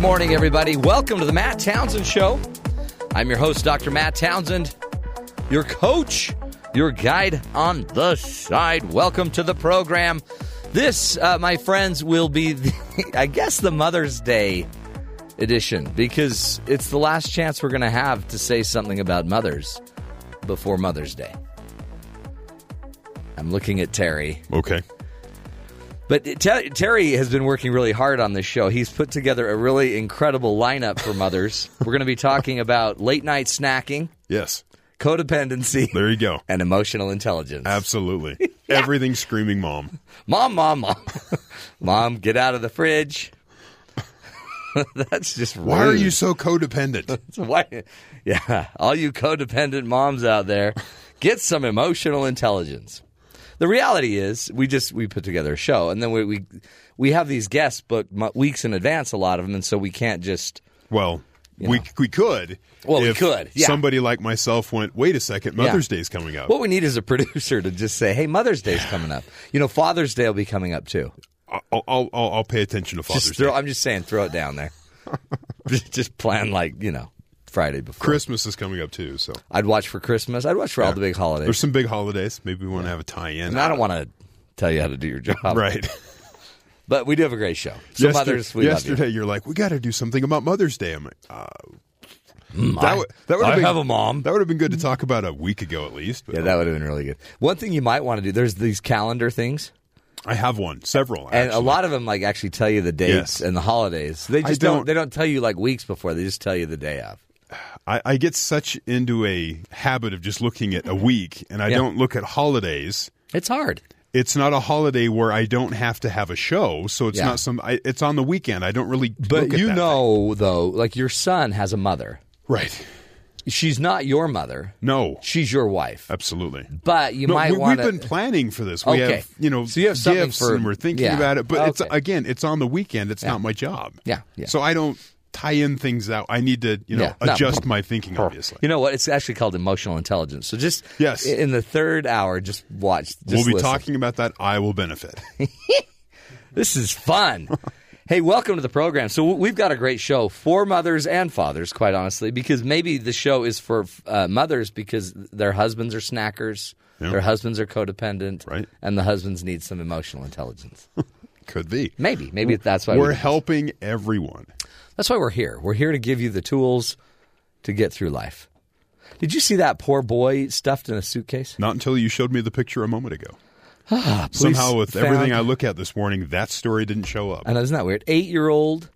Good morning, everybody. Welcome to the Matt Townsend Show. I'm your host, Dr. Matt Townsend, your coach, your guide on the side. Welcome to the program. This, uh, my friends, will be, the, I guess, the Mother's Day edition because it's the last chance we're going to have to say something about mothers before Mother's Day. I'm looking at Terry. Okay. But Ter- Terry has been working really hard on this show. He's put together a really incredible lineup for mothers. We're going to be talking about late night snacking, Yes. codependency, There you go. and emotional intelligence. Absolutely. Everything screaming mom. Mom, mom, mom. mom, get out of the fridge. That's just Why are you so codependent? Why, yeah, all you codependent moms out there, get some emotional intelligence. The reality is, we just we put together a show, and then we we, we have these guests booked weeks in advance, a lot of them, and so we can't just. Well, we know. we could. Well, we could, yeah. Somebody like myself went, wait a second, Mother's Day's coming up. What we need is a producer to just say, "Hey, Mother's Day's coming up." You know, Father's Day will be coming up too. I'll, I'll, I'll, pay attention to Father's Just throw, Day. I'm just saying, throw it down there. just plan like you know Friday before. Christmas is coming up too, so I'd watch for Christmas. I'd watch for all the big holidays. there's some big holidays. Maybe we want to have a tie-in. and I don't want to tell you how to do your job, Right. But we do have a great show. So Yester- mothers, we yesterday, you. are like, we got to do something about Mother's Day. I'm like, uh, Mm, that would that would I have been, have a mom. That would have been good to talk about a week ago at least. But Yeah, that would have been really good. One thing you might want to do. There's these calendar things, I have one, several, and a actually. lot of them like actually tell you the dates Yes. and the holidays. They just don't, don't- They don't tell you like weeks before. They just tell you the day of. I, I get such into a habit of just looking at a week, and I Yeah. don't look at holidays. It's hard. It's not a holiday where I don't have to have a show, so it's Yeah. not some. I, it's on the weekend. I don't really. But look at you know, though, like your son has a mother. right? She's not your mother. No, She's your wife. absolutely. But you No, might we, want we've been planning for this. We Okay. have, you know, So you have gifts, for- and we're thinking yeah. about it. But it's again, it's on the weekend. It's not my job. Yeah, yeah. So I don't tie in things out. I need to, you know, Yeah, no. adjust my thinking. Obviously, You know what? It's actually called emotional intelligence. So just Yes. in the third hour, just watch. Just we'll be listen. talking about that. I will benefit. This is fun. hey, welcome to the program. So we've got a great show for mothers and fathers, quite honestly, because maybe the show is for uh, mothers because their husbands are snackers, Yeah. their husbands are codependent, Right. And the husbands need some emotional intelligence. Could be. maybe, maybe that's why We're we, helping everyone. That's why we're here. We're here to give you the tools to get through life. Did you see that poor boy stuffed in a suitcase? Not until you showed me the picture a moment ago. Ah, Somehow, with everything I look at this morning, that story didn't show up. And isn't that weird? Eight year old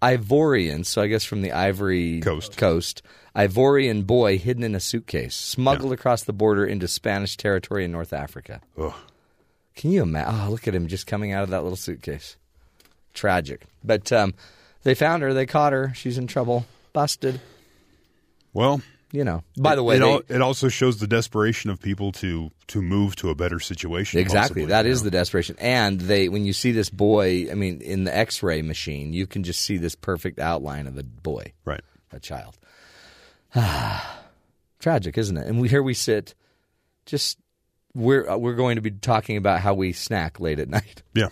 Ivorian, so I guess from the Ivory Coast. Coast, Ivorian boy hidden in a suitcase, smuggled across the border into Spanish territory in North Africa. Ugh. Can you imagine? Oh, look at him just coming out of that little suitcase. Tragic. But um, they found her. They caught her. She's in trouble. Busted. Well, You know. By the way, it, they- al- it also shows the desperation of people to to move to a better situation. Exactly. possibly, That is know. the desperation. And they when you see this boy, I mean, in the x-ray machine, you can just see this perfect outline of a boy, right. a child. Tragic, isn't it? And we, here we sit just we're uh, we're going to be talking about how we snack late at night. Yeah.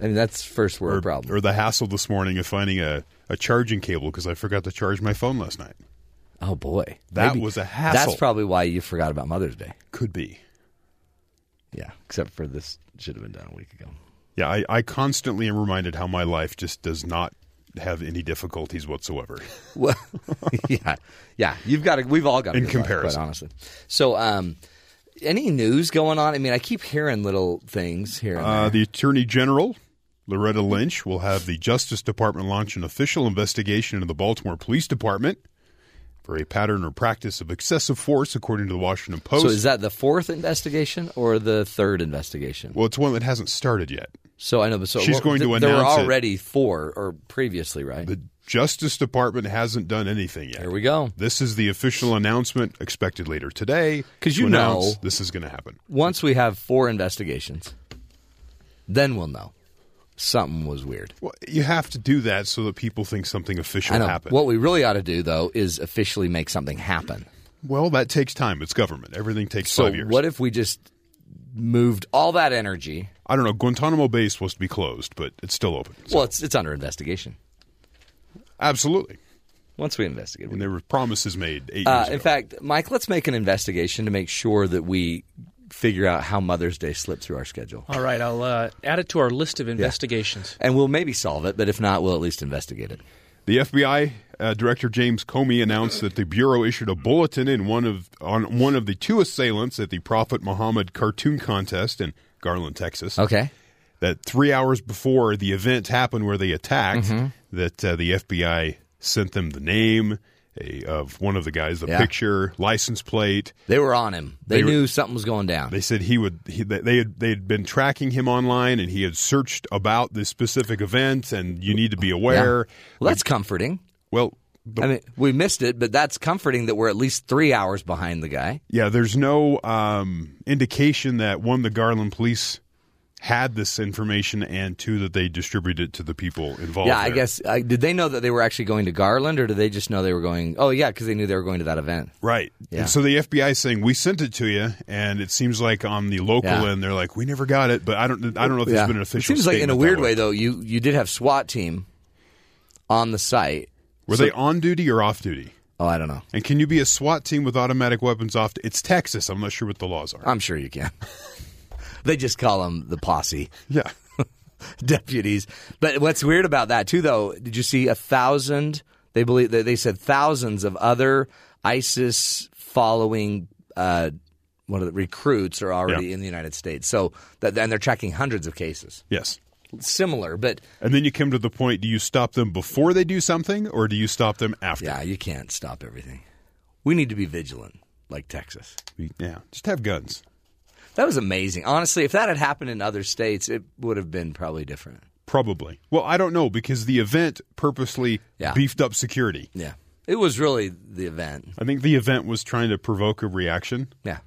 I mean, that's first world Or, problem. or the hassle this morning of finding a, a charging cable because I forgot to charge my phone last night. oh boy. That was a hassle. That's probably why you forgot about Mother's Day. Could be. Yeah, except for this should have been done a week ago. Yeah, I, I constantly am reminded how my life just does not have any difficulties whatsoever. Well, yeah, yeah. You've got to. We've all got to In comparison. quite honestly. So, um, any news going on? I mean, I keep hearing little things here. And Uh, the Attorney General, Loretta Lynch, will have the Justice Department launch an official investigation into the Baltimore Police Department for a pattern or practice of excessive force, according to the Washington Post. so, is that the fourth investigation or the third investigation? well, it's one that hasn't started yet. So I know, but so She's well, going to th- There were announce it. already four, or previously, right? The Justice Department hasn't done anything yet. Here we go. This is the official announcement expected later today. Because you know- this is going to happen. Once we have four investigations, then we'll know something was weird. Well, you have to do that so that people think something official I know. happened. What we really ought to do, though, is officially make something happen. well, that takes time. It's government. Everything takes So, five years. what if we just moved all that energy? I don't know. Guantanamo Bay is supposed to be closed, but it's still open. So- Well, it's it's under investigation. Absolutely. Once we investigate, And there were promises made eight Uh, in ago. fact, Mike, let's make an investigation to make sure that we figure out how Mother's Day slipped through our schedule. All right, I'll uh, add it to our list of investigations. And we'll maybe solve it, but if not, we'll at least investigate it. The FBI uh, Director James Comey announced that the bureau issued a bulletin in one of on one of the two assailants at the Prophet Muhammad cartoon contest in Garland, Texas. Okay. That three hours before the event happened, where they attacked, Mm-hmm. that uh, the FBI sent them the name a, of one of the guys, the Yeah. picture, license plate. They were on him. They, They were- knew something was going down. They said he would. He, they had they had been tracking him online, and he had searched about this specific event, and you need to be Yeah. aware. Well, that's comforting. Well, the I mean, we missed it, but that's comforting that we're at least three hours behind the guy. Yeah, there's no um, indication that one, the Garland police had this information, and two, that they distributed it to the people involved. yeah, I there. guess. Did they know that they were actually going to Garland, or did they just know they were going? Oh, yeah, because they knew they were going to that event. Right. Yeah. And so the FBI is saying we sent it to you, and it seems like on the local Yeah. end they're like we never got it, but I don't. I don't know if there's been an official. It seems like in a weird way, though. You you did have SWAT team on the site. Were So- they on duty or off duty? Oh, I don't know. And can you be a SWAT team with automatic weapons off? It's Texas. I'm not sure what the laws are. I'm sure you can. they just call them the posse yeah. deputies. But what's weird about that too, though, did you see a thousand? They believe they they said thousands of other ISIS following. Uh, one of the recruits are already Yeah. in the United States, so that, and they're tracking hundreds of cases. Yes. Similar, but And then you come to the point: Do you stop them before they do something, or do you stop them after? yeah, you can't stop everything. We need to be vigilant, like Texas. Yeah. Just have guns. That was amazing. Honestly, if that had happened in other states, it would have been probably different. Probably. Well, I don't know because the event purposely Yeah. beefed up security. Yeah. It was really the event. I think the event was trying to provoke a reaction. Yeah.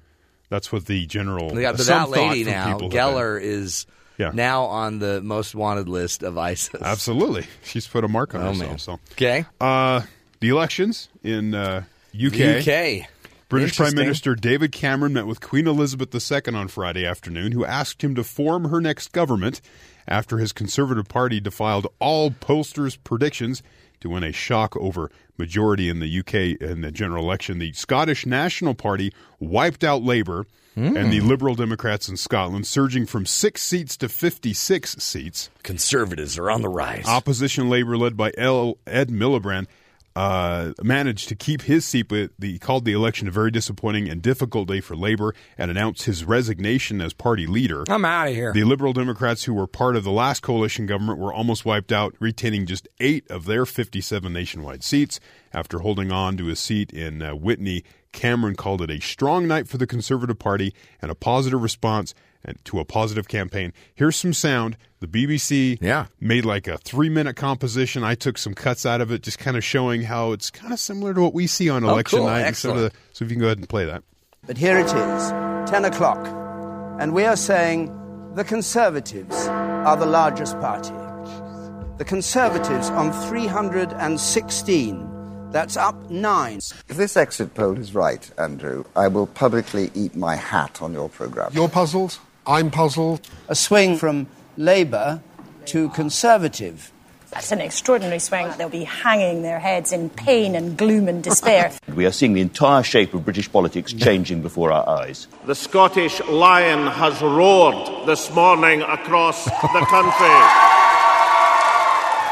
That's what the general. Yeah, but some that lady now, people have been. Geller, is Yeah. now on the most wanted list of ISIS. Absolutely, she's put a mark on Oh, herself. man. So, Okay. uh, the elections in uh, UK. UK. British Prime Minister David Cameron met with Queen Elizabeth II on Friday afternoon, who asked him to form her next government after his Conservative Party defied all pollsters' predictions to win a shock over majority in the UK in the general election. The Scottish National Party wiped out Labour and the hmm. Liberal Democrats in Scotland, surging from six seats to 56 seats. Conservatives are on the rise. Opposition Labor, led by L. Ed Miliband, uh, managed to keep his seat, but he called the election a very disappointing and difficult day for Labor and announced his resignation as party leader. I'm out of here. The Liberal Democrats, who were part of the last coalition government, were almost wiped out, retaining just eight of their 57 nationwide seats. After holding on to his seat in uh, Witney, Cameron called it a strong night for the Conservative Party and a positive response to a positive campaign. Here's some sound. The BBC Yeah. made like a three minute composition. I took some cuts out of it, just kind of showing how it's kind of similar to what we see on oh, election Oh, cool. night. instead of Excellent. the- so if you can go ahead and play that. But here it is, 10 o'clock. And we are saying the Conservatives are the largest party. The Conservatives on 316. That's up nine. If this exit poll is right, Andrew, I will publicly eat my hat on your programme. You're puzzled. I'm puzzled. A swing from Labour to Conservative. That's an extraordinary swing. They'll be hanging their heads in pain and gloom and despair. We are seeing the entire shape of British politics changing before our eyes. The Scottish lion has roared this morning across the country.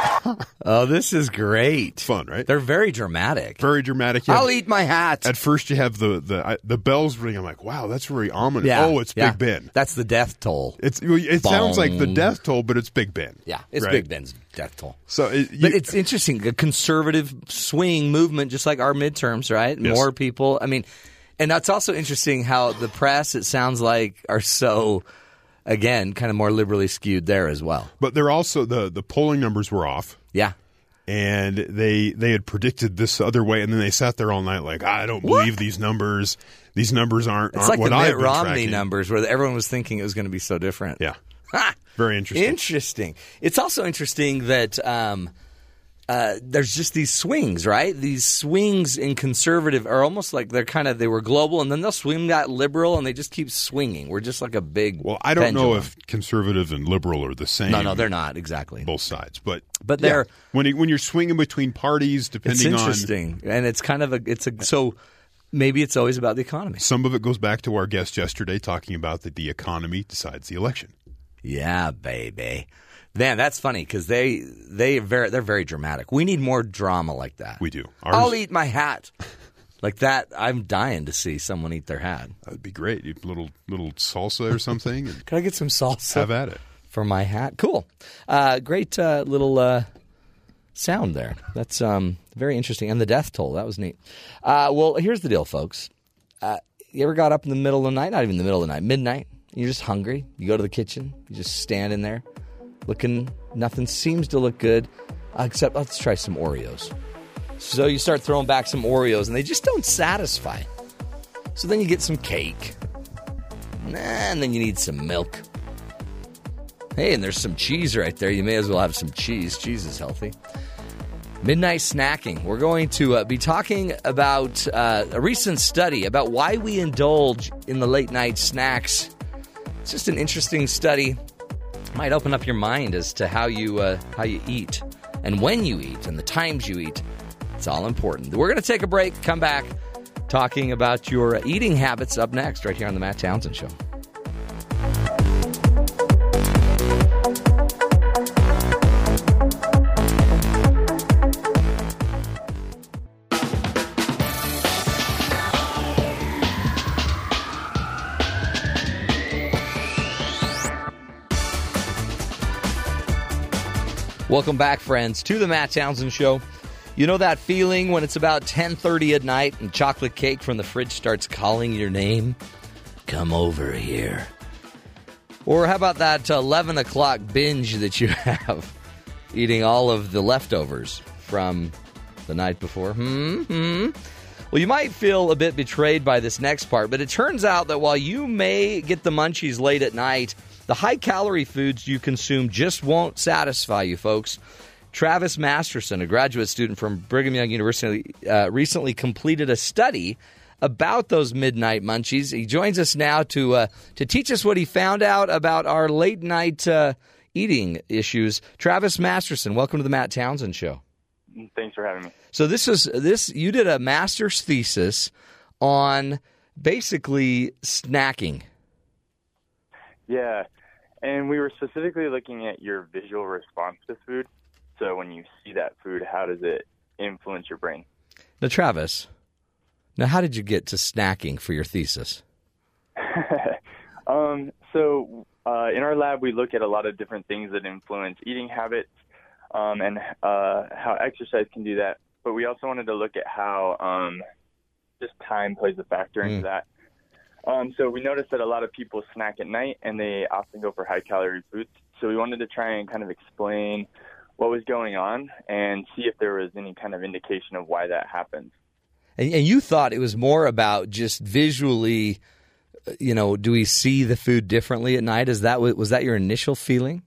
oh, this is great. Fun, right? They're very dramatic. Very dramatic. Yeah. I'll eat my hat. At first, you have the the I- the bells ring. I'm like, wow, that's very ominous. yeah. Oh, it's Yeah. Big Ben. That's the death toll. It's it sounds like the death toll, but it's Big Ben. Yeah, it's Right? Big Ben's death toll. So, it, But it's interesting, a conservative swing movement, just like our midterms, right? Yes. More people. I mean, and that's also interesting how the press, it sounds like, are so, again, kind of more liberally skewed there as well. but they're also the the polling numbers were off, Yeah. and they they had predicted this other way, and then they sat there all night like, I don't believe these numbers. These numbers aren't, It's aren't like what the Mitt Romney tracking. numbers where everyone was thinking it was going to be so different. Yeah, Ha! very interesting. Interesting. It's also interesting that um, uh, there's just these swings, right? These swings in conservative are almost like they're kind of they were global, and then they'll swing that liberal, and they just keep swinging. We're just like a big. Well, I don't know if conservative and liberal are the same. no, no, they're not exactly. both sides, but But yeah, they're- when you, when you're swinging between parties, It's depending on interesting, and it's kind of a it's a so maybe it's always about the economy. some of it goes back to our guest yesterday talking about that the economy decides the election. Yeah, baby. Man, that's funny because they they very they're very dramatic. We need more drama like that. We do. Ours- I'll eat my hat like that. I'm dying to see someone eat their hat. That'd be great. You- Little little salsa or something, Can I get some salsa have at it. for my hat? Cool. Uh, great uh, little uh, sound there. That's um, very interesting. And the death toll that was neat. Uh, well, here's the deal, folks. Uh, you ever got up in the middle of the night? Not even the middle of the night, midnight. You're just hungry. You go to the kitchen. You just stand in there, looking. Nothing seems to look good, except let's try some Oreos. So you start throwing back some Oreos, and they just don't satisfy. So then you get some cake, and then you need some milk. Hey, and there's some cheese right there. You may as well have some cheese. Cheese is healthy. Midnight snacking. We're going to uh, be talking about uh, a recent study about why we indulge in the late night snacks. It's just an interesting study. Might open up your mind as to how you uh, how you eat and when you eat and the times you eat. It's all important. We're going to take a break. Come back talking about your eating habits up next, right here on the Matt Townsend Show. Welcome back, friends, to the Matt Townsend Show. You know that feeling when it's about 10:30 at night and chocolate cake from the fridge starts calling your name? Come over here. Or how about that 11 o'clock binge that you have, eating all of the leftovers from the night before? Hmm. Hmm. Well, you might feel a bit betrayed by this next part, but it turns out that while you may get the munchies late at night, the high calorie foods you consume just won't satisfy you, folks. Travis Masterson, a graduate student from Brigham Young University, uh, recently completed a study about those midnight munchies. He joins us now to uh, to teach us what he found out about our late night uh, eating issues. Travis Masterson, welcome to the Matt Townsend Show. Thanks for having me. So this is this you did a master's thesis on basically snacking. Yeah, and we were specifically looking at your visual response to food. So when you see that food, how does it influence your brain? Now, Travis, now how did you get to snacking for your thesis? um, so uh, in our lab, we look at a lot of different things that influence eating habits um, and uh, how exercise can do that. But we also wanted to look at how um, just time plays a factor into that. Um, so we noticed that a lot of people snack at night and they often go for high calorie foods. So we wanted to try and kind of explain what was going on and see if there was any kind of indication of why that happens. And, and you thought it was more about just visually, you know, do we see the food differently at night? Is that was that your initial feeling?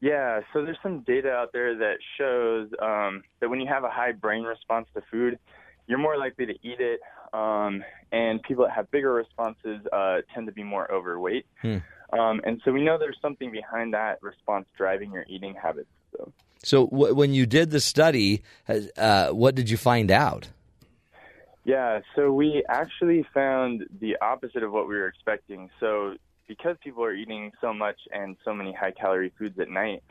Yeah, so there's some data out there that shows um, that when you have a high brain response to food, you're more likely to eat it, um, and people that have bigger responses uh, tend to be more overweight. Hmm. Um, and so we know there's something behind that response driving your eating habits. So. So w- when you did the study, uh, what did you find out? Yeah, so we actually found the opposite of what we were expecting. So because people are eating so much and so many high calorie foods at night,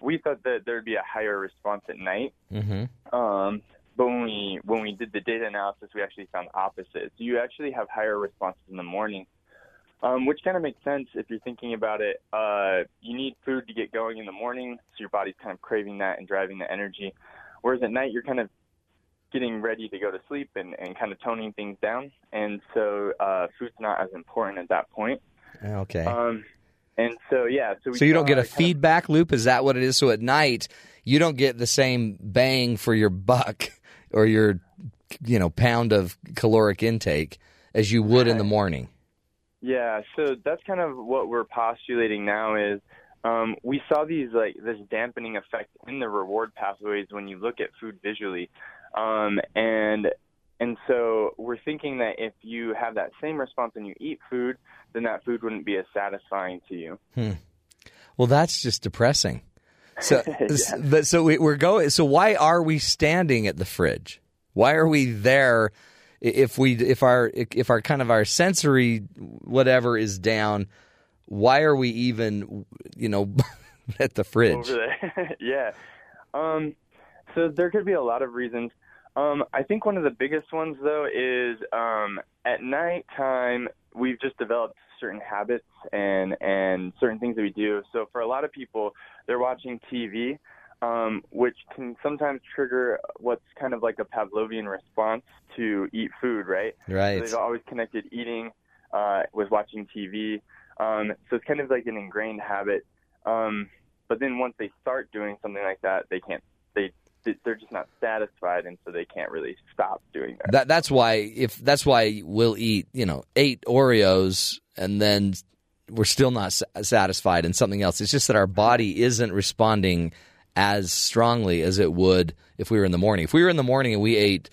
we thought that there'd be a higher response at night. Mm-hmm. Um, but when we when we did the data analysis, we actually found the opposite. So you actually have higher responses in the morning, um, which kind of makes sense if you're thinking about it. Uh, you need food to get going in the morning, so your body's kind of craving that and driving the energy. Whereas at night, you're kind of getting ready to go to sleep and, and kind of toning things down. And so uh, food's not as important at that point. Okay. Um, and so yeah, so we so you don't get a kind of- feedback loop. Is that what it is? So at night, you don't get the same bang for your buck or your, you know, pound of caloric intake as you would in the morning. Yeah, so that's kind of what we're postulating now is um, we saw these like this dampening effect in the reward pathways when you look at food visually, um, and and so we're thinking that if you have that same response when you eat food, then that food wouldn't be as satisfying to you. Hmm. Well, that's just depressing. So, Yeah. but so we, we're going. So why are we standing at the fridge? Why are we there? If we, if our, if our kind of our sensory whatever is down, why are we even, you know, at the fridge? Yeah. Um, so there could be a lot of reasons. Um, I think one of the biggest ones, though, is um, at nighttime we've just developed certain habits and and certain things that we do. So for a lot of people, they're watching TV, um, which can sometimes trigger what's kind of like a Pavlovian response to eat food, right? Right. So they've always connected eating uh, with watching TV. Um, so it's kind of like an ingrained habit. Um, but then once they start doing something like that, they can't. They they're just not satisfied, and so they can't really stop doing that. That that's why if that's why we'll eat you know eight Oreos and then we're still not satisfied and something else. It's just that our body isn't responding as strongly as it would if we were in the morning. If we were in the morning and we ate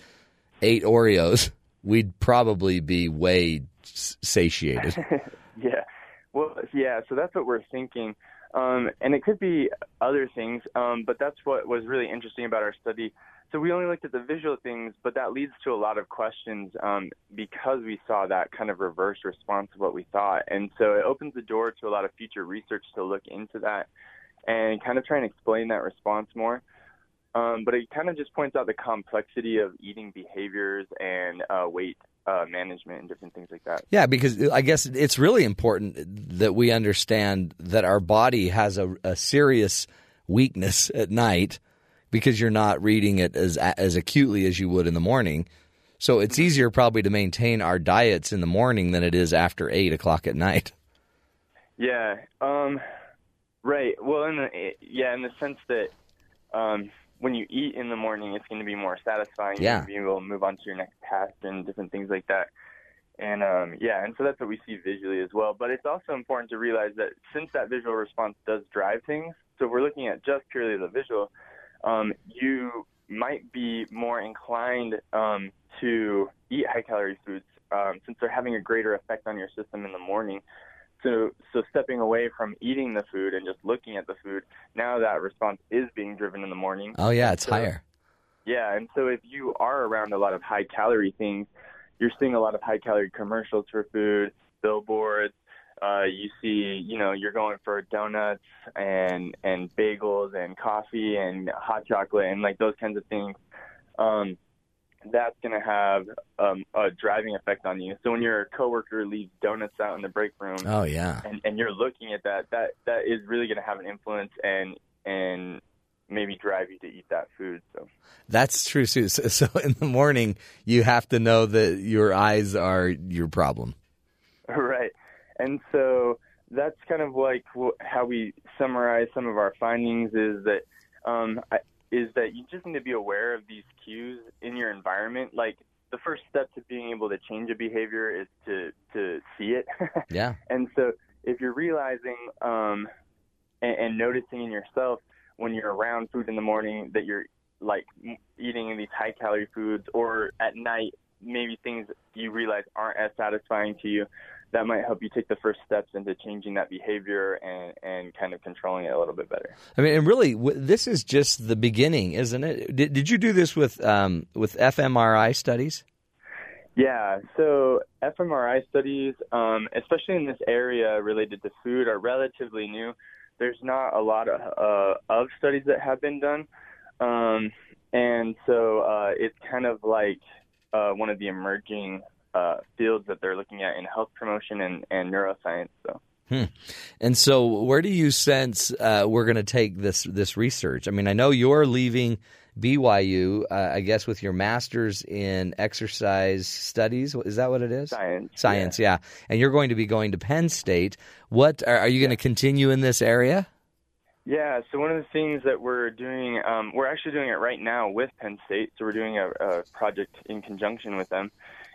eight Oreos, we'd probably be way satiated. yeah. Well, yeah. So that's what we're thinking, um, and it could be other things. Um, but that's what was really interesting about our study. So we only looked at the visual things, but that leads to a lot of questions um, because we saw that kind of reverse response to what we thought, and so it opens the door to a lot of future research to look into that and kind of try and explain that response more. Um, but it kind of just points out the complexity of eating behaviors and uh, weight uh, management and different things like that. Yeah, because I guess it's really important that we understand that our body has a, a serious weakness at night because you're not reading it as as acutely as you would in the morning. So it's easier probably to maintain our diets in the morning than it is after eight o'clock at night. Yeah. Um, right. Well, in the yeah, in the sense that um, when you eat in the morning, it's going to be more satisfying. Yeah. You'll be able to move on to your next task and different things like that. And um, yeah, and so that's what we see visually as well. But it's also important to realize that since that visual response does drive things, so if we're looking at just purely the visual, um, you might be more inclined um, to eat high calorie foods um, since they're having a greater effect on your system in the morning. So, so stepping away from eating the food and just looking at the food, now that response is being driven in the morning. Oh yeah, it's So- higher. Yeah, and so if you are around a lot of high calorie things, you're seeing a lot of high calorie commercials for food, billboards. Uh, you see, you know, you're going for donuts and and bagels and coffee and hot chocolate and like those kinds of things. Um, that's going to have um, a driving effect on you. So when your coworker leaves donuts out in the break room, Oh yeah. and, and you're looking at that, that that is really going to have an influence and and maybe drive you to eat that food. So That's true, Sue. So, so in the morning, you have to know that your eyes are your problem. right, and so that's kind of like how we summarize some of our findings is that um, I- is that you just need to be aware of these cues in your environment. Like the first step to being able to change a behavior is to to see it. Yeah. And so if you're realizing um, and, and noticing in yourself when you're around food in the morning that you're like eating these high calorie foods or at night maybe things you realize aren't as satisfying to you that might help you take the first steps into changing that behavior and, and kind of controlling it a little bit better. I mean, and really, w- this is just the beginning, isn't it? Did, did you do this with um, with fMRI studies? Yeah, so fMRI studies, um, especially in this area related to food, are relatively new. There's not a lot of, uh, of studies that have been done, um, and so uh, it's kind of like uh, one of the emerging uh, fields that they're looking at in health promotion and, and neuroscience. So. Hmm. And so, where do you sense uh, we're going to take this this research? I mean, I know you're leaving BYU, uh, I guess, with your master's in exercise studies. Is that what it is? Science. Science, yeah. And you're going to be going to Penn State. What are, are you going to continue in this area? Yeah, so one of the things that we're doing, um, we're actually doing it right now with Penn State. So we're doing a, a project in conjunction with them.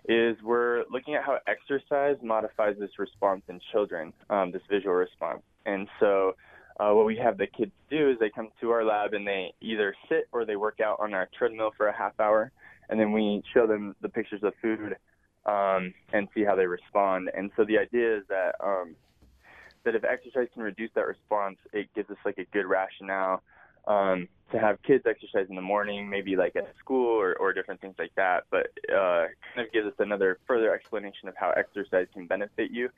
Is we're looking at how exercise modifies this response in children, um, this visual response. And so uh, what we have the kids do is they come to our lab and they either sit or they work out on our treadmill for a half hour, and then we show them the pictures of food um, and see how they respond. And so the idea is that um, that if exercise can reduce that response, it gives us like a good rationale um, to have kids exercise in the morning, maybe like at school or, or different things like that. But uh, kind of gives us another further explanation of how exercise can benefit you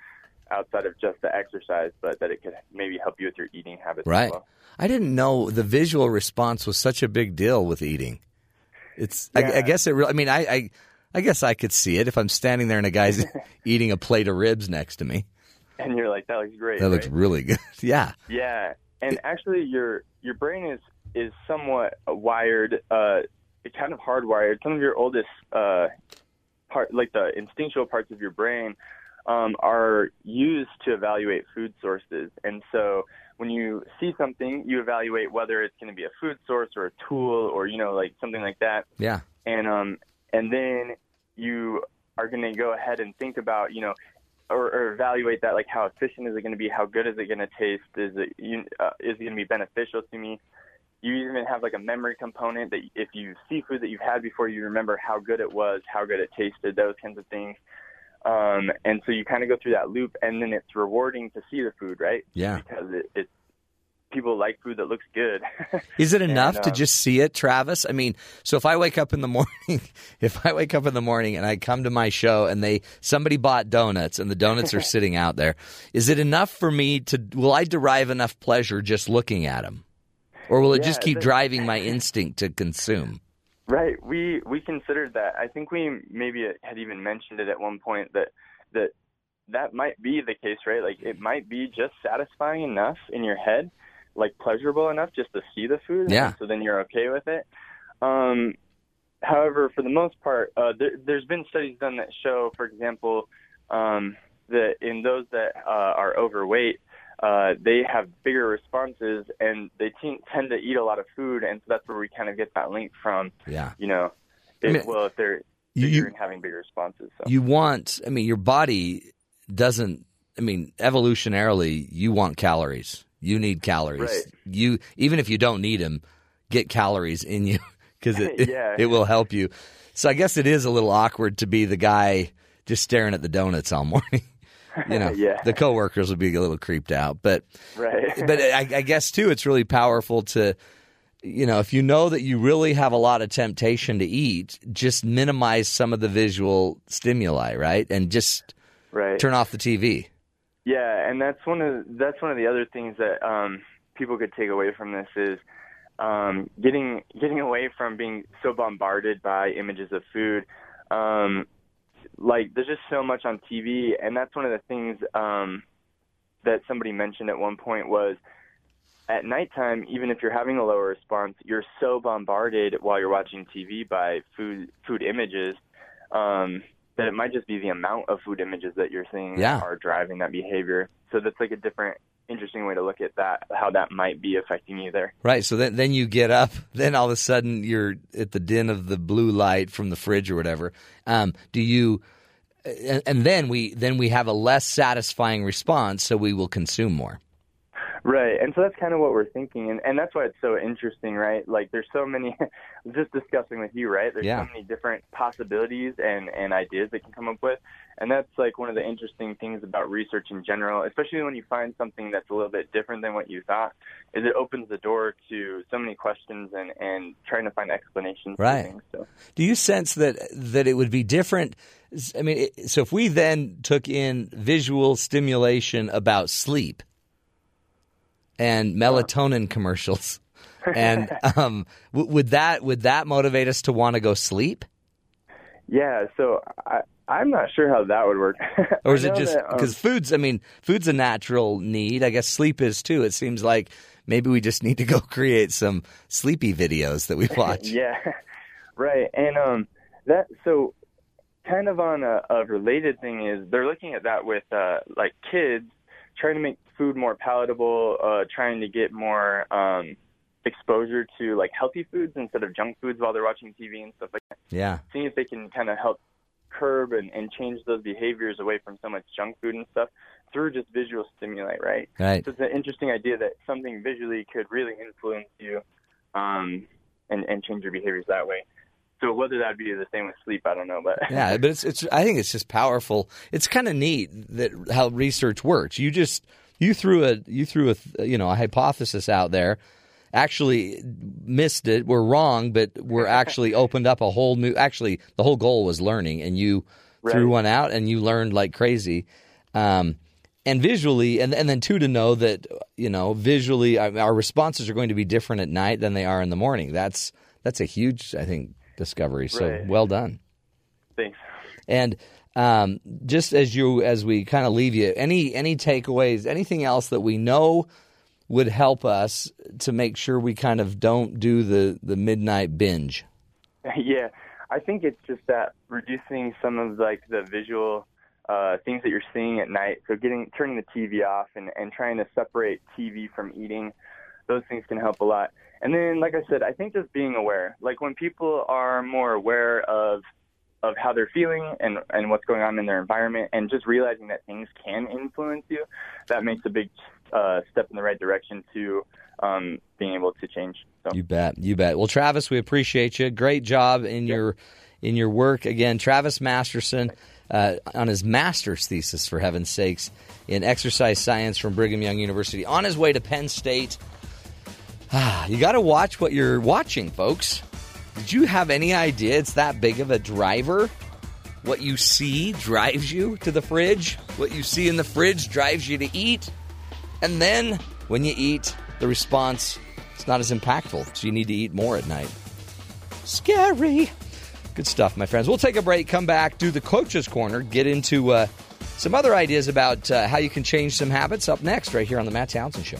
outside of just the exercise, but that it could maybe help you with your eating habits. Right. As well. I didn't know the visual response was such a big deal with eating. It's. I, I guess it. Really, I mean, I, I. I guess I could see it if I'm standing there and a guy's eating a plate of ribs next to me. And you're like, that looks great. That looks really good. yeah. Yeah, and actually, your your brain is is somewhat wired, uh, kind of hardwired. Some of your oldest uh, part, like the instinctual parts of your brain, um, are used to evaluate food sources. And so, when you see something, you evaluate whether it's going to be a food source or a tool, or you know, like something like that. Yeah. And um, and then you are going to go ahead and think about, you know, or, or evaluate that, like how efficient is it going to be? How good is it going to taste? Is it you, uh, is it going to be beneficial to me? You even have like a memory component that if you see food that you've had before, you remember how good it was, how good it tasted, those kinds of things. Um, and so you kind of go through that loop, and then it's rewarding to see the food, right? Yeah. Because it, it people like food that looks good. Is it enough And, to um, just see it, Travis? I mean, so if I wake up in the morning, if I wake up in the morning and I come to my show and they somebody bought donuts and the donuts are sitting out there, is it enough for me to will I derive enough pleasure just looking at them? Or will it just keep that- driving my instinct to consume? Right. We we considered that. I think we maybe had even mentioned it at one point that that that might be the case, right? Like it might be just satisfying enough in your head, like pleasurable enough just to see the food. Yeah. So then you're okay with it. Um, however, for the most part, uh, there, there's been studies done that show, for example, um, that in those that uh, are overweight, uh, they have bigger responses and they te- tend to eat a lot of food, and so that's where we kind of get that link from. Yeah. You know, I if, mean, well, if they're you- and having bigger responses. So. You want I mean your body doesn't I mean evolutionarily you want calories. You need calories. Right. You even if you don't need them, get calories in you cuz it, Yeah. it will help you. So I guess it is a little awkward to be the guy just staring at the donuts all morning. you know, Yeah. the coworkers would be a little creeped out, but Right. but I, I guess too, it's really powerful to, you know, if you know that you really have a lot of temptation to eat, just minimize some of the visual stimuli, right? And just right. turn off the TV. Yeah, and that's one of that's one of the other things that um, people could take away from this is um, getting getting away from being so bombarded by images of food. Um, like there's just so much on TV, and that's one of the things um, that somebody mentioned at one point was at nighttime, even if you're having a lower response, you're so bombarded while you're watching TV by food food images um, that it might just be the amount of food images that you're seeing Yeah. are driving that behavior. So that's like a different, interesting way to look at that, how that might be affecting you there. Right. So then, then you get up, then all of a sudden you're at the din of the blue light from the fridge or whatever. Um, do you, and, and then we, then we have a less satisfying response, so we will consume more. Right, and so that's kind of what we're thinking, and and that's why it's so interesting, right? Like there's so many, just discussing with you, right? There's Yeah. so many different possibilities and and ideas that can come up with, and that's like one of the interesting things about research in general, especially when you find something that's a little bit different than what you thought, is it opens the door to so many questions and and trying to find explanations Right. things. So. Do you sense that that it would be different? I mean, so if we then took in visual stimulation about sleep and melatonin commercials, and um, w- would that would that motivate us to want to go sleep, Yeah, so I I'm not sure how that would work. or is it just that, um, because food's? I mean, food's a natural need. I guess sleep is too. It seems like maybe we just need to go create some sleepy videos that we watch. yeah, right. And um, that so kind of on a, a related thing is they're looking at that with uh, like kids trying to make food more palatable, uh, trying to get more um, exposure to like healthy foods instead of junk foods while they're watching TV and stuff like that. Yeah. Seeing if they can kind of help curb and, and change those behaviors away from so much junk food and stuff through just visual stimuli, right? Right. So it's an interesting idea that something visually could really influence you um, and, and change your behaviors that way. So whether that be the same with sleep, I don't know, but Yeah, but it's it's. I think it's just powerful. It's kind of neat that how research works. You just you threw a you threw a you know a hypothesis out there. Actually missed it. We're wrong, but we're actually opened up a whole new. Actually, the whole goal was learning, and you threw one out, and you learned like crazy. Um, and visually, and and then two to know that you know visually, our responses are going to be different at night than they are in the morning. That's that's a huge, I think, discovery. So Right. well done. thanks. And um, just as you as we kind of leave you, any any takeaways, anything else that we know would help us to make sure we kind of don't do the the midnight binge. yeah, I think it's just that reducing some of like the visual uh, things that you're seeing at night. So getting turning the TV off and and trying to separate TV from eating. Those things can help a lot. And then, like I said, I think just being aware. Like when people are more aware of of how they're feeling and and what's going on in their environment, and just realizing that things can influence you, that makes a big uh, step in the right direction to um, being able to change. So. You bet, you bet. Well, Travis, we appreciate you. Great job in your in your work again, Travis Masterson. Uh, on his master's thesis, for heaven's sakes, in exercise science from Brigham Young University, on his way to Penn State. Ah, you got to watch what you're watching, folks. Did you have any idea it's that big of a driver? What you see drives you to the fridge. What you see in the fridge drives you to eat. And then when you eat, the response is not as impactful. So you need to eat more at night. Scary. Good stuff, my friends. We'll take a break, come back, do the coach's corner, get into uh, some other ideas about uh, how you can change some habits up next, right here on the Matt Townsend Show.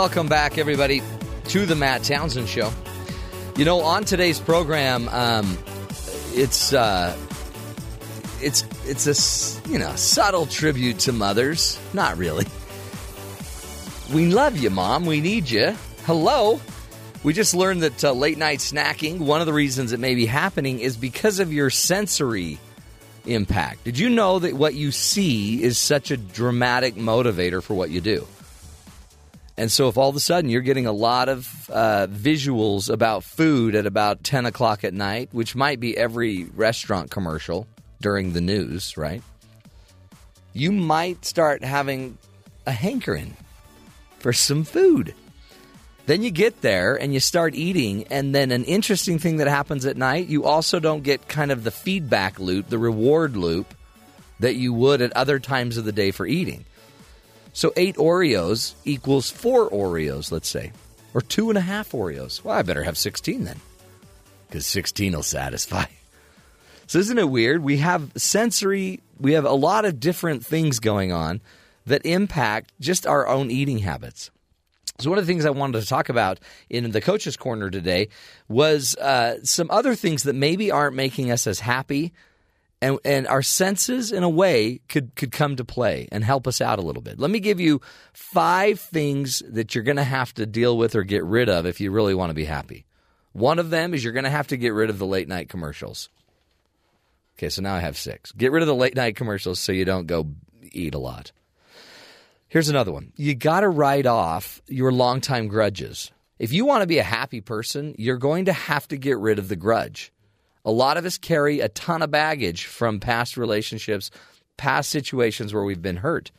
Welcome back, everybody, to the Matt Townsend Show. You know, on today's program, um, it's uh, it's it's a you know subtle tribute to mothers. Not really. We love you, mom. We need you. Hello. We just learned that uh, late night snacking. One of the reasons it may be happening is because of your sensory impact. Did you know that what you see is such a dramatic motivator for what you do? And so, if all of a sudden you're getting a lot of uh, visuals about food at about 10 o'clock at night, which might be every restaurant commercial during the news, right? You might start having a hankering for some food. Then you get there and you start eating, and then an interesting thing that happens at night, you also don't get kind of the feedback loop, the reward loop that you would at other times of the day for eating. So eight Oreos equals four Oreos, let's say, or two and a half Oreos. Well, I better have 16 then, because 16 will satisfy. So isn't it weird? We have sensory, we have a lot of different things going on that impact just our own eating habits. So one of the things I wanted to talk about in the coach's corner today was uh, some other things that maybe aren't making us as happy and and our senses in a way could could come to play and help us out a little bit. Let me give you five things that you're going to have to deal with or get rid of if you really want to be happy. One of them is you're going to have to get rid of the late night commercials. Okay, so now I have 6. Get rid of the late night commercials so you don't go eat a lot. Here's another one. You got to write off your longtime grudges. If you want to be a happy person, you're going to have to get rid of the grudge. A lot of us carry a ton of baggage from past relationships, past situations where we've been hurt.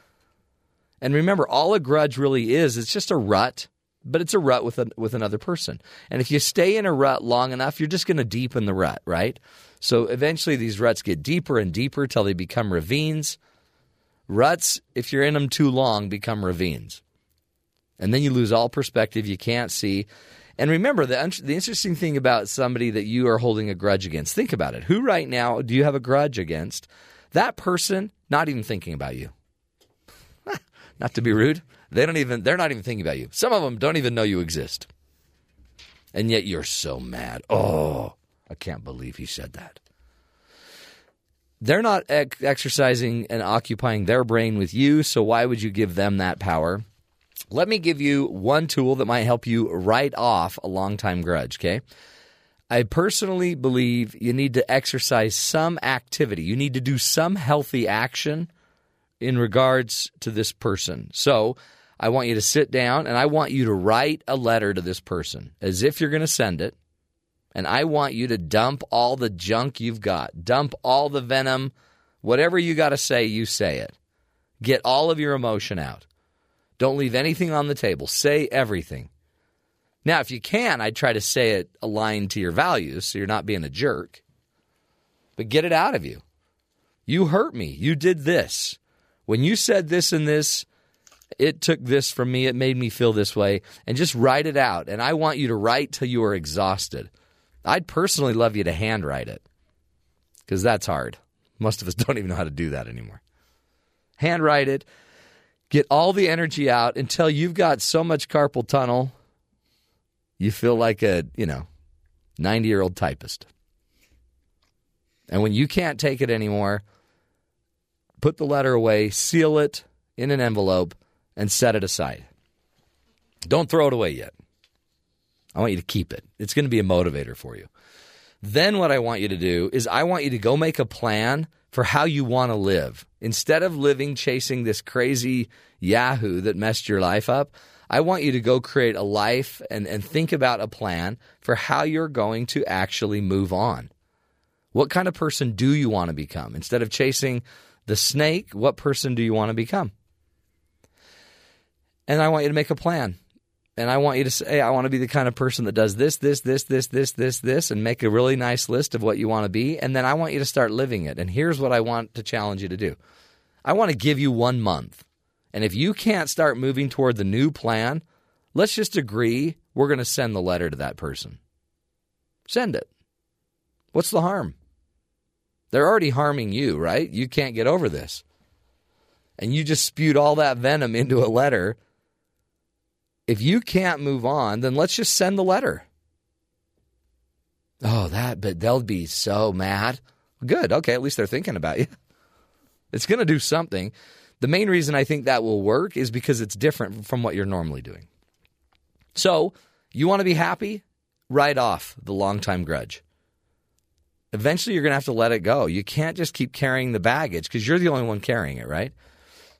And remember, all a grudge really is, it's just a rut, but it's a rut with, a, with another person. And if you stay in a rut long enough, you're just going to deepen the rut, right? So eventually these ruts get deeper and deeper till they become ravines. Ruts, if you're in them too long, become ravines. And then you lose all perspective. You can't see. And remember, the, the interesting thing about somebody that you are holding a grudge against, think about it. Who right now do you have a grudge against? That person not even thinking about you. not to be rude, they don't even they're not even thinking about you. Some of them don't even know you exist. And yet you're so mad. Oh, I can't believe he said that. They're not ex- exercising and occupying their brain with you, so why would you give them that power? Let me give you one tool that might help you write off a long time grudge, okay? I personally believe you need to exercise some activity. You need to do some healthy action in regards to this person. So I want you to sit down and I want you to write a letter to this person as if you're going to send it. And I want you to dump all the junk you've got, dump all the venom, whatever you got to say, you say it. Get all of your emotion out. Don't leave anything on the table. Say everything. Now, if you can, I'd try to say it aligned to your values so you're not being a jerk. But get it out of you. You hurt me. You did this. When you said this and this, it took this from me. It made me feel this way. And just write it out. And I want you to write till you are exhausted. I'd personally love you to handwrite it because that's hard. Most of us don't even know how to do that anymore. Handwrite it. Get all the energy out until you've got so much carpal tunnel, you feel like a, you know, 90 year old typist. And when you can't take it anymore, put the letter away, seal it in an envelope, and set it aside. Don't throw it away yet. I want you to keep it. It's going to be a motivator for you. Then, what I want you to do is, I want you to go make a plan for how you want to live. Instead of living chasing this crazy Yahoo that messed your life up, I want you to go create a life and, and think about a plan for how you're going to actually move on. What kind of person do you want to become? Instead of chasing the snake, what person do you want to become? And I want you to make a plan. And I want you to say, I want to be the kind of person that does this, this, this, this, this, this, this, and make a really nice list of what you want to be. And then I want you to start living it. And here's what I want to challenge you to do I want to give you one month. And if you can't start moving toward the new plan, let's just agree we're going to send the letter to that person. Send it. What's the harm? They're already harming you, right? You can't get over this. And you just spewed all that venom into a letter. If you can't move on, then let's just send the letter. Oh, that, but they'll be so mad. Good. Okay, at least they're thinking about you. It's going to do something. The main reason I think that will work is because it's different from what you're normally doing. So, you want to be happy? Write off the long time grudge. Eventually, you're going to have to let it go. You can't just keep carrying the baggage because you're the only one carrying it, right?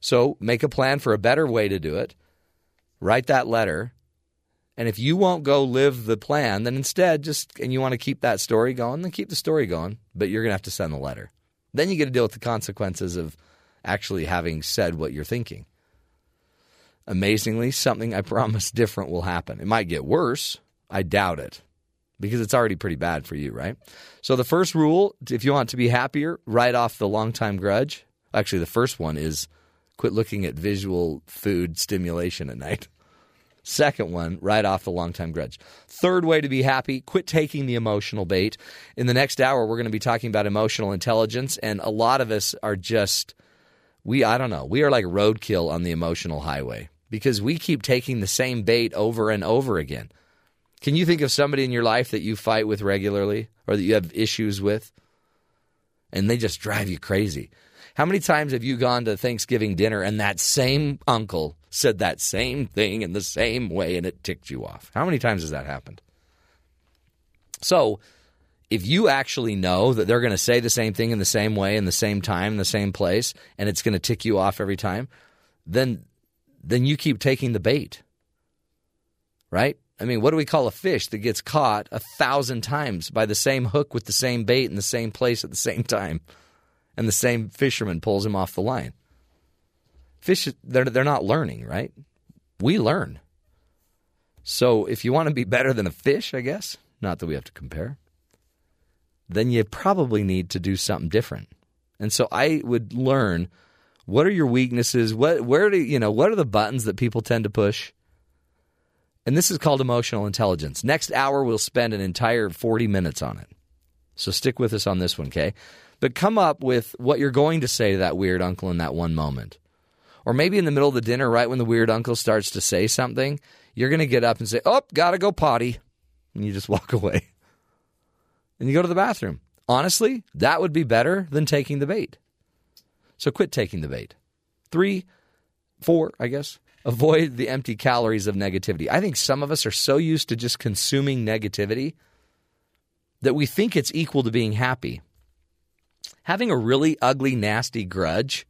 So, make a plan for a better way to do it. Write that letter. And if you won't go live the plan, then instead just, and you want to keep that story going, then keep the story going, but you're going to have to send the letter. Then you get to deal with the consequences of actually having said what you're thinking. Amazingly, something I promise different will happen. It might get worse. I doubt it because it's already pretty bad for you, right? So, the first rule if you want to be happier, write off the long time grudge. Actually, the first one is quit looking at visual food stimulation at night. Second one, write off the long time grudge. Third way to be happy, quit taking the emotional bait. In the next hour, we're going to be talking about emotional intelligence, and a lot of us are just, we, I don't know, we are like roadkill on the emotional highway because we keep taking the same bait over and over again. Can you think of somebody in your life that you fight with regularly or that you have issues with? And they just drive you crazy. How many times have you gone to Thanksgiving dinner and that same uncle said that same thing in the same way and it ticked you off? How many times has that happened? So, if you actually know that they're going to say the same thing in the same way, in the same time, in the same place, and it's going to tick you off every time, then then you keep taking the bait. Right? I mean, what do we call a fish that gets caught a thousand times by the same hook with the same bait in the same place at the same time? And the same fisherman pulls him off the line. Fish, they're, they're not learning, right? We learn. So if you want to be better than a fish, I guess, not that we have to compare, then you probably need to do something different. And so I would learn what are your weaknesses? What where do you know what are the buttons that people tend to push? And this is called emotional intelligence. Next hour we'll spend an entire 40 minutes on it. So stick with us on this one, okay? But come up with what you're going to say to that weird uncle in that one moment. Or maybe in the middle of the dinner, right when the weird uncle starts to say something, you're going to get up and say, Oh, gotta go potty. and you just walk away. And you go to the bathroom. Honestly, that would be better than taking the bait. So quit taking the bait. Three, four, I guess. Avoid the empty calories of negativity. I think some of us are so used to just consuming negativity that we think it's equal to being happy. Having a really ugly, nasty grudge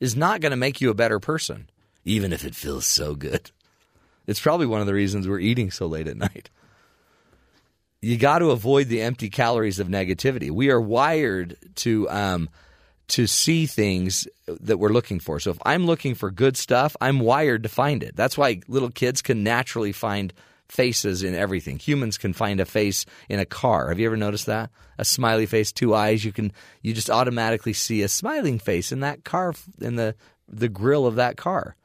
is not going to make you a better person, even if it feels so good. It's probably one of the reasons we're eating so late at night. You got to avoid the empty calories of negativity. We are wired to um, to see things that we're looking for. So if I'm looking for good stuff, I'm wired to find it. That's why little kids can naturally find faces in everything. Humans can find a face in a car. Have you ever noticed that? A smiley face, two eyes, you can you just automatically see a smiling face in that car in the the grill of that car.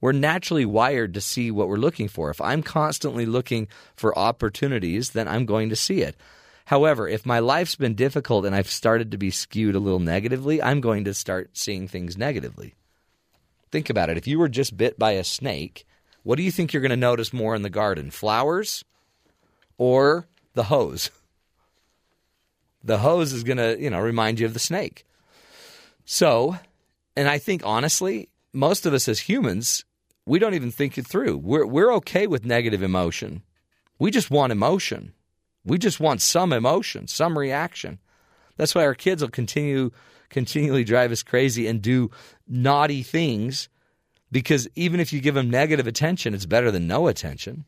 We're naturally wired to see what we're looking for. If I'm constantly looking for opportunities, then I'm going to see it. However, if my life's been difficult and I've started to be skewed a little negatively, I'm going to start seeing things negatively. Think about it. If you were just bit by a snake, what do you think you're going to notice more in the garden? Flowers or the hose? The hose is going to, you know, remind you of the snake. So, and I think honestly, most of us as humans, we don't even think it through. We're we're okay with negative emotion. We just want emotion. We just want some emotion, some reaction. That's why our kids will continue continually drive us crazy and do naughty things because even if you give them negative attention, it's better than no attention.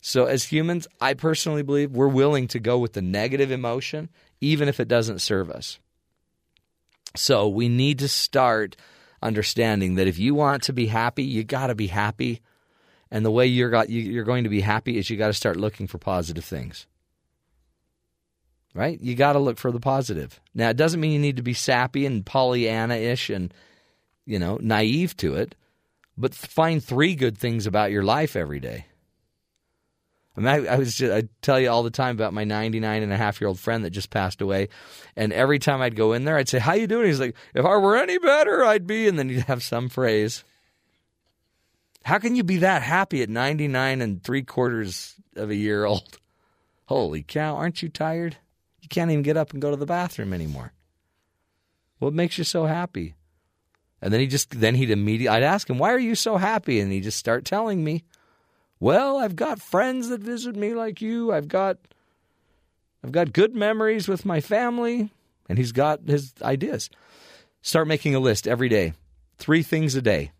So, as humans, I personally believe we're willing to go with the negative emotion, even if it doesn't serve us. So, we need to start understanding that if you want to be happy, you got to be happy. And the way you're, got, you're going to be happy is you got to start looking for positive things. Right? You got to look for the positive. Now, it doesn't mean you need to be sappy and Pollyanna ish and, you know, naive to it, but find three good things about your life every day. I mean, I, I was just, I tell you all the time about my 99 and a half year old friend that just passed away. And every time I'd go in there, I'd say, How you doing? He's like, If I were any better, I'd be. And then he'd have some phrase. How can you be that happy at 99 and three quarters of a year old? Holy cow, aren't you tired? You can't even get up and go to the bathroom anymore. What makes you so happy? And then he just, then he'd immediately, I'd ask him, Why are you so happy? And he'd just start telling me. Well, I've got friends that visit me like you. I've got I've got good memories with my family, and he's got his ideas. Start making a list every day. 3 things a day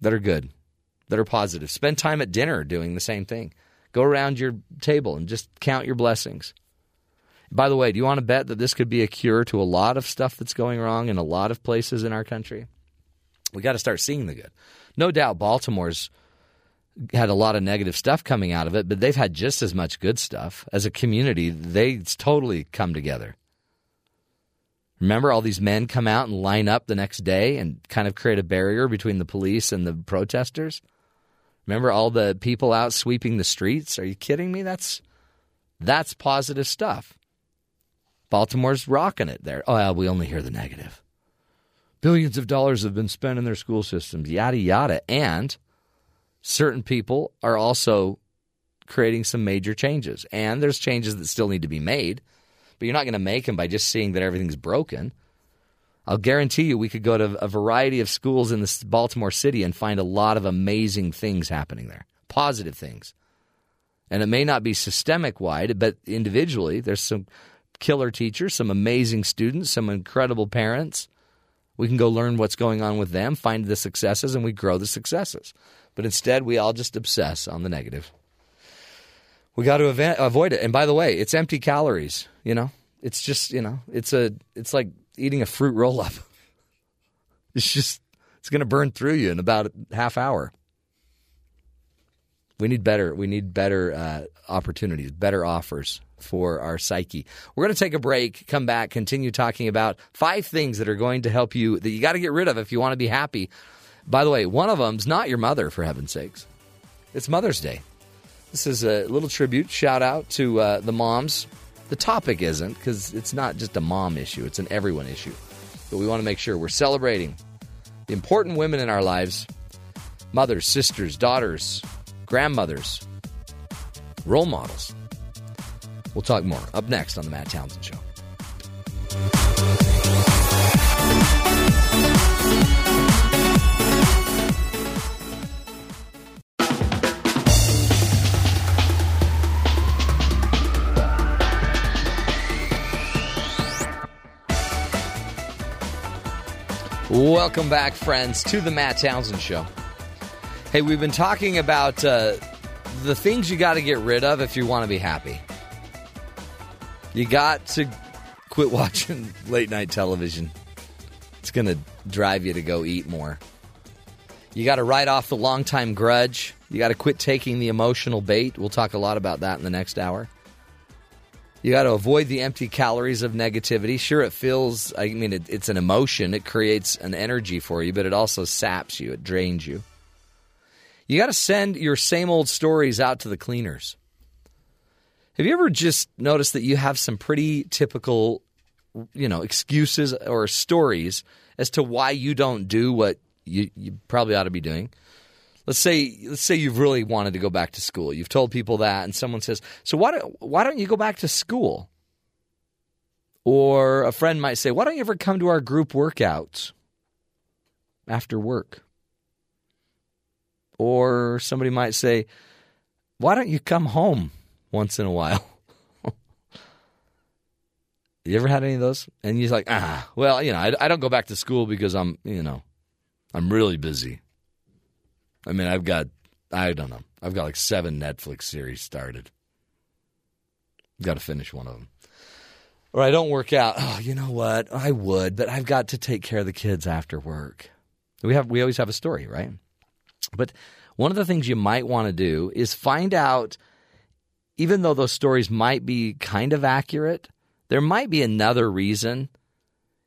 that are good, that are positive. Spend time at dinner doing the same thing. Go around your table and just count your blessings. By the way, do you want to bet that this could be a cure to a lot of stuff that's going wrong in a lot of places in our country? We got to start seeing the good. No doubt Baltimore's had a lot of negative stuff coming out of it, but they've had just as much good stuff. As a community, they totally come together. Remember, all these men come out and line up the next day and kind of create a barrier between the police and the protesters. Remember all the people out sweeping the streets? Are you kidding me? That's that's positive stuff. Baltimore's rocking it there. Oh, we only hear the negative. Billions of dollars have been spent in their school systems, yada yada, and certain people are also creating some major changes. And there's changes that still need to be made, but you're not going to make them by just seeing that everything's broken. I'll guarantee you we could go to a variety of schools in the Baltimore city and find a lot of amazing things happening there, positive things. And it may not be systemic wide, but individually, there's some killer teachers, some amazing students, some incredible parents. We can go learn what's going on with them, find the successes, and we grow the successes. But instead, we all just obsess on the negative. We got to avoid it. And by the way, it's empty calories. You know, it's just you know, it's a it's like eating a fruit roll up. It's just it's going to burn through you in about a half hour. We need better. We need better uh, opportunities, better offers for our psyche. We're going to take a break, come back, continue talking about five things that are going to help you that you got to get rid of if you want to be happy by the way, one of them's not your mother, for heaven's sakes. It's Mother's Day. This is a little tribute, shout out to uh, the moms. The topic isn't, because it's not just a mom issue, it's an everyone issue. But we want to make sure we're celebrating the important women in our lives mothers, sisters, daughters, grandmothers, role models. We'll talk more up next on The Matt Townsend Show. Welcome back, friends, to the Matt Townsend Show. Hey, we've been talking about uh, the things you got to get rid of if you want to be happy. You got to quit watching late night television. It's going to drive you to go eat more. You got to write off the long time grudge. You got to quit taking the emotional bait. We'll talk a lot about that in the next hour. You got to avoid the empty calories of negativity. Sure, it feels, I mean, it, it's an emotion. It creates an energy for you, but it also saps you, it drains you. You got to send your same old stories out to the cleaners. Have you ever just noticed that you have some pretty typical, you know, excuses or stories as to why you don't do what you, you probably ought to be doing? let's say let's say you've really wanted to go back to school. You've told people that, and someone says, "So why don't why don't you go back to school?" Or a friend might say, "Why don't you ever come to our group workouts after work?" Or somebody might say, "Why don't you come home once in a while?" you ever had any of those? And you're like, "Ah, well, you know, I, I don't go back to school because I'm, you know, I'm really busy." I mean, I've got, I don't know, I've got like seven Netflix series started. Got to finish one of them. Or I don't work out. Oh, you know what? I would, but I've got to take care of the kids after work. We have, we always have a story, right? But one of the things you might want to do is find out, even though those stories might be kind of accurate, there might be another reason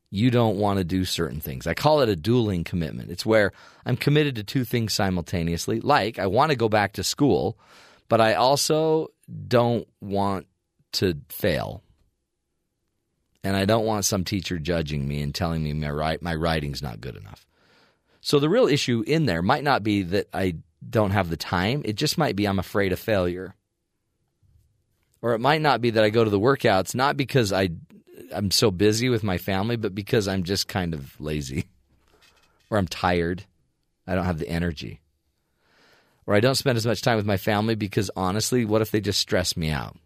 you don't want to do certain things. I call it a dueling commitment. It's where I'm committed to two things simultaneously. Like, I want to go back to school, but I also don't want to fail. And I don't want some teacher judging me and telling me my, my writing's not good enough. So the real issue in there might not be that I don't have the time, it just might be I'm afraid of failure. Or it might not be that I go to the workouts not because I I'm so busy with my family, but because I'm just kind of lazy or I'm tired. I don't have the energy. Or I don't spend as much time with my family because honestly, what if they just stress me out?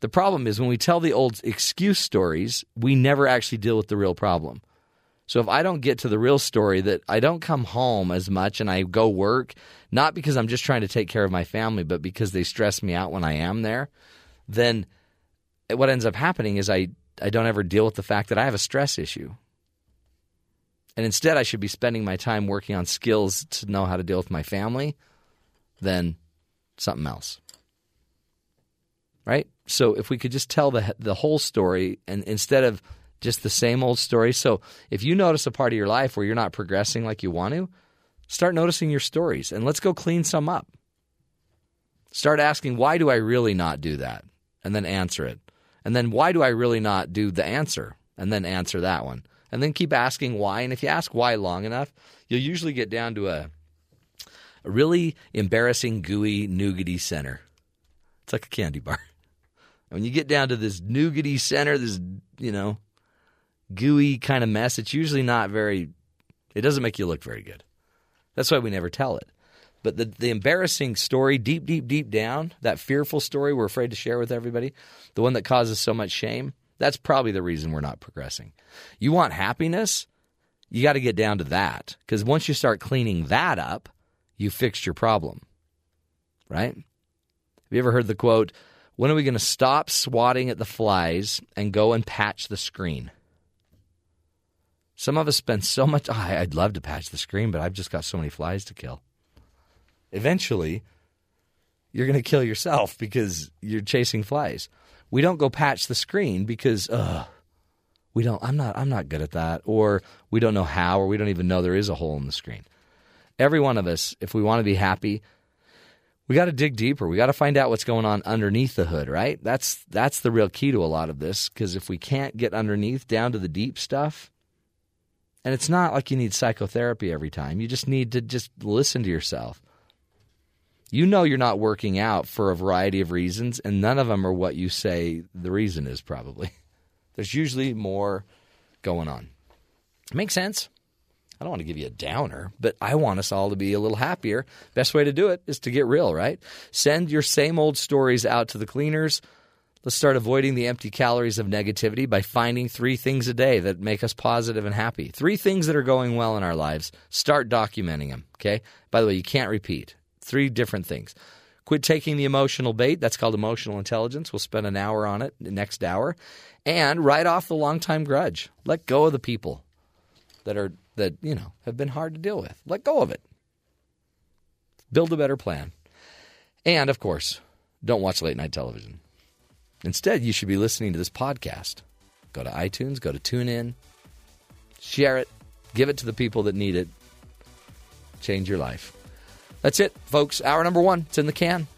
The problem is when we tell the old excuse stories, we never actually deal with the real problem. So if I don't get to the real story that I don't come home as much and I go work, not because I'm just trying to take care of my family, but because they stress me out when I am there, then what ends up happening is I I don't ever deal with the fact that I have a stress issue. And instead, I should be spending my time working on skills to know how to deal with my family than something else. Right? So if we could just tell the the whole story and instead of just the same old story. So if you notice a part of your life where you're not progressing like you want to, start noticing your stories and let's go clean some up. Start asking, why do I really not do that? And then answer it. And then why do I really not do the answer? And then answer that one. And then keep asking why. And if you ask why long enough, you'll usually get down to a, a really embarrassing, gooey, nougaty center. It's like a candy bar. When you get down to this nougaty center, this, you know, gooey kind of mess, it's usually not very, it doesn't make you look very good. That's why we never tell it. But the, the embarrassing story, deep, deep, deep down, that fearful story we're afraid to share with everybody, the one that causes so much shame, that's probably the reason we're not progressing. You want happiness? You got to get down to that. Because once you start cleaning that up, you fixed your problem. Right? Have you ever heard the quote, when are we going to stop swatting at the flies and go and patch the screen? Some of us spend so much, oh, I'd love to patch the screen, but I've just got so many flies to kill eventually you're going to kill yourself because you're chasing flies. We don't go patch the screen because we don't I'm not I'm not good at that or we don't know how or we don't even know there is a hole in the screen. Every one of us if we want to be happy we got to dig deeper. We got to find out what's going on underneath the hood, right? That's that's the real key to a lot of this because if we can't get underneath down to the deep stuff, and it's not like you need psychotherapy every time. You just need to just listen to yourself You know you're not working out for a variety of reasons, and none of them are what you say the reason is, probably. There's usually more going on. Makes sense. I don't want to give you a downer, but I want us all to be a little happier. Best way to do it is to get real, right? Send your same old stories out to the cleaners. Let's start avoiding the empty calories of negativity by finding three things a day that make us positive and happy. Three things that are going well in our lives. Start documenting them, okay? By the way, you can't repeat. Three different things. Quit taking the emotional bait. That's called emotional intelligence. We'll spend an hour on it the next hour. And write off the long time grudge. Let go of the people that are that, you know, have been hard to deal with. Let go of it. Build a better plan. And of course, don't watch late night television. Instead, you should be listening to this podcast. Go to iTunes, go to TuneIn, share it, give it to the people that need it. Change your life. That's it, folks. Hour number one, it's in the can.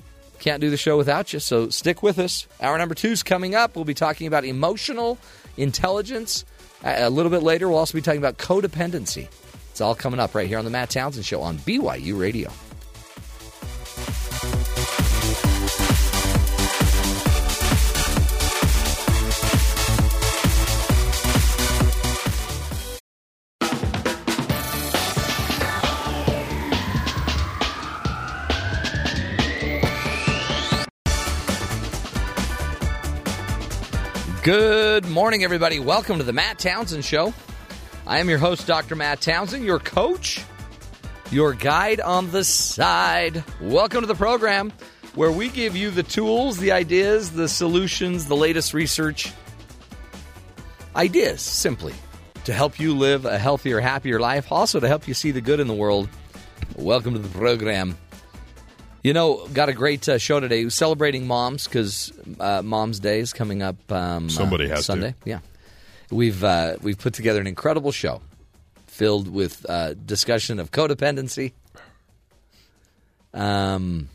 Can't do the show without you, so stick with us. Hour number two is coming up. We'll be talking about emotional intelligence. A little bit later, we'll also be talking about codependency. It's all coming up right here on the Matt Townsend Show on BYU Radio. Good morning, everybody. Welcome to the Matt Townsend Show. I am your host, Dr. Matt Townsend, your coach, your guide on the side. Welcome to the program where we give you the tools, the ideas, the solutions, the latest research. Ideas, simply, to help you live a healthier, happier life, also to help you see the good in the world. Welcome to the program. You know, got a great uh, show today. Celebrating moms because uh, Mom's Day is coming up. Um, Somebody uh, has to. Sunday. Yeah, we've uh, we've put together an incredible show filled with uh, discussion of codependency, um,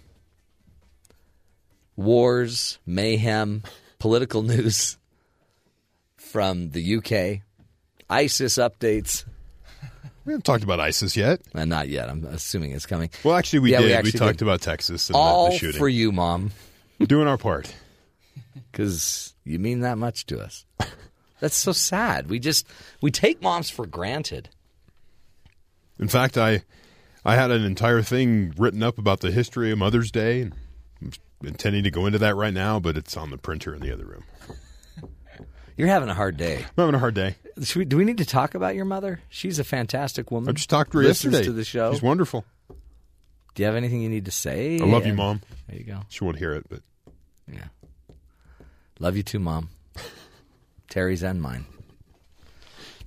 wars, mayhem, political news from the UK, ISIS updates. We haven't talked about ISIS yet. Uh, not yet. I'm assuming it's coming. Well, actually, we Yeah, did. We, actually talked did. about Texas and the- All the, shooting. for you, Mom. Doing our part. because you mean that much to us. That's so sad. We just we take moms for granted. In fact, I I had an entire thing written up about the history of Mother's Day. and I'm intending to go into that right now, but it's on the printer in the other room. You're having a hard day. I'm having a hard day. We, do we need to talk about your mother? She's a fantastic woman. I just talked to her Listens yesterday. to the show. She's wonderful. Do you have anything you need to say? I love you, And- Mom. There you go. She won't hear it, but Yeah. Love you too, Mom. Terry's and mine.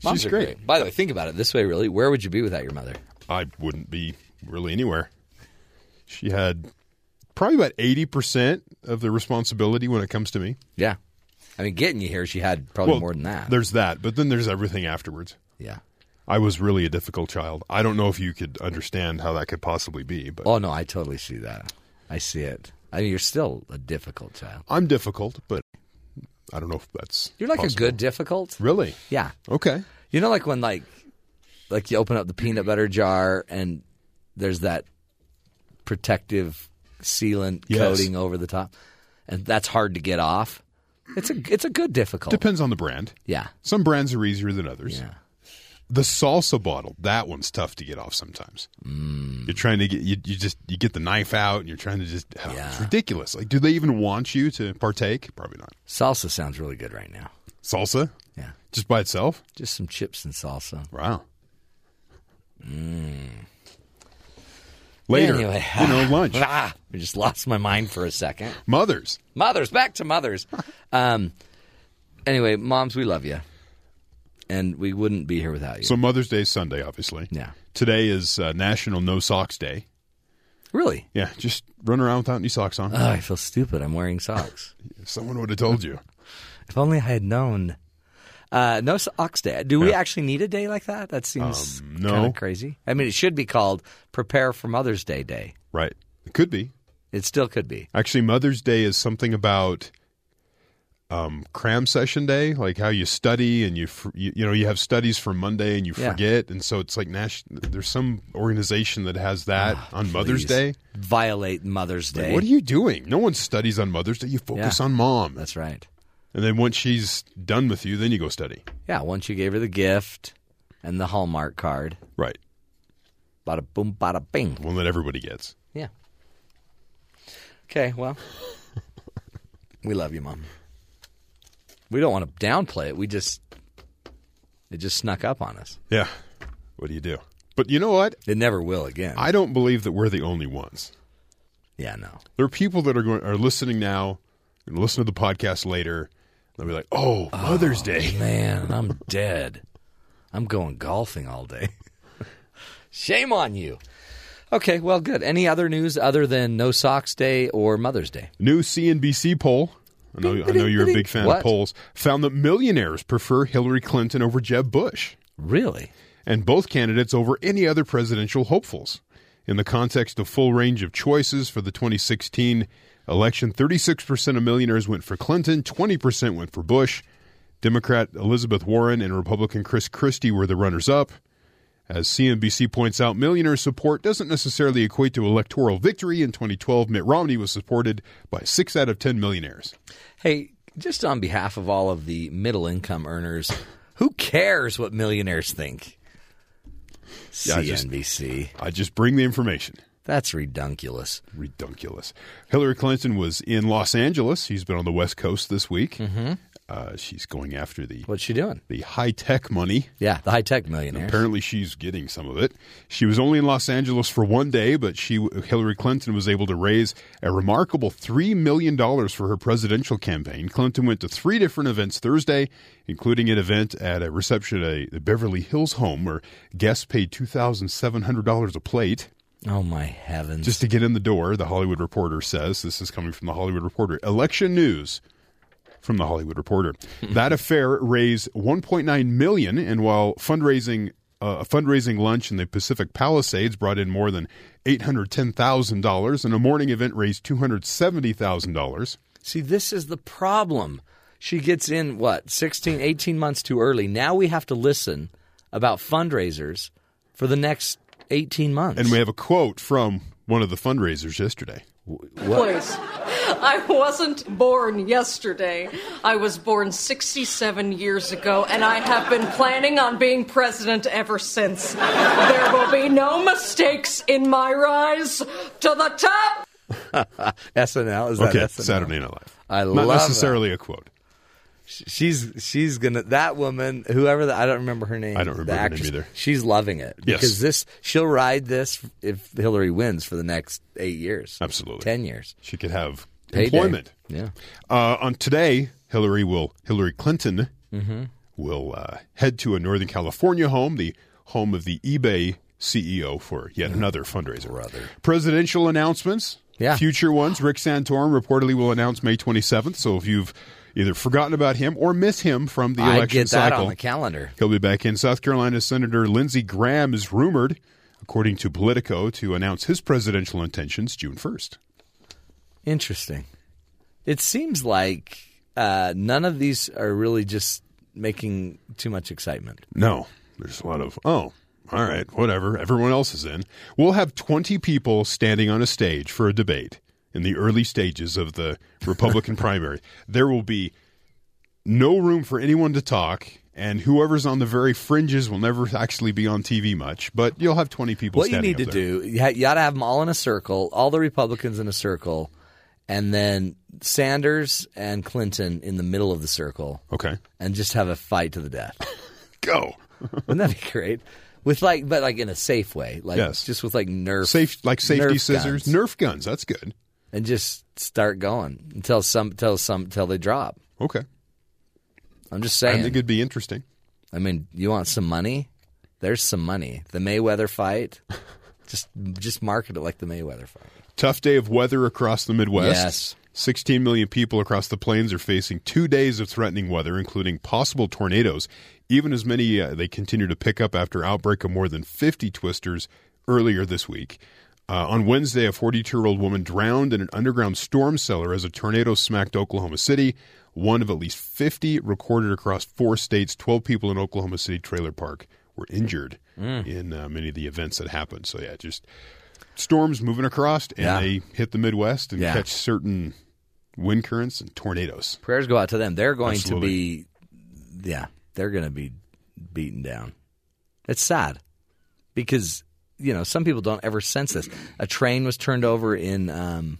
Moms she's are great. By the way, think about it this way. Really, where would you be without your mother? I wouldn't be really anywhere. She had probably about 80% of the responsibility when it comes to me. Yeah. I mean, getting you here, she had probably Well, more than that. There's that, but then there's everything afterwards. Yeah. I was really a difficult child. I don't know if you could understand how that could possibly be, but Oh no, I totally see that. I see it. I mean, you're still a difficult child. I'm difficult, but I don't know if that's You're like possible. a good difficult. Really? Yeah. Okay. You know, like when like like you open up the peanut butter jar and there's that protective sealant Yes. coating over the top, and that's hard to get off. It's a it's a good difficult. Depends on the brand. Yeah. Some brands are easier than others. Yeah. The salsa bottle, that one's tough to get off sometimes. Mm. You're trying to get you, you just you get the knife out and you're trying to just oh, Yeah. it's ridiculous. Like do they even want you to partake? Probably not. Salsa sounds really good right now. Salsa? Yeah. Just by itself? Just some chips and salsa. Wow. Later, Anyway. you know, lunch. Ah, I just lost my mind for a second. Mothers. Mothers, back to mothers. Um, anyway, moms, we love you, and we wouldn't be here without you. So Mother's Day is Sunday, obviously. Yeah. Today is uh, National No Socks Day. really, Yeah, just run around without any socks on. oh, I feel stupid. I'm wearing socks. Someone would have told you. if only I had known. Uh, no socks day. Do we Yeah. actually need a day like that? That seems Um, no. kind of crazy. I mean, it should be called Prepare for Mother's Day Day. Right. It could be. It still could be. Actually, Mother's Day is something about um, cram session day, like how you study and you, fr- you you know you have studies for Monday and you Yeah. forget, and so it's like Nash. There's some organization that has that on Mother's Ah, Day. Violate Mother's Like, Day. what are you doing? No one studies on Mother's Day. You focus Yeah. on mom, That's right. And then once she's done with you, then you go study. Yeah, once you gave her the gift and the Hallmark card, Right, bada boom, bada bing. one that everybody gets. Yeah. Okay, well, we love you, Mom. We don't want to downplay it. We just, it just snuck up on us. Yeah. What do you do? But you know what? It never will again. I don't believe that we're the only ones. yeah, no. There are people that are going are listening now and listen to the podcast later. They'll be like, "Oh, Mother's oh, Day." Man, I'm dead. I'm going golfing all day. Shame on you. Okay, well, good. Any other news other than No Socks Day or Mother's Day? New CNBC poll. I know, I know you're a big fan What? of polls. Found that millionaires prefer Hillary Clinton over Jeb Bush, Really? and both candidates over any other presidential hopefuls. In the context of full range of choices for the 2016 election, 36% of millionaires went for Clinton, 20% went for Bush. Democrat Elizabeth Warren and Republican Chris Christie were the runners up. As CNBC points out, millionaire support doesn't necessarily equate to electoral victory. In 2012, Mitt Romney was supported by six out of 10 millionaires. Hey, just on behalf of all of the middle income earners, who cares what millionaires think? Yeah, I just- CNBC. I just bring the information. That's redunculous. Redunculous. Hillary Clinton was in Los Angeles. She's been on the West Coast this week. Mm-hmm. Uh, she's going after the What's she doing? the high tech money. Yeah, the high tech millionaire. Apparently, she's getting some of it. She was only in Los Angeles for one day, but she Hillary Clinton was able to raise a remarkable three million dollars for her presidential campaign. Clinton went to three different events Thursday, including an event at a reception at a the Beverly Hills home where guests paid two thousand seven hundred dollars a plate Oh my heavens! just to get in the door. The Hollywood Reporter says this is coming from the Hollywood Reporter. Election news from the Hollywood Reporter. that affair raised 1.9 million, and while fundraising uh, a fundraising lunch in the Pacific Palisades brought in more than eight hundred ten thousand dollars, and a morning event raised two hundred seventy thousand dollars. See, this is the problem. She gets in what 16, 18 months too early. Now we have to listen about fundraisers for the next eighteen months. And we have a quote from one of the fundraisers yesterday. Please. I wasn't born yesterday. I was born 67 years ago, and I have been planning on being president ever since. There will be no mistakes in my rise to the top. SNL is that Okay, SNL? Saturday Night Live. I Not love necessarily a quote. She's she's gonna that woman whoever the, I don't remember her name. I don't remember the her name actress, either. She's loving it Yes. because this she'll ride this if Hillary wins for the next eight years, Absolutely. ten years. She could have Payday. employment. Yeah. Uh, on today, Hillary will Hillary Clinton Mm-hmm. will uh, head to a Northern California home, the home of the eBay CEO for yet another fundraiser. Brother. Presidential announcements, Yeah. future ones. Rick Santorum reportedly will announce May 27th. So if you've either forgotten about him or miss him from the election I get that cycle, on the calendar. He'll be back in South Carolina. Senator Lindsey Graham is rumored, according to Politico, to announce his presidential intentions June 1st. Interesting. It seems like uh, none of these are really just making too much excitement. No, there's a lot of, oh, all right, whatever. Everyone else is in. We'll have 20 people standing on a stage for a debate in the early stages of the Republican primary. There will be no room for anyone to talk, and whoever's on the very fringes will never actually be on TV much, but you'll have 20 people what you need to there. do, you got to have them all in a circle, all the Republicans in a circle, and then Sanders and Clinton in the middle of the circle, Okay. and just have a fight to the death. Go. Wouldn't that be great? With like, but like in a safe way, like Yes. just with like Nerf, Safe, like safety Nerf scissors, guns. Nerf guns. That's good. And just start going until some, until some, until they drop. Okay. I'm just saying. I think it'd be interesting. I mean, you want some money? There's some money. The Mayweather fight. just just market it like the Mayweather fight. Tough day of weather across the Midwest. Yes. 16 million people across the plains are facing two days of threatening weather, including possible tornadoes. Even as many, uh, they continue to pick up after outbreak of more than 50 twisters earlier this week. Uh, on Wednesday, a 42 year old woman drowned in an underground storm cellar as a tornado smacked Oklahoma City. One of at least 50 recorded across four states. 12 people in Oklahoma City trailer park were injured Mm. in uh, many of the events that happened. So, yeah, just storms moving across, and Yeah. they hit the Midwest and Yeah. catch certain wind currents and tornadoes. Prayers go out to them. They're going Absolutely. to be, yeah, they're going to be beaten down. It's sad because you know some people don't ever sense this. A train was turned over in um,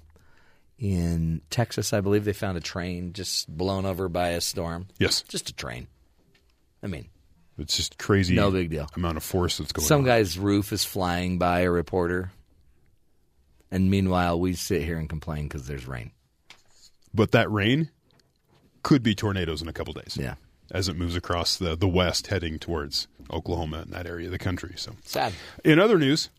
in Texas, I believe. They found a train just blown over by a storm. Yes, just a train. I mean, It's just crazy. No big deal. Amount of force that's going some on. guy's roof is flying by a reporter, and meanwhile we sit here and complain because there's rain. But that rain could be tornadoes in a couple days. Yeah. As it moves across the, the west heading towards Oklahoma and that area of the country. So Sad. In other news,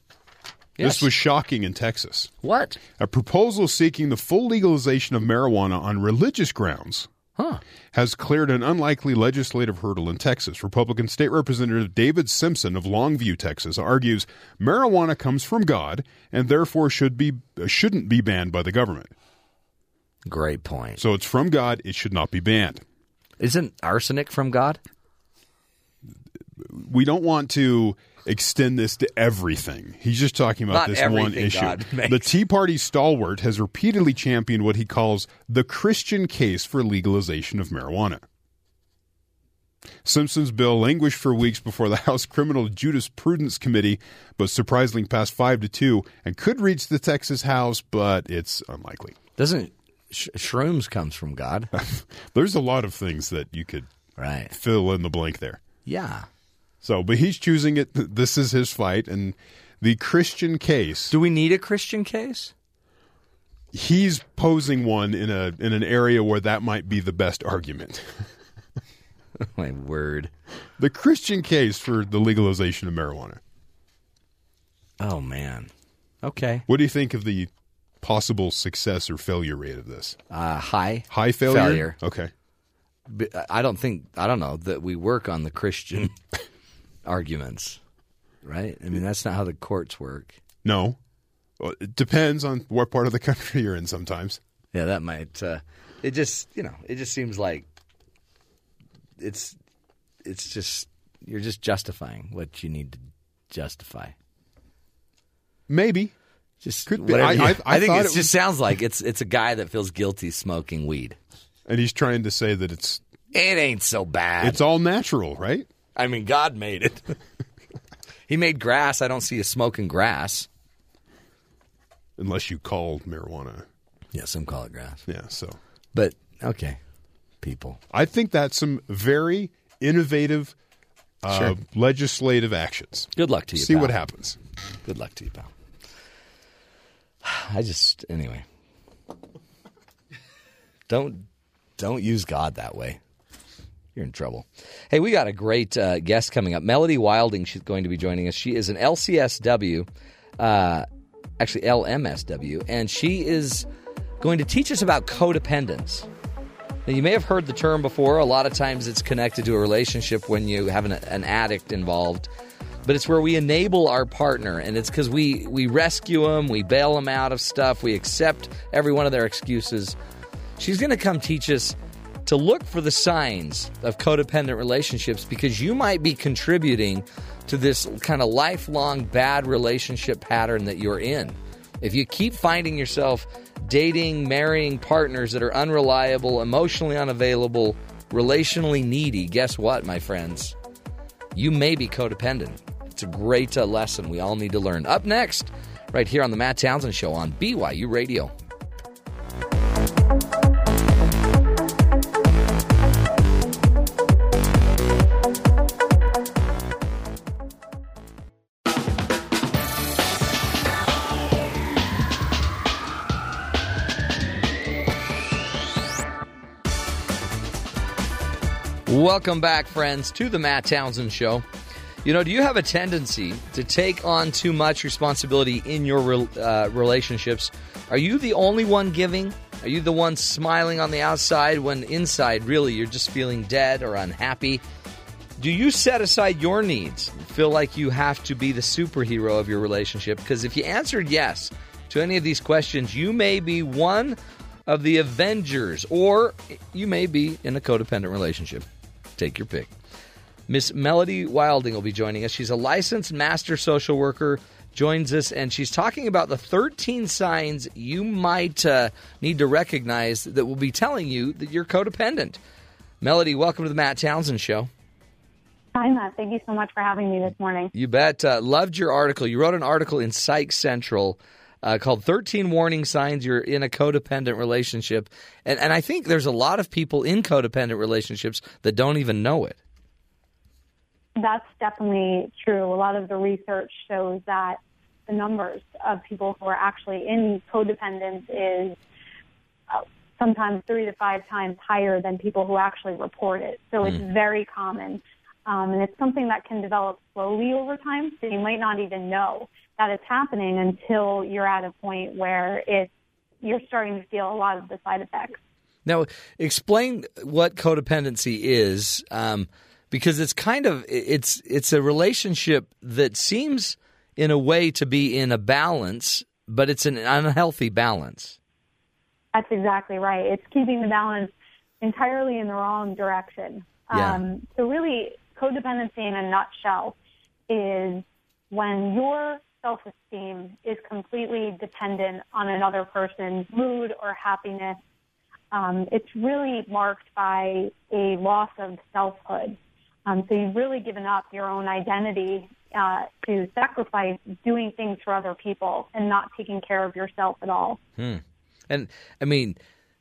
Yes. this was shocking in Texas. What? A proposal seeking the full legalization of marijuana on religious grounds Huh. has cleared an unlikely legislative hurdle in Texas. Republican State Representative David Simpson of Longview, Texas, argues marijuana comes from God and therefore should be shouldn't be banned by the government. Great point. So it's from God; it should not be banned. Isn't arsenic from God? We don't want to extend this to everything. He's just talking about Not this one issue. The Tea Party stalwart has repeatedly championed what he calls the Christian case for legalization of marijuana. Simpson's bill languished for weeks before the House Criminal Jurisprudence Committee, but surprisingly passed five to two and could reach the Texas House, but it's unlikely. Doesn't sh- shrooms comes from God? There's a lot of things that you could right fill in the blank there. Yeah. So, but he's choosing it. This is his fight, and the Christian case. Do we need a Christian case? He's posing one in a in an area where that might be the best argument. My word. The Christian case for the legalization of marijuana. Oh man. Okay. What do you think of the possible success or failure rate of this? Uh, high. High failure. Failure. Okay. I don't think I don't know that we work on the Christian arguments, right? I mean, that's not how the courts work. No. Well, it depends on what part of the country you're in. Sometimes. Yeah, that might. Uh, it just you know, it just seems like it's it's just you're just justifying what you need to justify. Maybe. Just Could be. whatever I- you- I- I think thought it it just was- sounds like it's it's a guy that feels guilty smoking weed. And he's trying to say that it's It ain't so bad. it's all natural, right? I mean, God made it. he made grass. I don't see you smoking grass. Unless you call marijuana. Yeah, some call it grass. Yeah. So. But okay, people. I think that's some very innovative uh, Sure. legislative actions. Good luck to you. See pal. what happens. Good luck to you, pal. I just anyway. Don't don't use God that way. You're in trouble. Hey, we got a great uh, guest coming up. Melody Wilding, she's going to be joining us. She is an LCSW, uh, actually LMSW, and she is going to teach us about codependence. Now, you may have heard the term before. A lot of times it's connected to a relationship when you have an, an addict involved. But it's where we enable our partner, and it's because we, we rescue them, we bail them out of stuff, we accept every one of their excuses. She's going to come teach us to look for the signs of codependent relationships because you might be contributing to this kind of lifelong bad relationship pattern that you're in. If you keep finding yourself dating, marrying partners that are unreliable, emotionally unavailable, relationally needy, guess what, my friends? You may be codependent. It's a great uh, lesson we all need to learn. Up next, right here on The Matt Townsend Show on BYU Radio. Welcome back, friends, to the Matt Townsend Show. You know, do you have a tendency to take on too much responsibility in your rel- uh, relationships? Are you the only one giving? Are you the one smiling on the outside when inside, really, you're just feeling dead or unhappy? Do you set aside your needs? Feel like you have to be the superhero of your relationship? Because if you answered yes to any of these questions, you may be one of the Avengers, or you may be in a codependent relationship. Take your pick. Miss Melody Wilding will be joining us. She's a licensed master social worker, joins us, and she's talking about the 13 signs you might uh, need to recognize that will be telling you that you're codependent. Melody, welcome to the Matt Townsend Show. Hi, Matt. Thank you so much for having me this morning. You bet. Uh, loved your article. You wrote an article in Psych Central uh, called 13 Warning Signs You're in a Codependent Relationship. And, and I think there's a lot of people in codependent relationships that don't even know it. That's definitely true. A lot of the research shows that the numbers of people who are actually in codependence is uh, sometimes three to five times higher than people who actually report it. So mm. it's very common. Um, and it's something that can develop slowly over time. So you might not even know that it's happening until you're at a point where it's, you're starting to feel a lot of the side effects. Now, explain what codependency is. Um, because it's kind of it's it's a relationship that seems in a way to be in a balance, but it's an unhealthy balance. That's exactly right. It's keeping the balance entirely in the wrong direction. Yeah. Um, so really, codependency in a nutshell is when your self-esteem is completely dependent on another person's mood or happiness. Um, it's really marked by a loss of selfhood. Um, so you've really given up your own identity uh, to sacrifice doing things for other people and not taking care of yourself at all. Hmm. And I mean,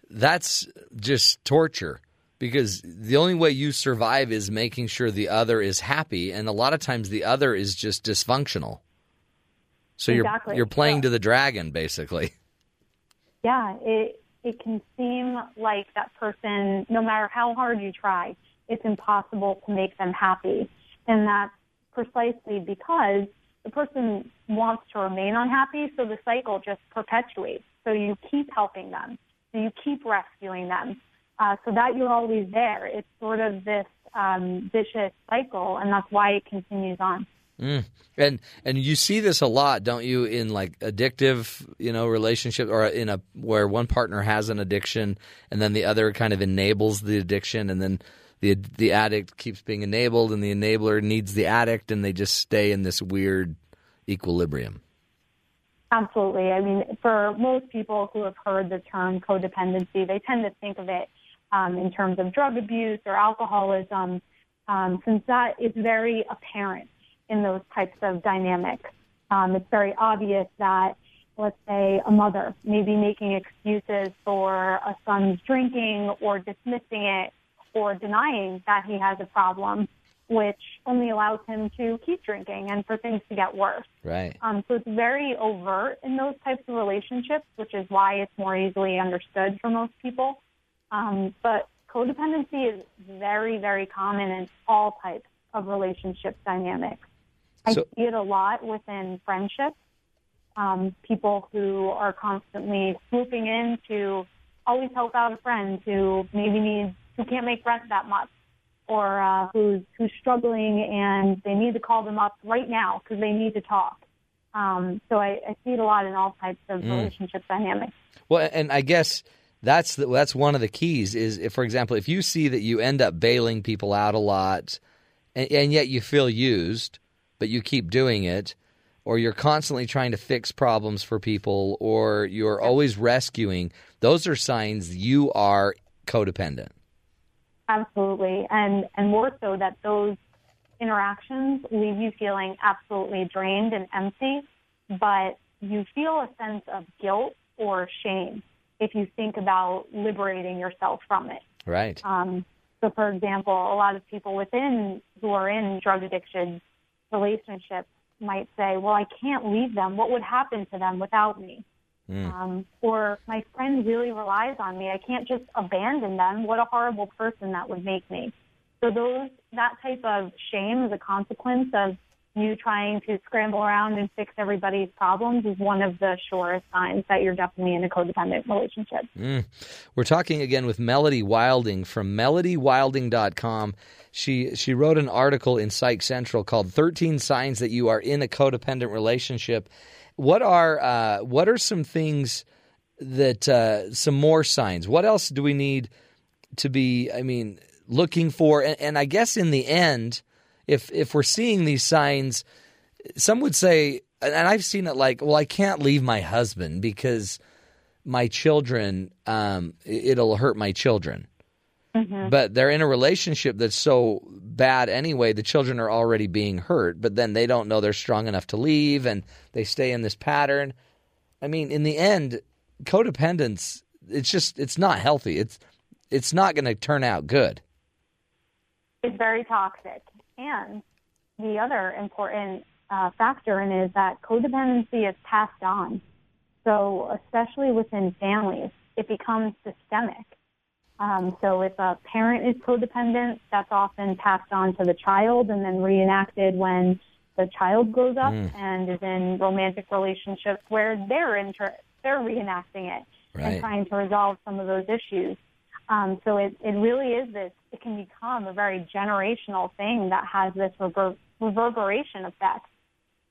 that's just torture because the only way you survive is making sure the other is happy, and a lot of times the other is just dysfunctional. So exactly. you're you're playing to the dragon, basically. Yeah, it it can seem like that person, no matter how hard you try, it's impossible to make them happy. And that's precisely because the person wants to remain unhappy, so the cycle just perpetuates. So you keep helping them, so you keep rescuing them, uh, so that you're always there. It's sort of this um, vicious cycle, and that's why it continues on. Mm. And and you see this a lot, don't you, in like addictive, you know, relationships or in a where one partner has an addiction and then the other kind of enables the addiction and then the the addict keeps being enabled and the enabler needs the addict and they just stay in this weird equilibrium. Absolutely. I mean, for most people who have heard the term codependency, they tend to think of it um, in terms of drug abuse or alcoholism, um, since that is very apparent in those types of dynamics. Um, it's very obvious that, let's say, a mother may be making excuses for a son's drinking or dismissing it or denying that he has a problem, which only allows him to keep drinking and for things to get worse. Right. Um, so it's very overt in those types of relationships, which is why it's more easily understood for most people. Um, but codependency is very, very common in all types of relationship dynamics. I So- see it a lot within friendships. Um, people who are constantly swooping in to always help out a friend who maybe needs who can't make rent that much, or uh, who's who's struggling and they need to call them up right now because they need to talk. Um, so I, I see it a lot in all types of Mm. relationship dynamics. Well, and I guess that's the, that's one of the keys. Is if, for example, if you see that you end up bailing people out a lot, and, and yet you feel used, but you keep doing it, or you're constantly trying to fix problems for people, or you're always rescuing, those are signs you are codependent. Absolutely, and and more so that those interactions leave you feeling absolutely drained and empty, but you feel a sense of guilt or shame if you think about liberating yourself from it. Right. Um, so, for example, a lot of people within who are in drug addiction relationships might say, "Well, I can't leave them. What would happen to them without me?" Mm. Um, or my friend really relies on me. I can't just abandon them. What a horrible person that would make me. So those that type of shame is a consequence of you trying to scramble around and fix everybody's problems is one of the surest signs that you're definitely in a codependent relationship. Mm. We're talking again with Melody Wilding from melodywilding.com. She she wrote an article in Psych Central called 13 Signs That You Are in a Codependent Relationship. What are uh, what are some things that uh, some more signs? What else do we need to be I mean looking for and, and I guess in the end if if we're seeing these signs, some would say, and I've seen it like, well, I can't leave my husband because my children, um, it'll hurt my children. Mm-hmm. But they're in a relationship that's so bad anyway, the children are already being hurt, but then they don't know they're strong enough to leave and they stay in this pattern. I mean, in the end, codependence, it's just it's not healthy. It's it's not going to turn out good. It's very toxic. And the other important uh, factor in is that codependency is passed on. So, especially within families, it becomes systemic. Um, so, if a parent is codependent, that's often passed on to the child and then reenacted when the child grows up mm. and is in romantic relationships where they're inter- they're reenacting it right. and trying to resolve some of those issues. Um, so it, it really is this, it can become a very generational thing that has this rever- reverberation effect.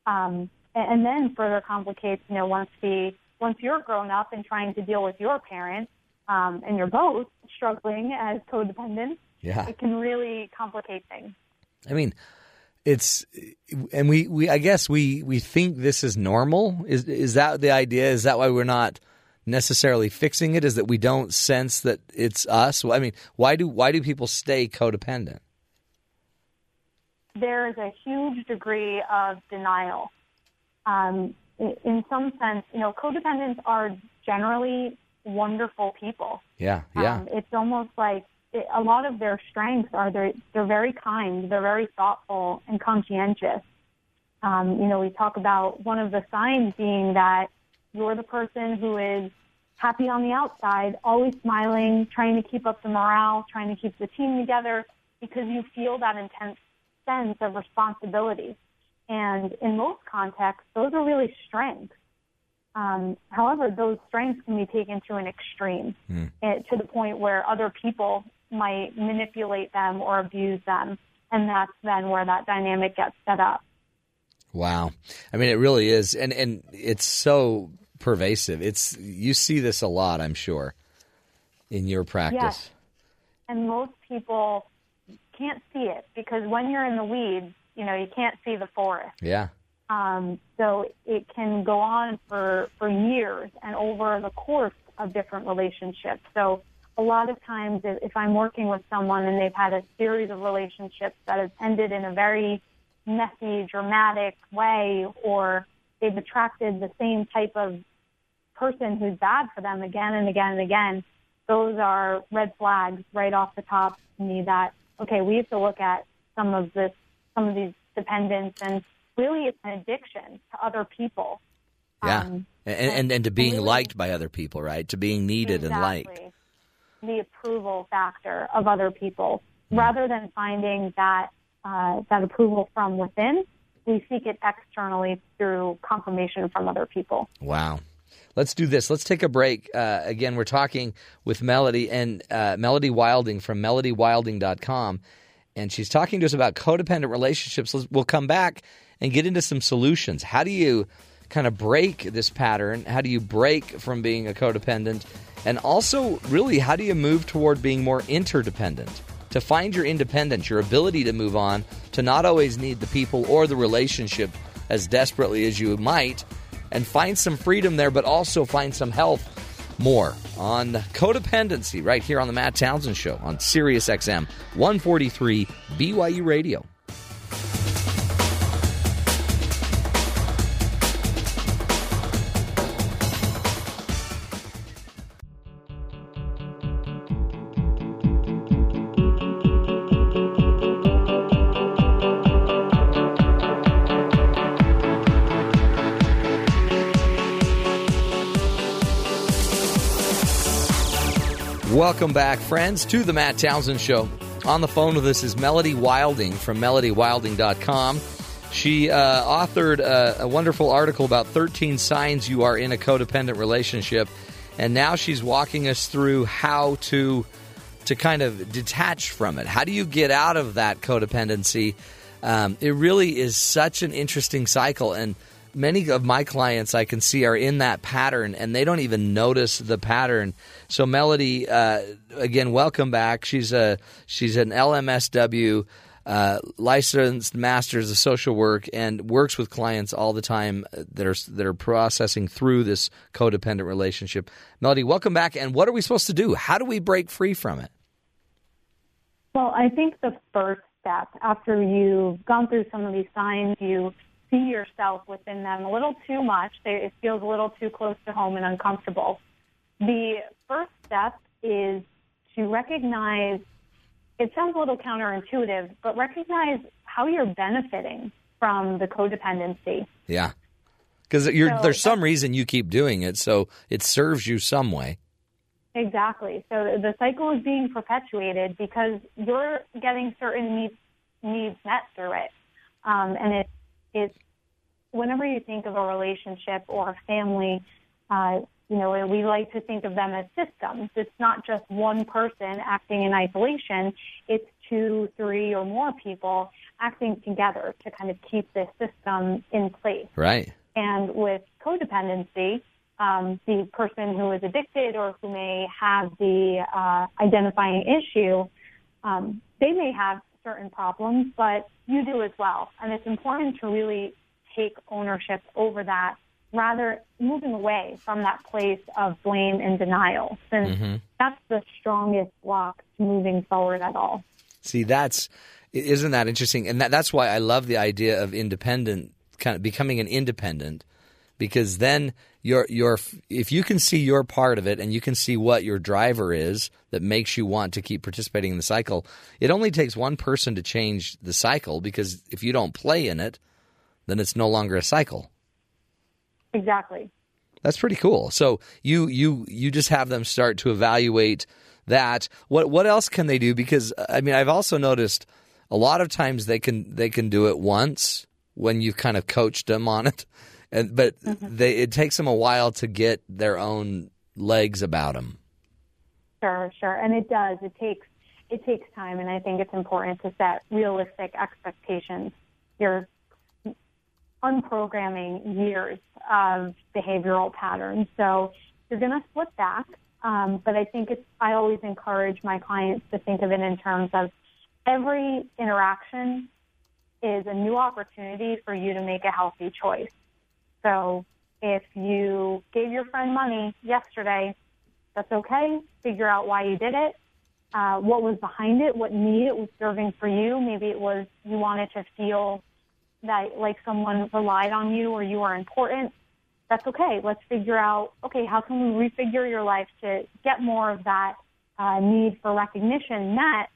Um, and, and then further complicates, you know, once the, once you're grown up and trying to deal with your parents, um, and you're both struggling as codependents, yeah. it can really complicate things. I mean, it's and we, we I guess we, we think this is normal. Is is that the idea? Is that why we're not necessarily fixing it is that we don't sense that it's us. I mean, why do why do people stay codependent? There is a huge degree of denial. Um, in some sense, you know, codependents are generally wonderful people. Yeah, yeah. Um, it's almost like it, a lot of their strengths are they're they're very kind, they're very thoughtful and conscientious. Um, you know, we talk about one of the signs being that you're the person who is happy on the outside, always smiling, trying to keep up the morale, trying to keep the team together because you feel that intense sense of responsibility. And in most contexts, those are really strengths. Um, however, those strengths can be taken to an extreme mm. to the point where other people might manipulate them or abuse them. And that's then where that dynamic gets set up. Wow. I mean, it really is. And, and it's so pervasive. It's you see this a lot, I'm sure, in your practice. Yes. And most people can't see it because when you're in the weeds, you know, you can't see the forest. Yeah. Um, so it can go on for, for years and over the course of different relationships. So a lot of times if I'm working with someone and they've had a series of relationships that have ended in a very messy, dramatic way, or they've attracted the same type of person who's bad for them again and again and again, those are red flags right off the top to me that, okay, we have to look at some of this, some of these dependents and really it's an addiction to other people. Yeah. Um, and, and, and, to being really, liked by other people, right? To being needed exactly. and liked. The approval factor of other people. Mm. Rather than finding that, uh, that approval from within, we seek it externally through confirmation from other people. Wow. Let's do this. Let's take a break. Uh, again, we're talking with Melody and uh, Melody Wilding from melodywilding.com. And she's talking to us about codependent relationships. We'll come back and get into some solutions. How do you kind of break this pattern? How do you break from being a codependent? And also, really, how do you move toward being more interdependent? To find your independence, your ability to move on, to not always need the people or the relationship as desperately as you might and find some freedom there, but also find some health. More on codependency right here on the Matt Townsend Show on Sirius XM 143 BYU Radio. Welcome back, friends, to the Matt Townsend Show. On the phone with us is Melody Wilding from melodywilding.com. She uh, authored a, a wonderful article about 13 signs you are in a codependent relationship, and now she's walking us through how to to kind of detach from it. How do you get out of that codependency? Um, it really is such an interesting cycle, and many of my clients I can see are in that pattern, and they don't even notice the pattern. So, Melody, uh, again, welcome back. She's a she's an LMSW. Uh, licensed masters of social work and works with clients all the time that are that are processing through this codependent relationship. Melody, welcome back. And what are we supposed to do? How do we break free from it? Well, I think the first step after you've gone through some of these signs, you see yourself within them a little too much. It feels a little too close to home and uncomfortable. The first step is to recognize it sounds a little counterintuitive, but recognize how you're benefiting from the codependency. Yeah. Because so, there's some reason you keep doing it, so it serves you some way. Exactly. So the cycle is being perpetuated because you're getting certain needs, needs met through it. Um, and it, it's whenever you think of a relationship or a family, uh, you know, we like to think of them as systems. It's not just one person acting in isolation. It's two, three, or more people acting together to kind of keep this system in place. Right. And with codependency, um, the person who is addicted or who may have the uh, identifying issue, um, they may have certain problems, but you do as well. And it's important to really take ownership over that rather moving away from that place of blame and denial, since mm-hmm. that's the strongest block to moving forward at all. See, that's isn't that interesting, and that, that's why I love the idea of independent, kind of becoming an independent, because then you're you're if you can see your part of it and you can see what your driver is that makes you want to keep participating in the cycle. It only takes one person to change the cycle because if you don't play in it, then it's no longer a cycle. Exactly. That's pretty cool. So you you you just have them start to evaluate that. What what else can they do? Because I mean, I've also noticed a lot of times they can they can do it once when you've kind of coached them on it, and but mm-hmm. they it takes them a while to get their own legs about them. Sure, sure, and it does. It takes it takes time, and I think it's important to set realistic expectations. You're unprogramming years of behavioral patterns. So you're going to slip back. Um, but I think it's, I always encourage my clients to think of it in terms of every interaction is a new opportunity for you to make a healthy choice. So if you gave your friend money yesterday, that's okay. Figure out why you did it. Uh, what was behind it? What need it was serving for you? Maybe it was you wanted to feel that like someone relied on you or you are important, that's okay. Let's figure out, okay, how can we refigure your life to get more of that uh, need for recognition met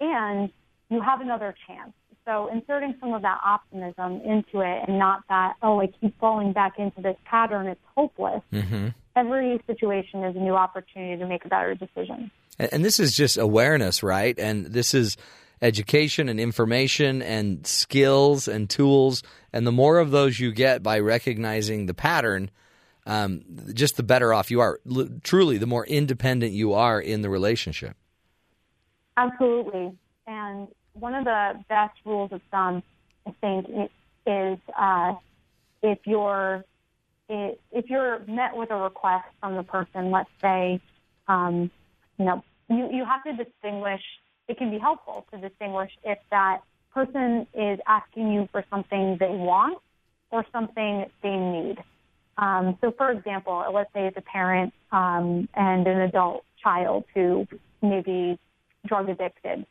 and you have another chance. So inserting some of that optimism into it and not that, oh, I keep falling back into this pattern, it's hopeless. Mm-hmm. Every situation is a new opportunity to make a better decision. And this is just awareness, right? And this is education and information and skills and tools. And the more of those you get by recognizing the pattern, um, just the better off you are. L- truly, the more independent you are in the relationship. Absolutely. And one of the best rules of thumb, I think, is uh, if you're if you're met with a request from the person, let's say, um, you know, you, you have to distinguish it can be helpful to distinguish if that person is asking you for something they want or something they need. Um, so, for example, let's say it's a parent um, and an adult child who may be drug addicted.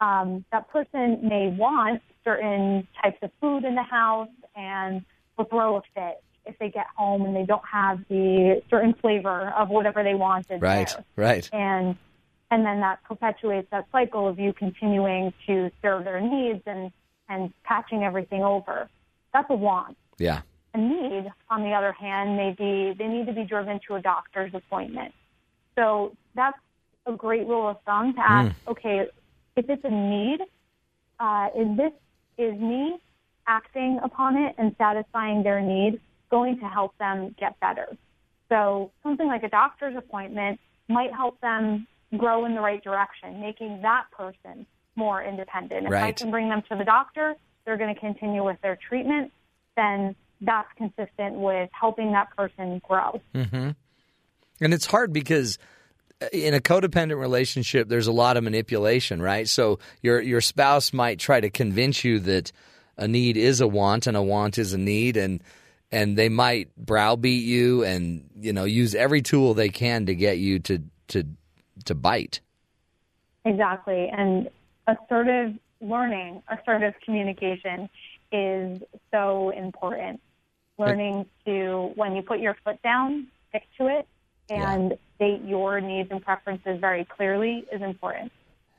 Um, that person may want certain types of food in the house and will throw a fit if they get home and they don't have the certain flavor of whatever they wanted. Right, there. right. And and then that perpetuates that cycle of you continuing to serve their needs and and patching everything over. That's a want. Yeah. A need, on the other hand, may be they need to be driven to a doctor's appointment. So that's a great rule of thumb to ask. Mm. Okay, if it's a need, uh, is this is me acting upon it and satisfying their need going to help them get better. So something like a doctor's appointment might help them grow in the right direction, making that person more independent. If I can bring them to the doctor, they're going to continue with their treatment, then that's consistent with helping that person grow. hmm And it's hard because uh, in a codependent relationship, there's a lot of manipulation, right? So your your spouse might try to convince you that a need is a want and a want is a need, and and they might browbeat you and you know use every tool they can to get you to to to bite. Exactly. And assertive learning, assertive communication is so important. Learning to, when you put your foot down, stick to it and state your needs and preferences very clearly is important.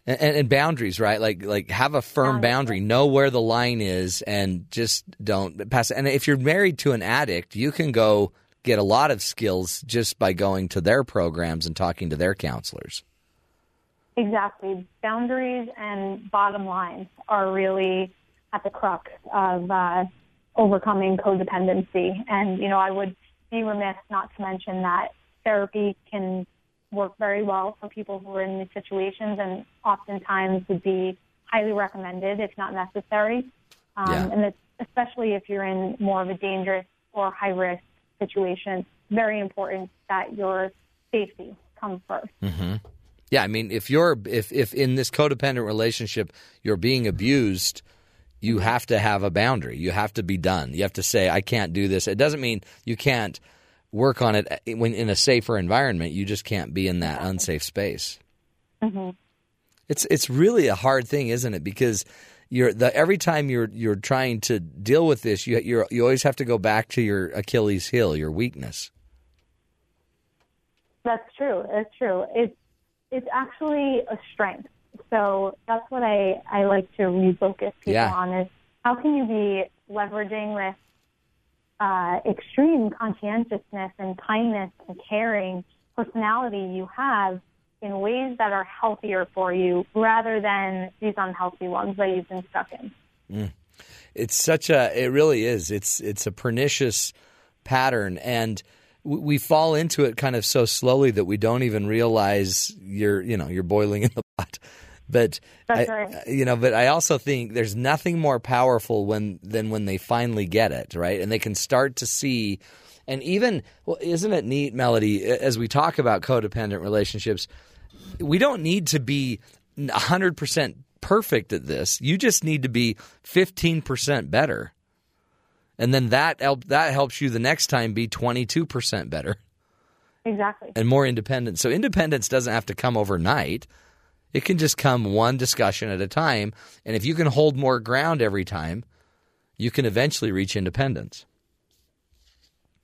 And, and, and boundaries, right? Like like have a firm boundary, know where the line is, and just don't pass. it. And if you're married to an addict, you can go get a lot of skills just by going to their programs and talking to their counselors. Exactly. Boundaries and bottom lines are really at the crux of uh, overcoming codependency. And, you know, I would be remiss not to mention that therapy can work very well for people who are in these situations and oftentimes would be highly recommended if not necessary. Um, Yeah. And especially if you're in more of a dangerous or high risk situation, very important that your safety comes first. hmm Yeah, I mean, if you're if if in this codependent relationship you're being abused, you have to have a boundary. You have to be done. You have to say, "I can't do this." It doesn't mean you can't work on it when in a safer environment. You just can't be in that unsafe space. Mm-hmm. It's it's really a hard thing, isn't it? Because you're the every time you're you're trying to deal with this, you you you always have to go back to your Achilles heel, your weakness. That's true. It's true. It's it's actually a strength. So that's what I, I like to refocus people Yeah. on is how can you be leveraging this uh, extreme conscientiousness and kindness and caring personality you have in ways that are healthier for you rather than these unhealthy ones that you've been stuck in. Mm. It's such a. It really is. It's it's a pernicious pattern, and we, we fall into it kind of so slowly that we don't even realize you're you know you're boiling in the pot. But That's I, right. you know, but I also think there's nothing more powerful when than when they finally get it right, and they can start to see. And even well, isn't it neat, Melody? As we talk about codependent relationships, we don't need to be 100% perfect at this. You just need to be 15% better. And then that that helps you the next time be 22% better Exactly. and more independent. So independence doesn't have to come overnight. It can just come one discussion at a time, and if you can hold more ground every time, you can eventually reach independence.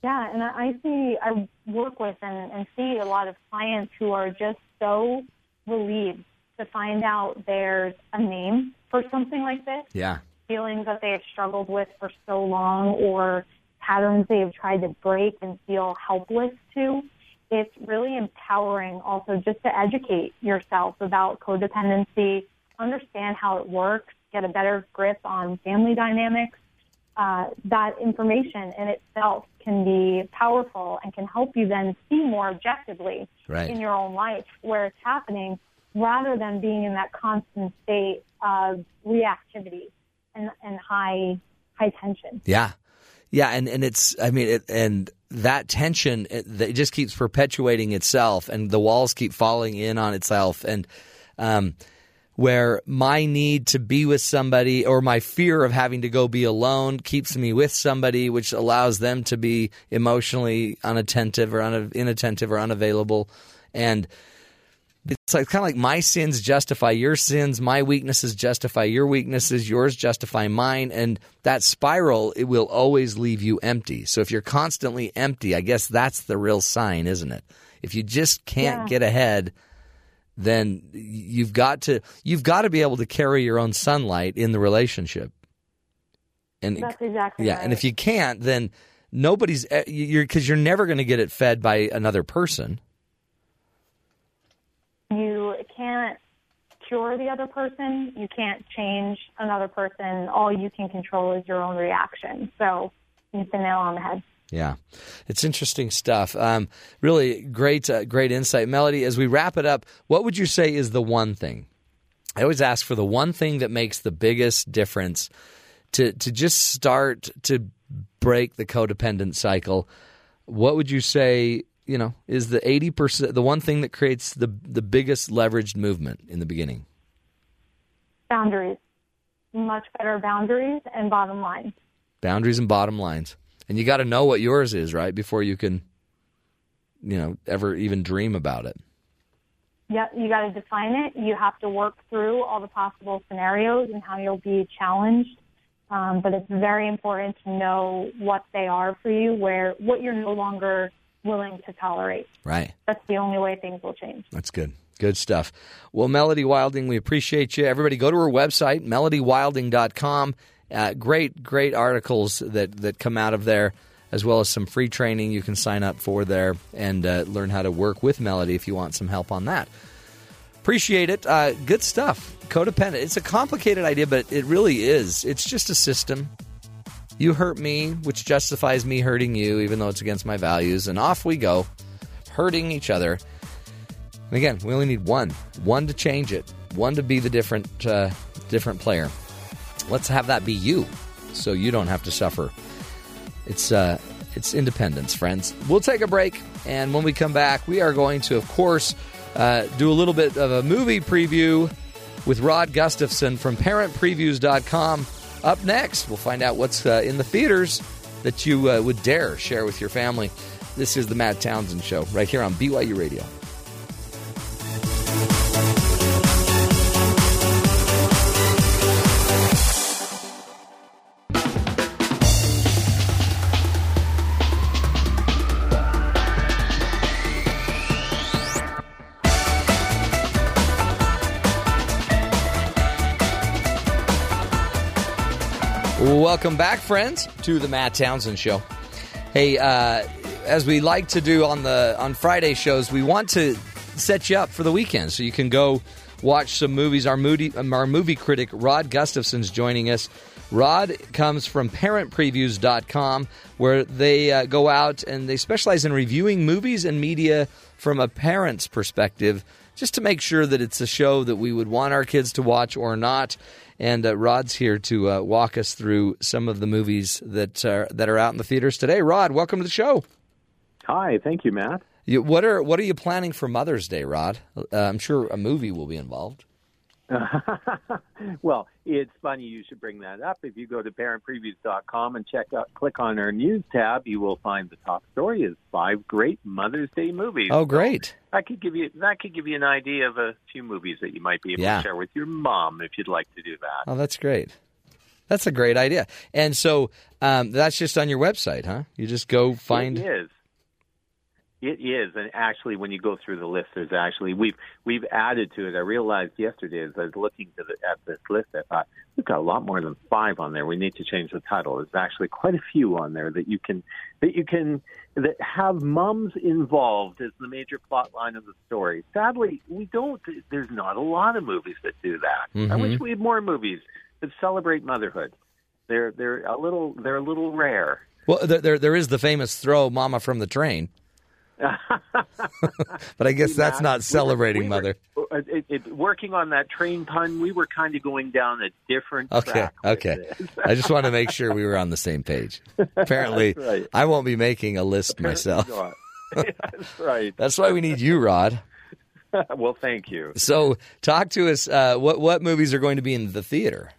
Yeah, and I see, I work with and, and see a lot of clients who are just so relieved to find out there's a name for something like this, Yeah. feelings that they have struggled with for so long, or patterns they have tried to break and feel helpless to. It's really empowering also just to educate yourself about codependency, understand how it works, get a better grip on family dynamics, uh, that information in itself can be powerful and can help you then see more objectively Right. in your own life where it's happening rather than being in that constant state of reactivity and, and high high tension. Yeah, yeah, and and it's I mean, it, and that tension it, it just keeps perpetuating itself, and the walls keep falling in on itself, and um, where my need to be with somebody or my fear of having to go be alone keeps me with somebody, which allows them to be emotionally unattentive or un- inattentive or unavailable, and it's like kind of like my sins justify your sins, my weaknesses justify your weaknesses, yours justify mine, and that spiral it will always leave you empty. So if you're constantly empty, I guess that's the real sign, isn't it? If you just can't Yeah. get ahead, then you've got to you've got to be able to carry your own sunlight in the relationship. And That's exactly yeah, right. and if you can't, then nobody's eh, you're because you're never going to get it fed by another person. you can't cure the other person. You can't change another person. All you can control is your own reaction. So you hit the nail on the head. Yeah, it's interesting stuff. Um, really great, uh, great insight, Melody. As we wrap it up, what would you say is the one thing? I always ask for the one thing that makes the biggest difference to to just start to break the codependent cycle. What would you say? You know, is the eighty percent the one thing that creates the the biggest leveraged movement in the beginning? Boundaries. Much better boundaries and bottom line. Boundaries and bottom lines and you got to know what yours is, right, before you can, you know, ever even dream about it. Yeah, you got to define it. You have to work through all the possible scenarios and how you'll be challenged. Um, but it's very important to know what they are for you, where what you're no longer willing to tolerate. Right. That's the only way things will change. That's good. Good stuff. Well, Melody Wilding, we appreciate you. Everybody go to her website, melodywilding.com. Uh, great, great articles that, that come out of there, as well as some free training you can sign up for there and uh, learn how to work with Melody if you want some help on that. Appreciate it. Uh, good stuff. Codependent. It's a complicated idea, but it really is. It's just a system. You hurt me, which justifies me hurting you, even though it's against my values, and off we go, hurting each other. And again, we only need one, one to change it, one to be the different, uh, different player. Let's have that be you, so you don't have to suffer. It's uh, it's independence, friends. We'll take a break, and when we come back, we are going to, of course, uh, do a little bit of a movie preview with Rod Gustafson from ParentPreviews.com. Up next, we'll find out what's uh, in the theaters that you uh, would dare share with your family. This is the Matt Townsend Show right here on BYU Radio. Welcome back, friends, to the Matt Townsend Show. Hey, uh, as we like to do on the on Friday shows, we want to set you up for the weekend so you can go watch some movies. Our movie, our movie critic Rod Gustafson's joining us. Rod comes from ParentPreviews.com, where they uh, go out and they specialize in reviewing movies and media from a parent's perspective, just to make sure that it's a show that we would want our kids to watch or not. And uh, Rod's here to uh, walk us through some of the movies that are, that are out in the theaters today. Rod, welcome to the show. Hi, thank you, Matt. You, what are what are you planning for Mother's Day, Rod? Uh, I'm sure a movie will be involved. well, it's funny you should bring that up. If you go to parentpreviews.com and check out, click on our news tab, you will find the top story is five great Mother's Day movies. Oh, great! So that could give you that could give you an idea of a few movies that you might be able yeah. to share with your mom if you'd like to do that. Oh, that's great. That's a great idea. And so um, that's just on your website, huh? You just go find. It is. It is, and actually, when you go through the list, there's actually we've we've added to it. I realized yesterday as I was looking the, at this list, I thought we've got a lot more than five on there. We need to change the title. There's actually quite a few on there that you can that you can that have mums involved as the major plot line of the story. Sadly, we don't. There's not a lot of movies that do that. Mm-hmm. I wish we had more movies that celebrate motherhood. They're they're a little they're a little rare. Well, there there is the famous throw mama from the train. but I guess that's not celebrating we were, mother. We were, it, it, working on that train pun, we were kind of going down a different okay, Okay, I just want to make sure we were on the same page. Apparently, right. I won't be making a list Apparently myself. that's right. That's why we need you, Rod. well, thank you. So, talk to us. Uh, what what movies are going to be in the theater?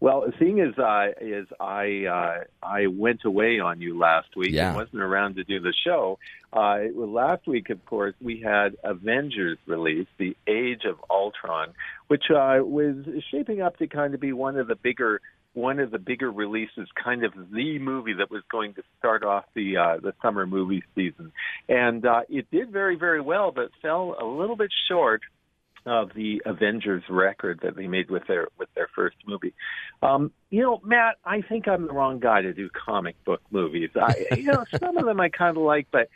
Well, seeing as I as I uh, I went away on you last week. Yeah. and wasn't around to do the show, uh, well, last week, of course, we had Avengers release, The Age of Ultron, which uh, was shaping up to kind of be one of the bigger one of the bigger releases, kind of the movie that was going to start off the uh, the summer movie season, and uh, it did very very well, but fell a little bit short of the Avengers record that they made with their with their first movie. Um, you know, Matt, I think I'm the wrong guy to do comic book movies. I, you know, some of them I kind of like, but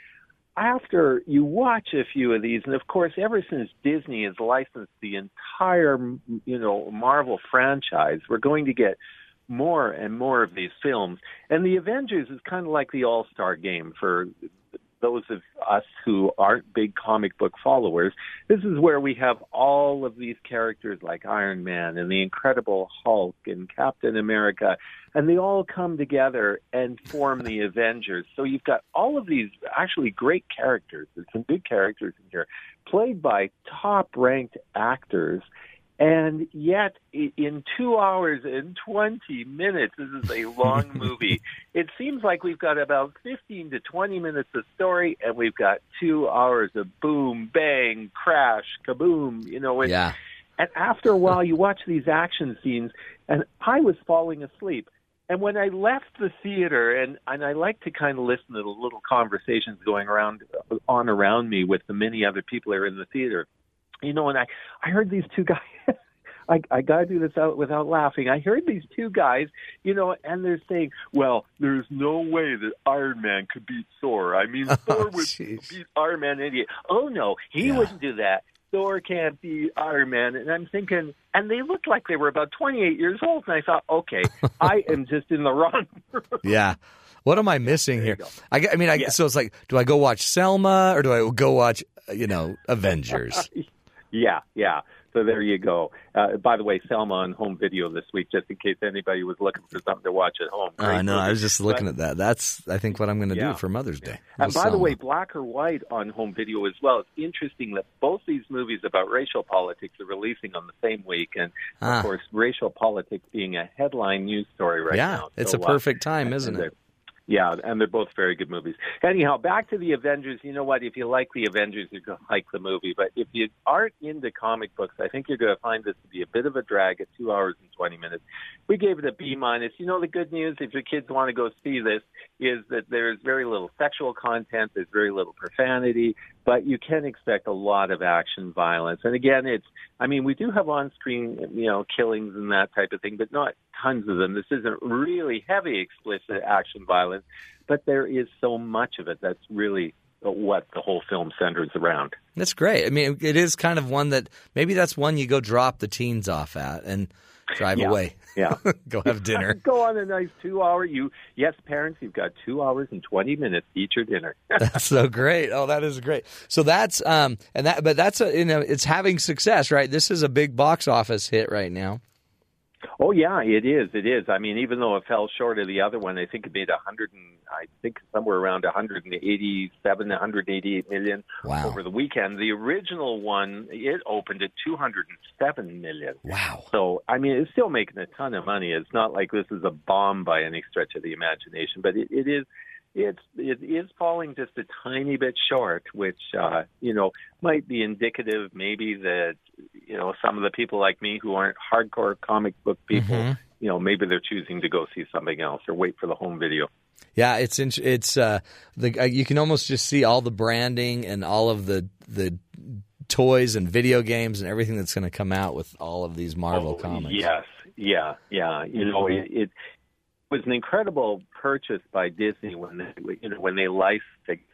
after you watch a few of these, and of course, ever since Disney has licensed the entire, you know, Marvel franchise, we're going to get more and more of these films. And the Avengers is kind of like the All Star game for those of us who aren't big comic book followers, this is where we have all of these characters like Iron Man and the Incredible Hulk and Captain America, and they all come together and form the Avengers. So you've got all of these actually great characters. There's some big characters in here, played by top ranked actors and yet, in two hours and 20 minutes, this is a long movie. It seems like we've got about 15 to 20 minutes of story, and we've got two hours of boom, bang, crash, kaboom. You know, and, yeah. and after a while, you watch these action scenes, and I was falling asleep. And when I left the theater, and and I like to kind of listen to the little conversations going around on around me with the many other people that are in the theater you know, and I, I heard these two guys. I, I got to do this out without laughing. I heard these two guys, you know, and they're saying, "Well, there's no way that Iron Man could beat Thor. I mean, Thor would geez. beat Iron Man. Idiot. Oh no, he Yeah. wouldn't do that. Thor can't beat Iron Man." And I'm thinking, and they looked like they were about 28 years old, and I thought, okay, I am just in the wrong. room. Yeah. What am I missing here? I, I mean, I, Yeah. so it's like, do I go watch Selma or do I go watch, uh, you know, Avengers? Yeah, yeah. So there you go. Uh, by the way, Selma on home video this week, just in case anybody was looking for something to watch at home. I Great know. I was just looking at that. That's, I think, what I'm going to Yeah. do for Mother's Day. And by the way, black or white on home video as well. It's interesting that both these movies about racial politics are releasing on the same week, and Ah. of course, racial politics being a headline news story right now. yeah, now. it's a uh, perfect time, isn't it? Yeah, and they're both very good movies. Anyhow, back to the Avengers. You know what? If you like the Avengers, you're going to like the movie. But if you aren't into comic books, I think you're going to find this to be a bit of a drag at two hours and 20 minutes. We gave it a B minus. You know, the good news, if your kids want to go see this, is that there's very little sexual content, there's very little profanity, but you can expect a lot of action violence. And again, it's, I mean, we do have on screen, you know, killings and that type of thing, but not tons of them. This isn't really heavy, explicit action violence, but there is so much of it that's really what the whole film centers around. That's great. I mean, it is kind of one that maybe that's one you go drop the teens off at and drive Yeah. away. Yeah. go have dinner. Go on a nice two hour. You, yes, parents, you've got two hours and 20 minutes to eat your dinner. That's so great. Oh, that is great. So that's um and that but that's a you know it's having success, right? This is a big box office hit right now. Oh yeah, it is. It is. I mean, even though it fell short of the other one, I think it made a hundred and I think somewhere around 187, 188 million Wow. over the weekend. The original one it opened at 207 million. Wow. So I mean, it's still making a ton of money. It's not like this is a bomb by any stretch of the imagination, but it, it is. It's it is falling just a tiny bit short, which uh, you know might be indicative, maybe that you know some of the people like me who aren't hardcore comic book people, Mhm. you know, maybe they're choosing to go see something else or wait for the home video. Yeah, it's it's uh the uh, you can almost just see all the branding and all of the the toys and video games and everything that's going to come out with all of these Marvel Oh, comics. Yes, yeah, yeah. You know, it, it was an incredible purchase by Disney when they, you know, when they licensed.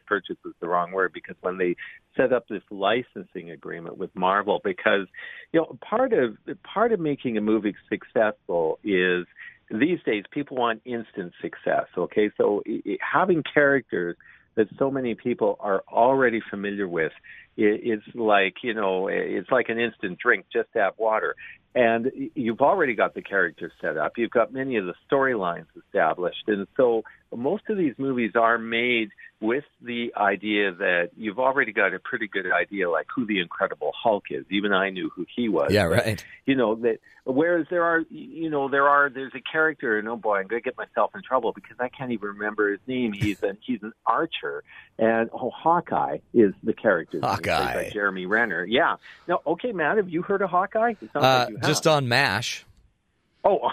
Purchase is the wrong word because when they set up this licensing agreement with Marvel, because you know, part of part of making a movie successful is these days people want instant success. Okay, so i i having characters that so many people are already familiar with i is like you know it's like an instant drink just have water. And you've already got the characters set up. You've got many of the storylines established. And so most of these movies are made with the idea that you've already got a pretty good idea like who the incredible hulk is. Even i knew who he was. Yeah, right. you know that whereas there are you know there are there's a character and oh boy i'm going to get myself in trouble because i can't even remember his name. He's an he's an archer. And oh hawkeye is the character By jeremy renner yeah now okay matt have you heard of hawkeye Uh, like just on MASH, oh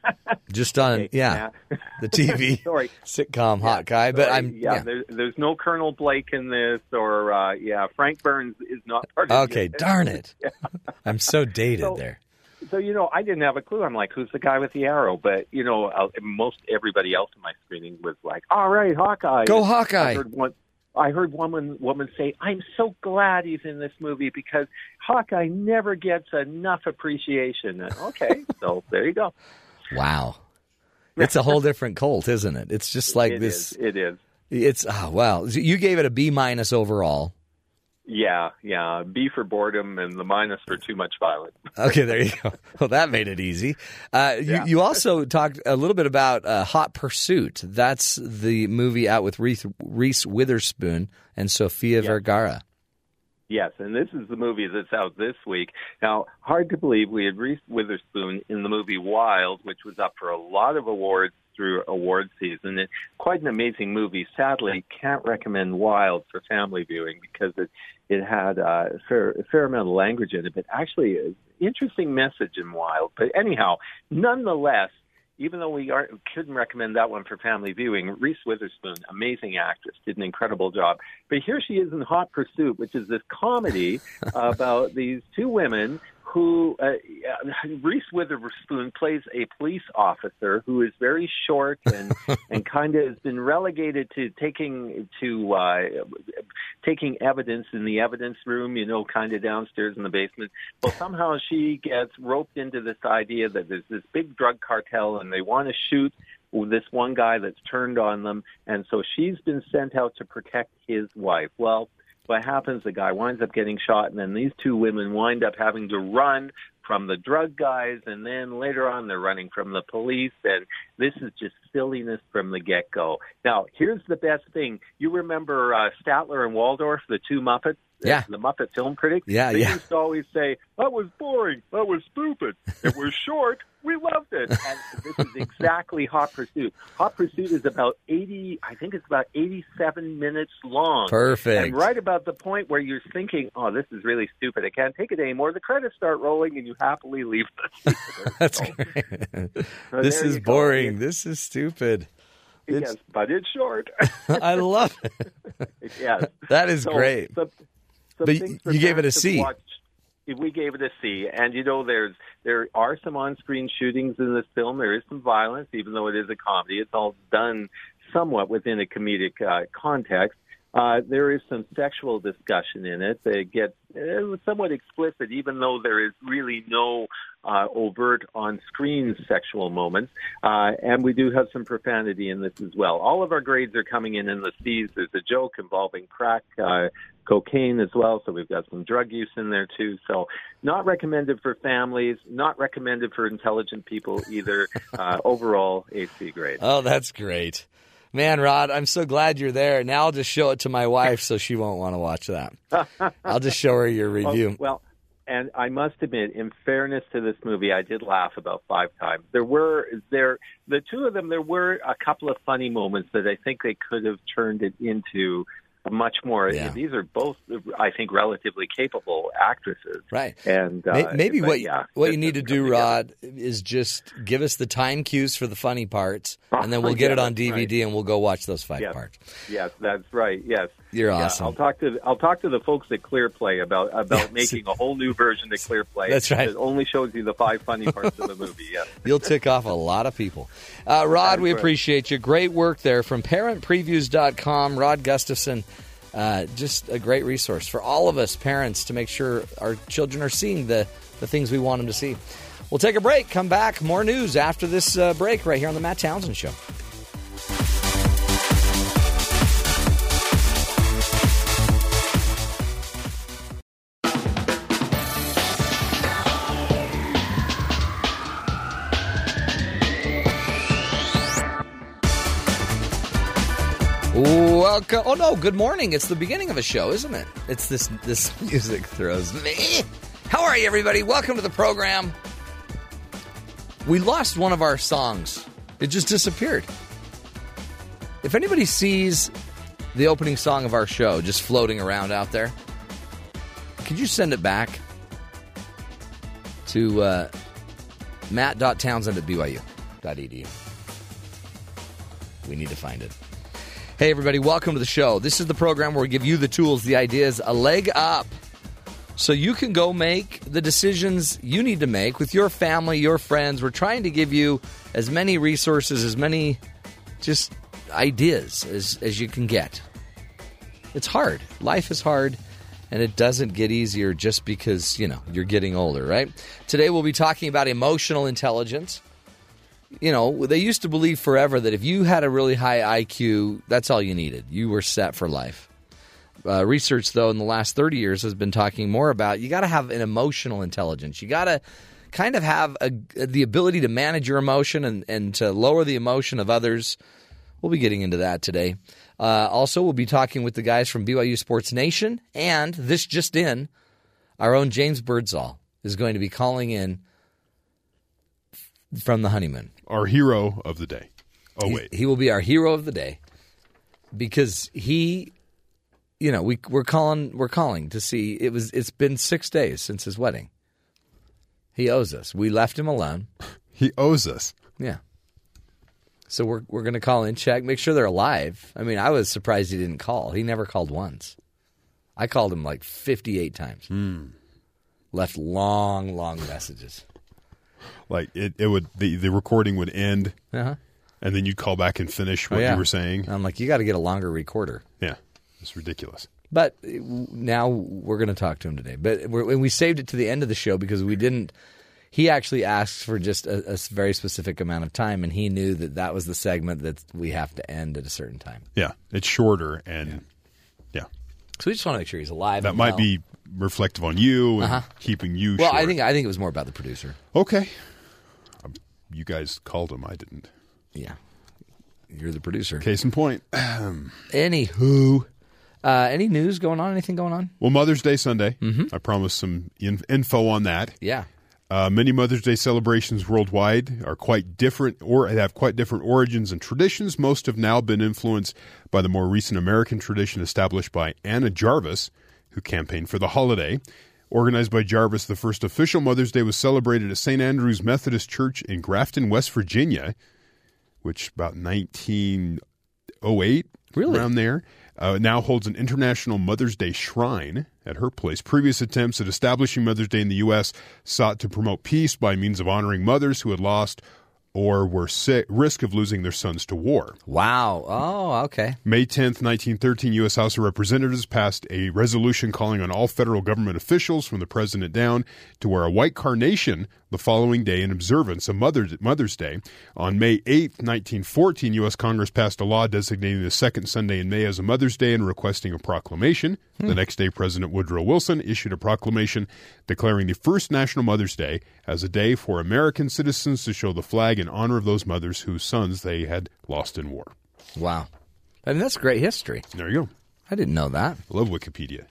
just on Okay, yeah, Matt. the TV sorry sitcom Hawkeye, but Sorry, I'm yeah, yeah. There, there's no colonel blake in this or uh yeah frank burns is not part of it. Okay, darn it. I'm so dated So- there. so you know, I didn't have a clue. I'm like, who's the guy with the arrow? But you know, uh, most everybody else in my screening was like, all right, Hawkeye. Go I Hawkeye. I heard one woman, woman say, "I'm so glad he's in this movie because Hawkeye never gets enough appreciation." And, okay, so there you go. Wow. It's a whole different cult, isn't it? It's just like It this. is, It is. It's oh wow. You gave it a B minus overall. Yeah, yeah. B for boredom and the minus for too much violence. Okay, there you go. Well, that made it easy. Uh, Yeah. you, you also talked a little bit about uh, Hot Pursuit. That's the movie out with Reese, Reese Witherspoon and Sofia Vergara. Yes, and this is the movie that's out this week. Now, hard to believe we had Reese Witherspoon in the movie Wild, which was up for a lot of awards through award season. It's quite an amazing movie. Sadly, can't recommend Wild for family viewing because it it had uh, a fair, a fair amount of language in it, but actually an interesting message in Wild. But anyhow, nonetheless, even though we aren't, couldn't recommend that one for family viewing, Reese Witherspoon, amazing actress, did an incredible job. But here she is in Hot Pursuit, which is this comedy about these two women who uh, Reese Witherspoon plays a police officer who is very short and and kind of has been relegated to taking to uh, taking evidence in the evidence room, you know, kind of downstairs in the basement. Well, somehow she gets roped into this idea that there's this big drug cartel and they want to shoot this one guy that's turned on them, and so she's been sent out to protect his wife. Well, what happens? The guy winds up getting shot, and then these two women wind up having to run from the drug guys, and then later on they're running from the police, and this is just silliness from the get go. Now, here's the best thing: you remember uh, Statler and Waldorf, the two Muppets? Yeah. the Muppet film critics. Yeah, they yeah. used to always say, "That was boring. That was stupid. It was short. We loved it." And this is exactly Hot Pursuit. Hot Pursuit is about eighty. I think it's about eighty-seven minutes long. Perfect. And right about the point where you're thinking, "Oh, this is really stupid. I can't take it anymore." The credits start rolling, and you happily leave. the. That's great. So this is you go. boring. This is stupid. yes, but it's short. I love it. yes, That is So, great. But you gave it a C. watch. We gave it a C, and you know, there's there are some on-screen shootings in this film. There is some violence, even though it is a comedy. It's all done somewhat within a comedic uh, context. Uh, there is some sexual discussion in it that gets uh, somewhat explicit, even though there is really no uh, overt on-screen sexual moments. Uh, and we do have some profanity in this as well. All of our grades are coming in in the C's. There's a joke involving crack, uh, cocaine as well, so we've got some drug use in there too. So not recommended for families, not recommended for intelligent people either. Uh, overall, AC grade. Oh, that's great. Man, Rod, I'm so glad you're there. Now I'll just show it to my wife so she won't want to watch that. I'll just show her your review. Oh, well, and I must admit, in fairness to this movie, I did laugh about five times. There were there the two of them. There were a couple of funny moments that I think they could have turned it into much more. Yeah. These are both, I think, relatively capable actresses. Right. And uh, Maybe but what yeah, what you need to do, together. Rod, is just give us the time cues for the funny parts, and then we'll get yeah, it on that's right. DVD and we'll go watch those five Yes. parts. Yes, that's right. Yes, You're awesome. I'll talk to I'll talk to the folks at ClearPlay about about making a whole new version of ClearPlay. That's right. That only shows you the five funny parts of the movie. Yes. You'll tick off a lot of people. Uh, Rod, we right. appreciate you. Great work there from parentpreviews.com. Rod Gustafson, uh, just a great resource for all of us parents to make sure our children are seeing the, the things we want them to see. We'll take a break, come back, more news after this uh, break right here on The Matt Townsend Show. Welcome. Oh no, good morning. It's the beginning of a show, isn't it? It's this this music throws me. How are you everybody? Welcome to the program. We lost one of our songs. It just disappeared. If anybody sees the opening song of our show just floating around out there, could you send it back to uh, matt.townsend at byu.edu? We need to find it. Hey, everybody, welcome to the show. This is the program where we give you the tools, the ideas, a leg up so you can go make the decisions you need to make with your family, your friends. We're trying to give you as many resources, as many just ideas as, as you can get. It's hard. Life is hard, and it doesn't get easier just because, you know, you're getting older, right? Today we'll be talking about emotional intelligence. You know, they used to believe forever that if you had a really high IQ, that's all you needed. You were set for life. Uh, research, though, in the last 30 years has been talking more about you got to have an emotional intelligence. You got to kind of have a, the ability to manage your emotion and, and to lower the emotion of others. We'll be getting into that today. Uh, also, we'll be talking with the guys from BYU Sports Nation. And this just in, our own James Birdsall is going to be calling in from the honeymoon. Our hero of the day. Oh, wait. He, he will be our hero of the day because he you know, we we're calling we're calling to see it was it's been 6 days since his wedding. He owes us. We left him alone. He owes us. Yeah. So we're we're going to call in check, make sure they're alive. I mean, I was surprised he didn't call. He never called once. I called him like 58 times. Hmm. Left long long messages. Like it, it would the, the recording would end, Uh-huh. and then you'd call back and finish what Oh, yeah. you were saying. I'm like, you got to get a longer recorder. Yeah, it's ridiculous. But uh, now we're going to talk to him today. But we're, and we saved it to the end of the show because we didn't. He actually asked for just a, a very specific amount of time, and he knew that that was the segment that we have to end at a certain time. Yeah, it's shorter, and yeah, So we just want to make sure he's alive. that might well. be reflective on you and Uh-huh. keeping you. Well, short. I think I think it was more about the producer. Okay, Um, you guys called him. I didn't. Yeah, you're the producer. Case in point. Anywho, uh, any news going on? Anything going on? Well, Mother's Day Sunday. Mm-hmm. I promised some in- info on that. Yeah. Uh, many Mother's Day celebrations worldwide are quite different or have quite different origins and traditions. Most have now been influenced by the more recent American tradition established by Anna Jarvis, who campaigned for the holiday. Organized by Jarvis, the first official Mother's Day was celebrated at St. Andrew's Methodist Church in Grafton, West Virginia, which about 1908, Really? around there. Uh, now holds an international Mother's Day shrine at her place. Previous attempts at establishing Mother's Day in the U.S. sought to promote peace by means of honoring mothers who had lost or were sick, risk of losing their sons to war. Wow. Oh, okay. May 10th, 1913, U.S. House of Representatives passed a resolution calling on all federal government officials from the president down to wear a white carnation the following day in observance of Mother, Mother's Day. On May 8th, 1914, U.S. Congress passed a law designating the second Sunday in May as a Mother's Day and requesting a proclamation. Hmm. The next day, President Woodrow Wilson issued a proclamation declaring the first National Mother's Day as a day for American citizens to show the flag in honor of those mothers whose sons they had lost in war. Wow. I mean, that's great history. There you go. I didn't know that. I love Wikipedia.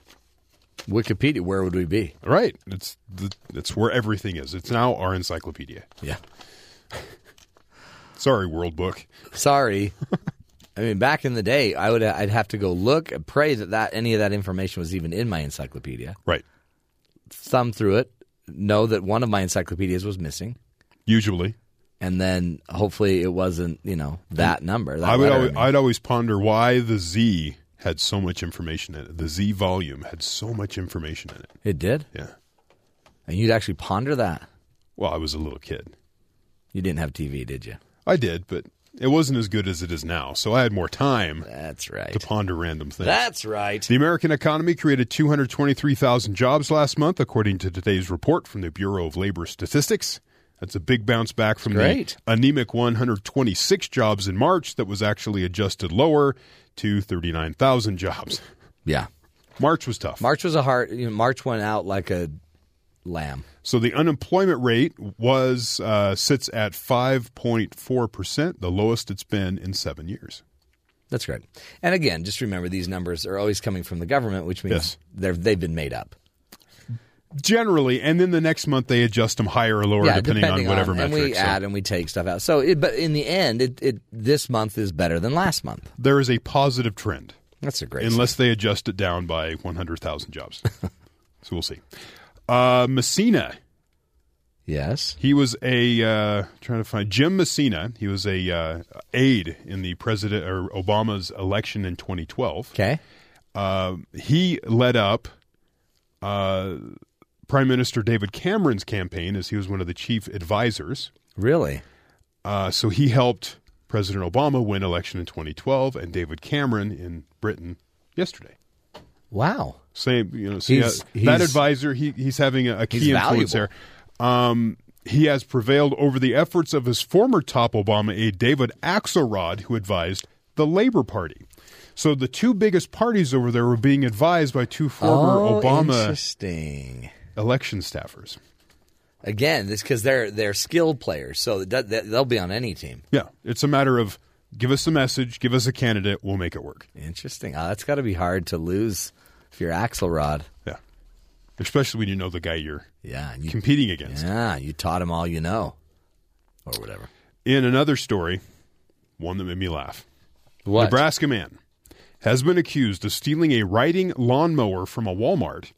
Wikipedia, where would we be? Right. It's the, it's where everything is. It's now our encyclopedia. Yeah. Sorry, World Book. Sorry. I mean, back in the day, I would I'd have to go look and pray that, that any of that information was even in my encyclopedia. Right. Thumb through it, know that one of my encyclopedias was missing, Usually, and then hopefully it wasn't you know that number. That I would always, I'd always ponder why the Z had so much information in it. The Z volume had so much information in it. it did, Yeah. and you'd actually ponder that. Well, I was a little kid. You didn't have TV, did you? I did, but it wasn't as good as it is now. So I had more time That's right. to ponder random things. That's right. The American economy created 223,000 jobs last month, according to today's report from the Bureau of Labor Statistics. That's a big bounce back from Great. the anemic 126 jobs in March that was actually adjusted lower to 39,000 jobs. Yeah. March was tough. March was a hard. You know, March went out like a lamb. So the unemployment rate was uh, sits at 5.4 percent, the lowest it's been in seven years. That's great. And again, just remember these numbers are always coming from the government, which means Yes. they've been made up. Generally, and then the next month they adjust them higher or lower depending, on whatever and metric. we So add and we take stuff out. So, it, but in the end, it, it this month is better than last month. there is a positive trend. That's a great. unless they adjust it down by 100,000 jobs. so we'll see. Uh, Messina, yes, he was a uh, trying to find Jim Messina. He was a uh, aide in the president or Obama's election in 2012. Okay. Uh, he led up uh, Prime Minister David Cameron's campaign as he was one of the chief advisors. Really? Uh, so he helped President Obama win election in 2012 and David Cameron in Britain yesterday. Wow. Same, you know, so He's- yeah, that advisor, he, he's having a, a key influence valuable. there. Um, he has prevailed over the efforts of his former top Obama aide, David Axelrod, who advised the Labor Party. So the two biggest parties over there were being advised by two former Oh, Obama interesting. Election staffers. Again, this because they're they're skilled players, so they'll be on any team. Yeah, it's a matter of give us a message, give us a candidate, we'll make it work. Interesting. Oh, that's got to be hard to lose if you're Axelrod. Yeah, especially when you know the guy you're Yeah, you, competing against. yeah, you taught him all you know, or whatever. In another story, one that made me laugh. What? Nebraska man has been accused of stealing a riding lawnmower from a Walmart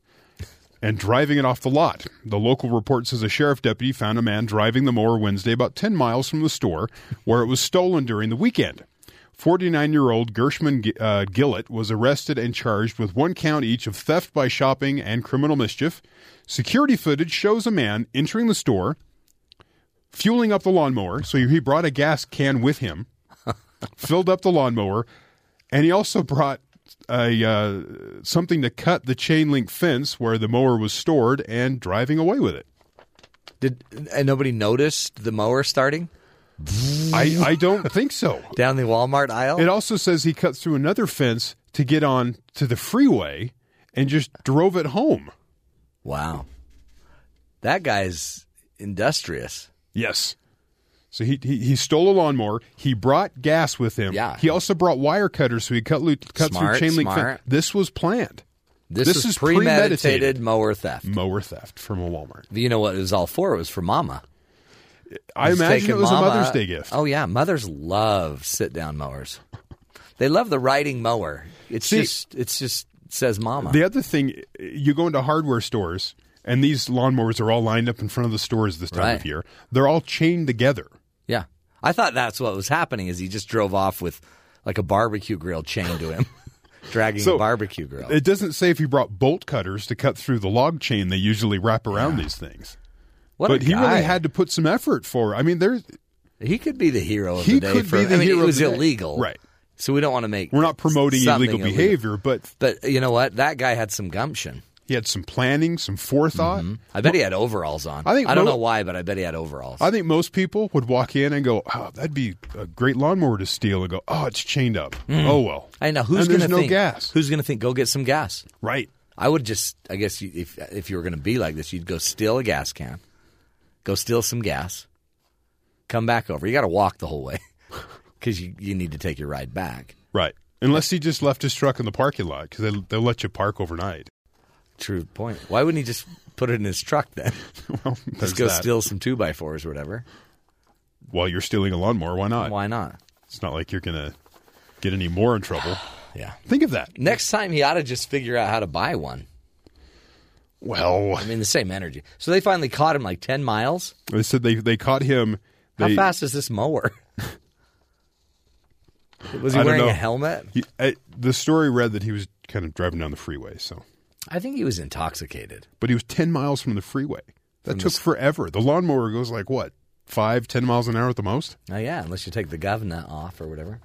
and driving it off the lot. The local report says a sheriff deputy found a man driving the mower Wednesday about 10 miles from the store where it was stolen during the weekend. 49 year old Gershman uh, Gillette was arrested and charged with one count each of theft by shopping and criminal mischief. Security footage shows a man entering the store, fueling up the lawnmower. So he brought a gas can with him, filled up the lawnmower, and he also brought a uh, something to cut the chain link fence where the mower was stored and driving away with it. Did and nobody noticed the mower starting I, I don't think so. down the Walmart aisle? It also says he cut through another fence to get on to the freeway and just drove it home. wow, that guy's industrious. Yes. So he, he he stole a lawnmower. He brought gas with him. Yeah. He also brought wire cutters so he cut lo- cut Smart, through chain link fence. This was planned. This, This is, is premeditated, premeditated. mower theft. Mower theft from a Walmart. You know what it was all for? It was for Mama. I imagine it was Mama- a Mother's Day gift. Oh yeah, mothers love sit down mowers. They love the riding mower. It's See- just it's just says Mama. The other thing, you go into hardware stores, and these lawnmowers are all lined up in front of the stores this time Right. of year. They're all chained together. Yeah, I thought that's what was happening. Is he just drove off with like a barbecue grill chained to him, dragging So, a barbecue grill. It doesn't say if he brought bolt cutters to cut through the log chain they usually wrap around these things. What but he guy. really had to put some effort for. I mean, there's He could be the hero of He the day. could for, be the I mean, hero it was illegal, Right. So we don't want to make. we're not promoting illegal behavior, but But you know what? That guy had some gumption. He had some planning, some forethought. Mm-hmm. I bet he had overalls on. I think I don't mo- know why, but I bet he had overalls. I think most people would walk in and go, "Oh, that'd be a great lawnmower to steal," and go, "Oh, it's chained up. Mm. Oh well." I know who's going to no think, gas. Who's going to think? Go get some gas. Right. I would just. I guess you, if if you were going to be like this, you'd go steal a gas can, go steal some gas, come back over. You got to walk the whole way because you you need to take your ride back. Right. Unless he just left his truck in the parking lot because they, they'll let you park overnight. True point. Why wouldn't he just put it in his truck then? well, just go that. steal some two by fours or whatever. While you're stealing a lawnmower, why not? Why not? It's not like you're going to get any more in trouble. Yeah. Think of that. Next time he ought to just figure out how to buy one. Well, I mean, the same energy. So they finally caught him like ten miles. they said they, they caught him. How fast is this mower? was he I wearing a helmet? He, I, the story read that he was kind of driving down the freeway, so. I think he was intoxicated. But he was 10 miles from the freeway. That From took the- forever. The lawnmower goes like what? Five, ten miles an hour at the most? Oh yeah, unless you take the governor off or whatever.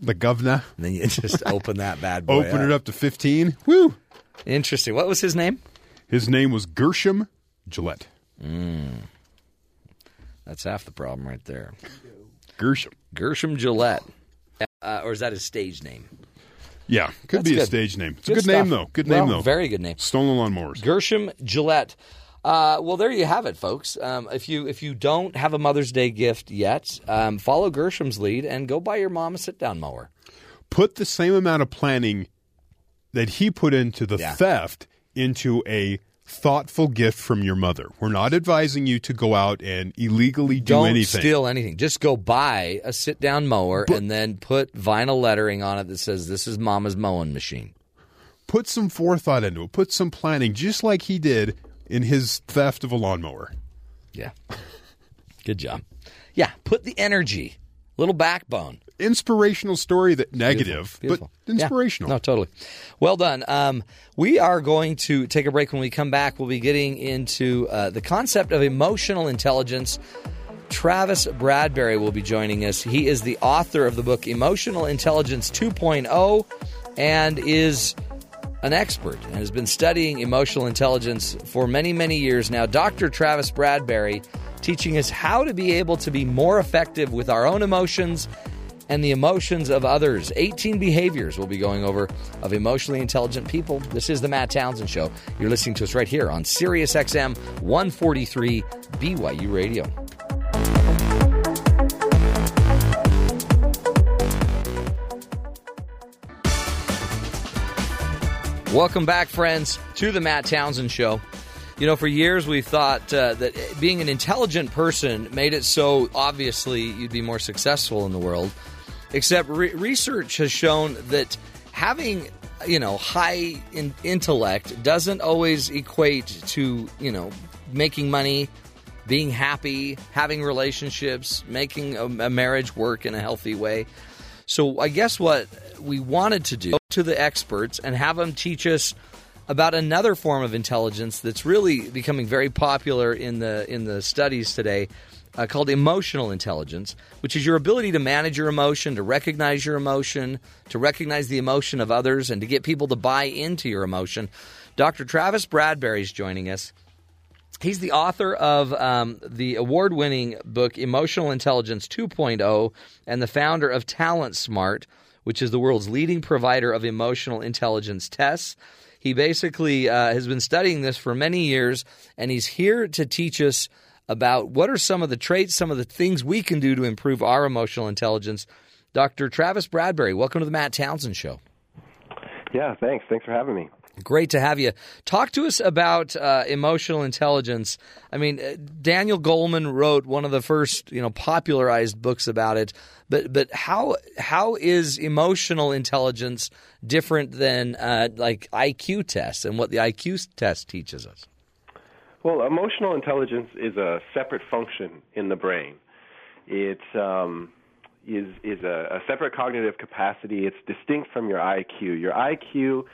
The governor. And then you just open that bad boy. Open it up to 15. Woo! Interesting. What was his name? His name was Gershom Gillette. That's half the problem right there. Gershom. Gershom Gillette. Uh, or is that his stage name? Yeah, could That's be a stage name. It's a Good good name, though. Good Well, name, though. very good name. Stolen lawnmowers. Gershom Gillette. Uh, well, there you have it, folks. Um, if you if you don't have a Mother's Day gift yet, um, follow Gershom's lead and go buy your mom a sit down mower. Put the same amount of planning that he put into the Yeah. theft into a thoughtful gift from your mother. We're not advising you to go out and illegally do don't anything. steal anything. Just go buy a sit down mower and then put vinyl lettering on it that says "This is Mama's mowing machine." Put some forethought into it. Put some planning, just like he did in his theft of a lawnmower. Yeah, good job. Yeah, put the energy, little backbone. Inspirational story that negative, Beautiful. but Yeah. inspirational. No, totally. Well done. Um, we are going to take a break. When we come back, we'll be getting into uh, the concept of emotional intelligence. Travis Bradberry will be joining us. He is the author of the book Emotional Intelligence 2.0 and is an expert and has been studying emotional intelligence for many, many years now. Dr. Travis Bradberry teaching us how to be able to be more effective with our own emotions and the emotions of others. 18 behaviors we'll be going over of emotionally intelligent people. This is the Matt Townsend Show. You're listening to us right here on Sirius XM 143 BYU Radio. Welcome back, friends, to the Matt Townsend Show. You know, for years we've thought uh, that being an intelligent person made it so obviously you'd be more successful in the world. Except re- research has shown that having, you know, high in- intellect doesn't always equate to, you know, making money, being happy, having relationships, making a, a marriage work in a healthy way. So I guess what we wanted to do to the experts and have them teach us about another form of intelligence that's really becoming very popular in the in the studies today uh, called emotional intelligence, which is your ability to manage your emotion, to recognize your emotion, to recognize the emotion of others, and to get people to buy into your emotion. Dr. Travis Bradberry is joining us. He's the author of um, the award winning book Emotional Intelligence 2.0 and the founder of TalentSmart, which is the world's leading provider of emotional intelligence tests. He basically uh, has been studying this for many years, and he's here to teach us about what are some of the traits, some of the things we can do to improve our emotional intelligence. Dr. Travis Bradberry, welcome to the Matt Townsend Show. Yeah, thanks. Thanks for having me. Great to have you. Talk to us about uh, emotional intelligence. I mean, uh, Daniel Goleman wrote one of the first, you know, popularized books about it. But but how how is emotional intelligence different than uh, like IQ tests and what the IQ test teaches us? Well, emotional intelligence is a separate function in the brain. It um, is is a, a separate cognitive capacity. It's distinct from your IQ. Your IQ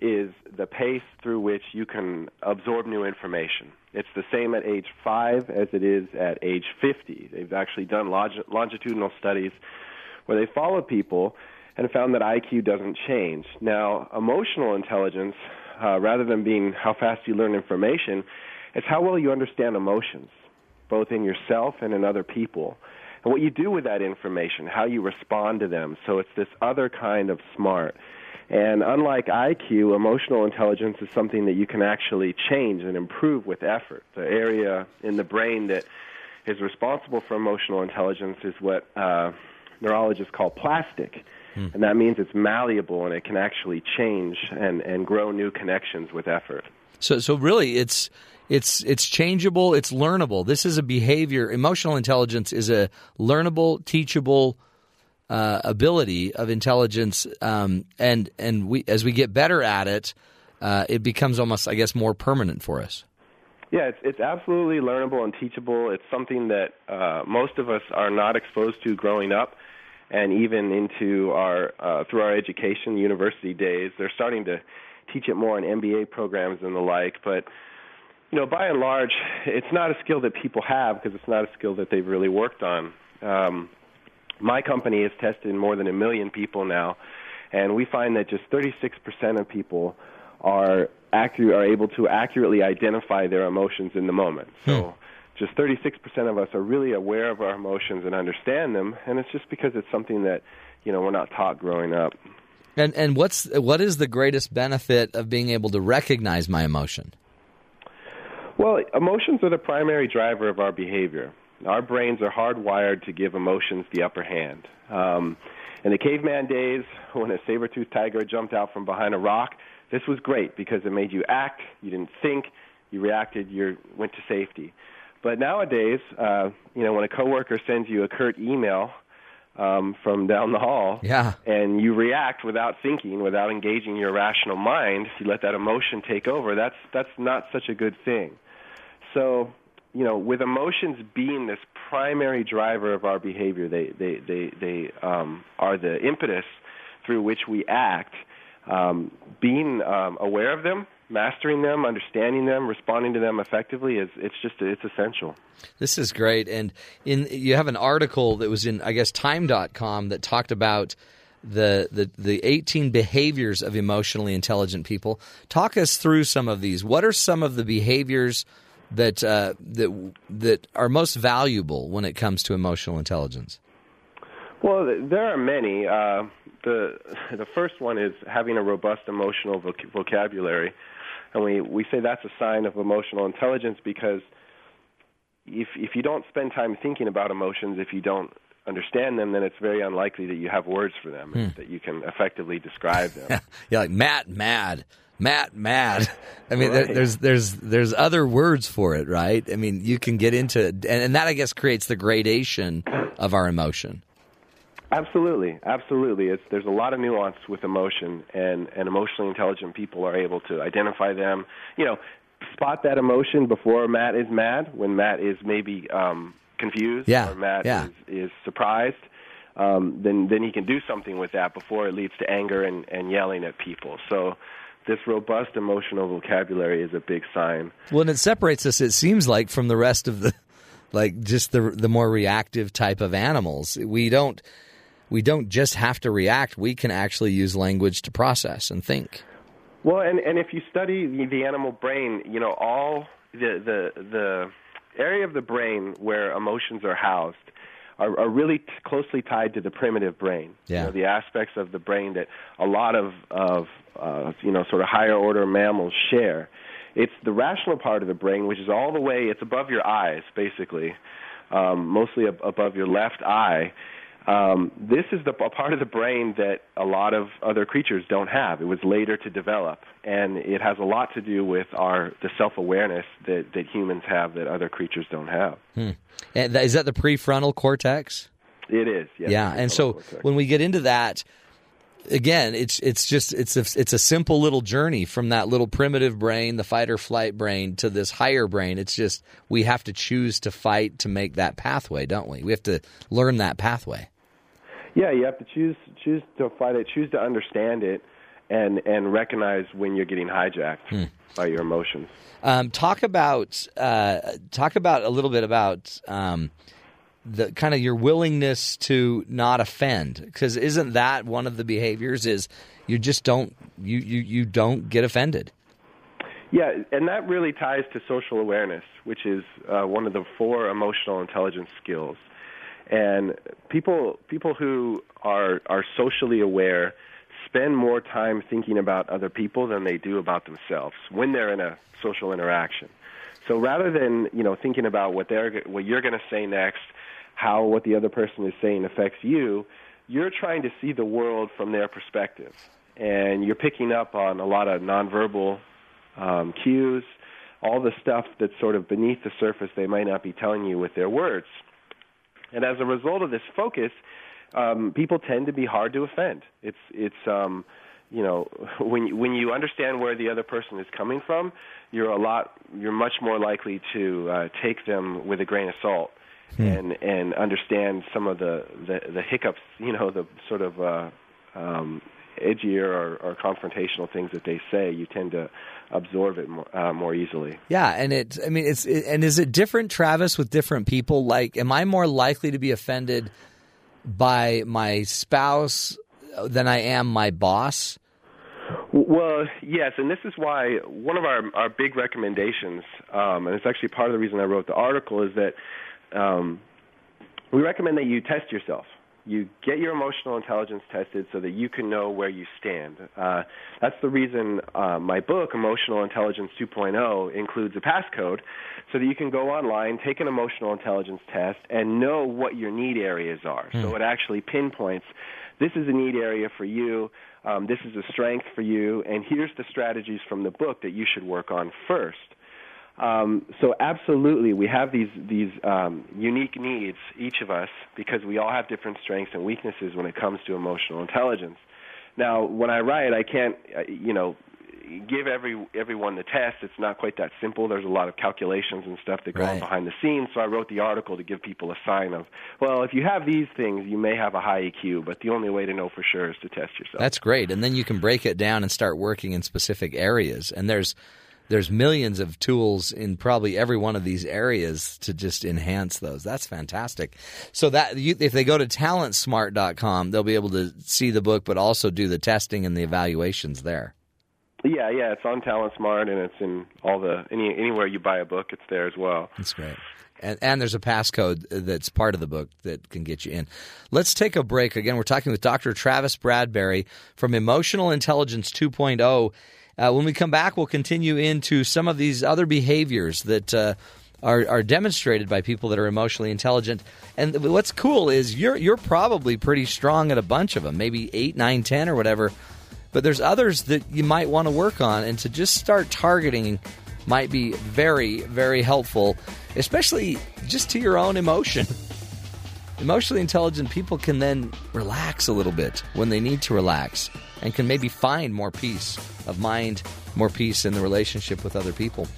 is the pace through which you can absorb new information. It's the same at age 5 as it is at age 50. They've actually done longitudinal studies where they followed people and found that IQ doesn't change. Now, emotional intelligence, uh, rather than being how fast you learn information, it's how well you understand emotions, both in yourself and in other people. And what you do with that information, how you respond to them. So it's this other kind of smart. And unlike IQ, emotional intelligence is something that you can actually change and improve with effort. The area in the brain that is responsible for emotional intelligence is what uh, neurologists call plastic. Hmm. And that means it's malleable and it can actually change and, and grow new connections with effort. So, so really, it's it's it's changeable, it's learnable. This is a behavior. Emotional intelligence is a learnable, teachable uh, ability of intelligence, um, and and we as we get better at it, uh, it becomes almost, I guess, more permanent for us. Yeah, it's it's absolutely learnable and teachable. It's something that uh, most of us are not exposed to growing up, and even into our uh, through our education, university days. They're starting to teach it more in MBA programs and the like, but you know, by and large, it's not a skill that people have because it's not a skill that they've really worked on. Um, my company has tested more than a million people now, and we find that just 36% of people are accurate, are able to accurately identify their emotions in the moment. So. Hmm. Just 36% of us are really aware of our emotions and understand them, and it's just because it's something that, you know, we're not taught growing up. And and what's what is the greatest benefit of being able to recognize my emotion? Well, emotions are the primary driver of our behavior. Our brains are hardwired to give emotions the upper hand. Um, in the caveman days, when a saber-toothed tiger jumped out from behind a rock, this was great because it made you act. You didn't think. You reacted. You went to safety. But nowadays, uh, you know, when a coworker sends you a curt email um, from down the hall, yeah. and you react without thinking, without engaging your rational mind, you let that emotion take over. That's that's not such a good thing. So you know, with emotions being this primary driver of our behavior, they they they they um, are the impetus through which we act. Um, being um, aware of them, mastering them, understanding them, responding to them effectively is it's just it's essential. This is great, and in you have an article that was in I guess Time.com that talked about the, the the 18 behaviors of emotionally intelligent people. Talk us through some of these. What are some of the behaviors that uh, that that are most valuable when it comes to emotional intelligence? Well, there are many. Uh, the the first one is having a robust emotional voc- vocabulary, and we we say that's a sign of emotional intelligence because if if you don't spend time thinking about emotions, if you don't understand them, then it's very unlikely that you have words for them Hmm. that you can effectively describe them. yeah, like Matt, mad, Matt, mad. I mean, there, Right. there's there's there's other words for it, right? I mean, you can get into and, and that I guess creates the gradation of our emotion. Absolutely, absolutely. It's there's a lot of nuance with emotion, and and emotionally intelligent people are able to identify them. You know, spot that emotion before Matt is mad, when Matt is maybe um, confused, Yeah, or Matt yeah. is, is surprised. Um, then then he can do something with that before it leads to anger and, and yelling at people. So. This robust emotional vocabulary is a big sign. Well, and it separates us. It seems like from the rest of the, like just the the more reactive type of animals. We don't we don't just have to react. We can actually use language to process and think. Well, and and if you study the, animal brain, you know all the the the area of the brain where emotions are housed are, are really t- closely tied to the primitive brain. Yeah. You know, the aspects of the brain that a lot of of uh, you know sort of higher order mammals share. It's the rational part of the brain, which is all the way. It's above your eyes, basically, um, mostly ab- above your left eye. Um, this is the a part of the brain that a lot of other creatures don't have. It was later to develop, and it has a lot to do with our the self awareness that that humans have that other creatures don't have. Hmm. And that- is that the prefrontal cortex? It is, yes. yeah, and so when we get into that, again, it's it's just it's a it's a simple little journey from that little primitive brain, the fight or flight brain, to this higher brain. It's just we have to choose to fight to make that pathway, don't we? We have to learn that pathway. Yeah, you have to choose choose to fight it, choose to understand it, and and recognize when you're getting hijacked Hmm. by your emotions. Um, talk about uh, talk about a little bit about um, the kind of your willingness to not offend, because isn't that one of the behaviors? Is you just don't you you you don't get offended. Yeah, and that really ties to social awareness, which is uh, one of the four emotional intelligence skills. And people people who are are socially aware spend more time thinking about other people than they do about themselves when they're in a social interaction. So rather than you know thinking about what they're what you're going to say next, how what the other person is saying affects you, you're trying to see the world from their perspective, and you're picking up on a lot of nonverbal um, cues, all the stuff that's sort of beneath the surface they might not be telling you with their words. And as a result of this focus, um, people tend to be hard to offend. It's it's um, you know when you- when you understand where the other person is coming from, you're a lot you're much more likely to uh, take them with a grain of salt and and understand some of the, the the hiccups, you know, the sort of uh, um, edgier or, or confrontational things that they say. You tend to absorb it more, uh, more easily. Yeah, and it. I mean, it's it, and is it different, Travis, with different people? Like, am I more likely to be offended by my spouse than I am my boss? Well, yes, and this is why one of our our big recommendations, um, and it's actually part of the reason I wrote the article, is that um, we recommend that you test yourself. You get your emotional intelligence tested so that you can know where you stand. Uh, that's the reason uh, my book, Emotional Intelligence 2.0, includes a passcode so that you can go online, take an emotional intelligence test, and know what your need areas are. So it actually pinpoints this is a need area for you, um, this is a strength for you, and here's the strategies from the book that you should work on first. Um, so absolutely, we have these these um, unique needs, each of us, because we all have different strengths and weaknesses when it comes to emotional intelligence. Now, when I write, I can't, uh, you know, give every everyone the test. It's not quite that simple. There's a lot of calculations and stuff that go on behind the scenes. So I wrote the article to give people a sign of, well, if you have these things, you may have a high EQ, but the only way to know for sure is to test yourself. That's great, and then you can break it down and start working in specific areas. And there's there's millions of tools in probably every one of these areas to just enhance those. That's fantastic. So that you, if they go to talentsmart.com, they'll be able to see the book, but also do the testing and the evaluations there. Yeah, yeah, it's on TalentSmart, and it's in all the any anywhere you buy a book, it's there as well. That's great. And, and there's a passcode that's part of the book that can get you in. Let's take a break. Again, we're talking with Dr. Travis Bradberry from Emotional Intelligence 2.0. Uh, when we come back, we'll continue into some of these other behaviors that uh, are, are demonstrated by people that are emotionally intelligent. And what's cool is you're you're probably pretty strong at a bunch of them, maybe eight, nine, ten, or whatever. But there's others that you might want to work on, and to just start targeting might be very, very helpful, especially just to your own emotion. Emotionally intelligent people can then relax a little bit when they need to relax and can maybe find more peace of mind, more peace in the relationship with other people.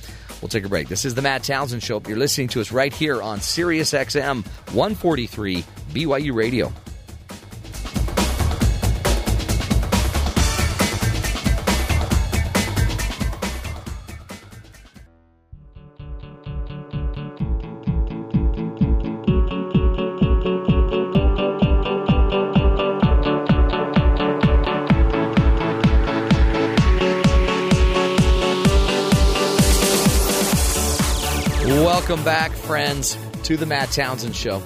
We'll take a break. This is the Matt Townsend Show. You're listening to us right here on Sirius XM 143 BYU Radio. Back, friends, to the Matt Townsend Show.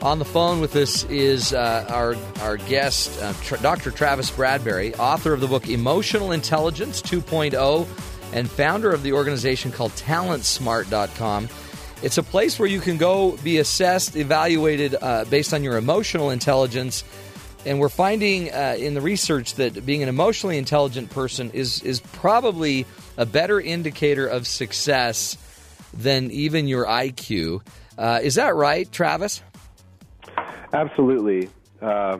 On the phone with us is uh, our our guest, uh, Dr. Travis Bradberry, author of the book Emotional Intelligence 2.0 and founder of the organization called TalentSmart.com. It's a place where you can go be assessed, evaluated uh, based on your emotional intelligence. And we're finding uh, in the research that being an emotionally intelligent person is is probably a better indicator of success than even your IQ. Uh, is that right, Travis? Absolutely. Uh,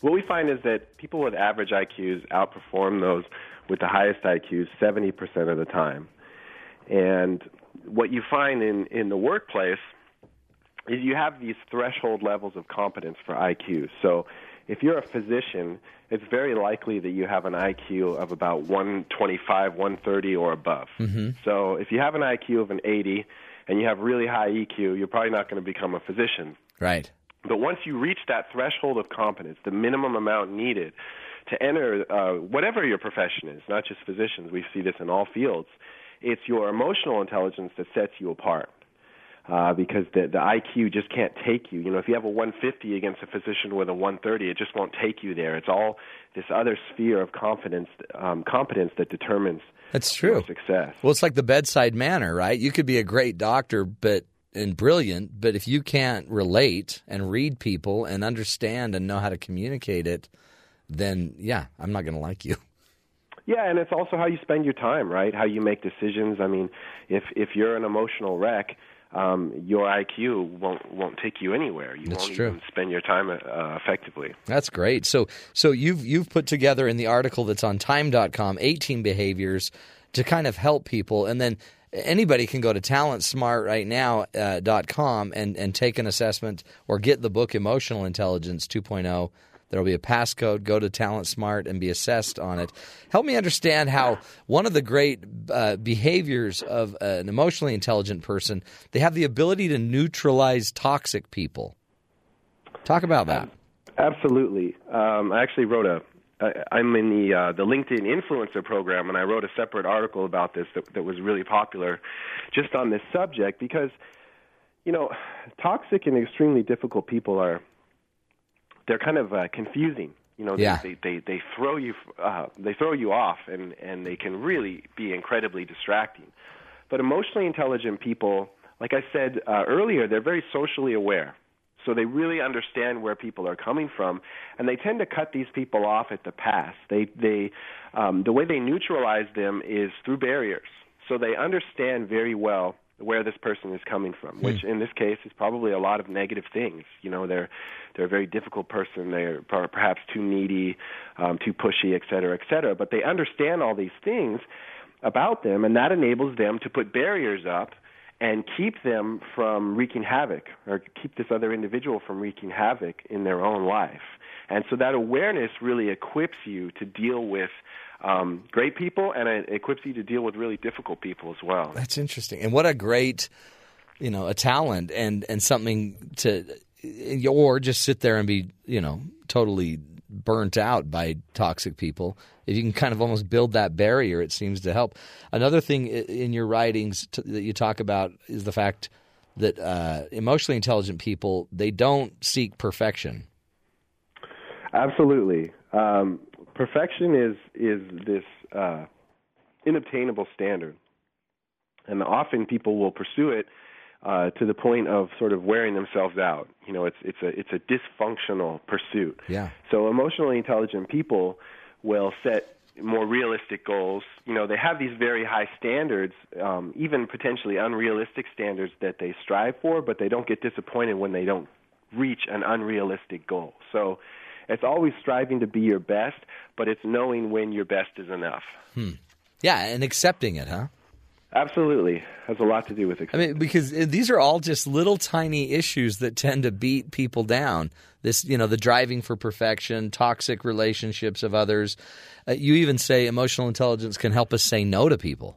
what we find is that people with average IQs outperform those with the highest IQs 70% of the time. And what you find in, in the workplace is you have these threshold levels of competence for IQ. So if you're a physician, it's very likely that you have an IQ of about 125, 130 or above. Mm-hmm. So if you have an IQ of an 80 and you have really high EQ, you're probably not going to become a physician. Right. But once you reach that threshold of competence, the minimum amount needed to enter uh, whatever your profession is, not just physicians, we see this in all fields, it's your emotional intelligence that sets you apart uh, because the the IQ just can't take you. You know, if you have a 150 against a physician with a 130, it just won't take you there. It's all this other sphere of confidence, um, competence that determines That's true. success. Well, it's like the bedside manner, right? You could be a great doctor, but and brilliant, but if you can't relate and read people and understand and know how to communicate it, then yeah, I'm not going to like you. Yeah, and it's also how you spend your time, right? How you make decisions. I mean, if if you're an emotional wreck, um, your IQ won't won't take you anywhere. You That's won't true. even spend your time uh, effectively. That's great. So so you've you've put together in the article that's on time.com 18 behaviors to kind of help people and then anybody can go to talentsmart right now uh, dot com and and take an assessment or get the book Emotional Intelligence 2.0 There'll be a passcode. Go to TalentSmart and be assessed on it. Help me understand how one of the great uh, behaviors of an emotionally intelligent person they have the ability to neutralize toxic people. Talk about that. Absolutely. Um, I actually wrote a I'm in the uh, the LinkedIn influencer program, and I wrote a separate article about this that, that was really popular, just on this subject because, you know, toxic and extremely difficult people are they're kind of uh, confusing. You know, Yeah. they, they they throw you uh, they throw you off, and and they can really be incredibly distracting. But emotionally intelligent people, like I said uh, earlier, they're very socially aware. So they really understand where people are coming from, and they tend to cut these people off at the pass. They they um, the way they neutralize them is through barriers. So they understand very well where this person is coming from, which in this case is probably a lot of negative things. You know, they're they're a very difficult person. They're perhaps too needy, um, too pushy, et cetera, et cetera. But they understand all these things about them, and that enables them to put barriers up and keep them from wreaking havoc or keep this other individual from wreaking havoc in their own life. And so that awareness really equips you to deal with um, great people and it equips you to deal with really difficult people as well. That's interesting. And what a great, you know, a talent and, and something to, or just sit there and be, you know, totally burnt out by toxic people. If you can kind of almost build that barrier, it seems to help. Another thing in your writings to, that you talk about is the fact that uh, emotionally intelligent people they don't seek perfection. Absolutely, um, perfection is is this uh, inobtainable standard, and often people will pursue it uh, to the point of sort of wearing themselves out. You know, it's it's a it's a dysfunctional pursuit. Yeah. So emotionally intelligent people will set more realistic goals. You know, they have these very high standards, um, even potentially unrealistic standards that they strive for, but they don't get disappointed when they don't reach an unrealistic goal. So it's always striving to be your best, but it's knowing when your best is enough. Hmm. Yeah, and accepting it, huh? Absolutely, has a lot to do with it. I mean, because these are all just little tiny issues that tend to beat people down. This, you know, the driving for perfection, toxic relationships of others. Uh, you even say emotional intelligence can help us say no to people.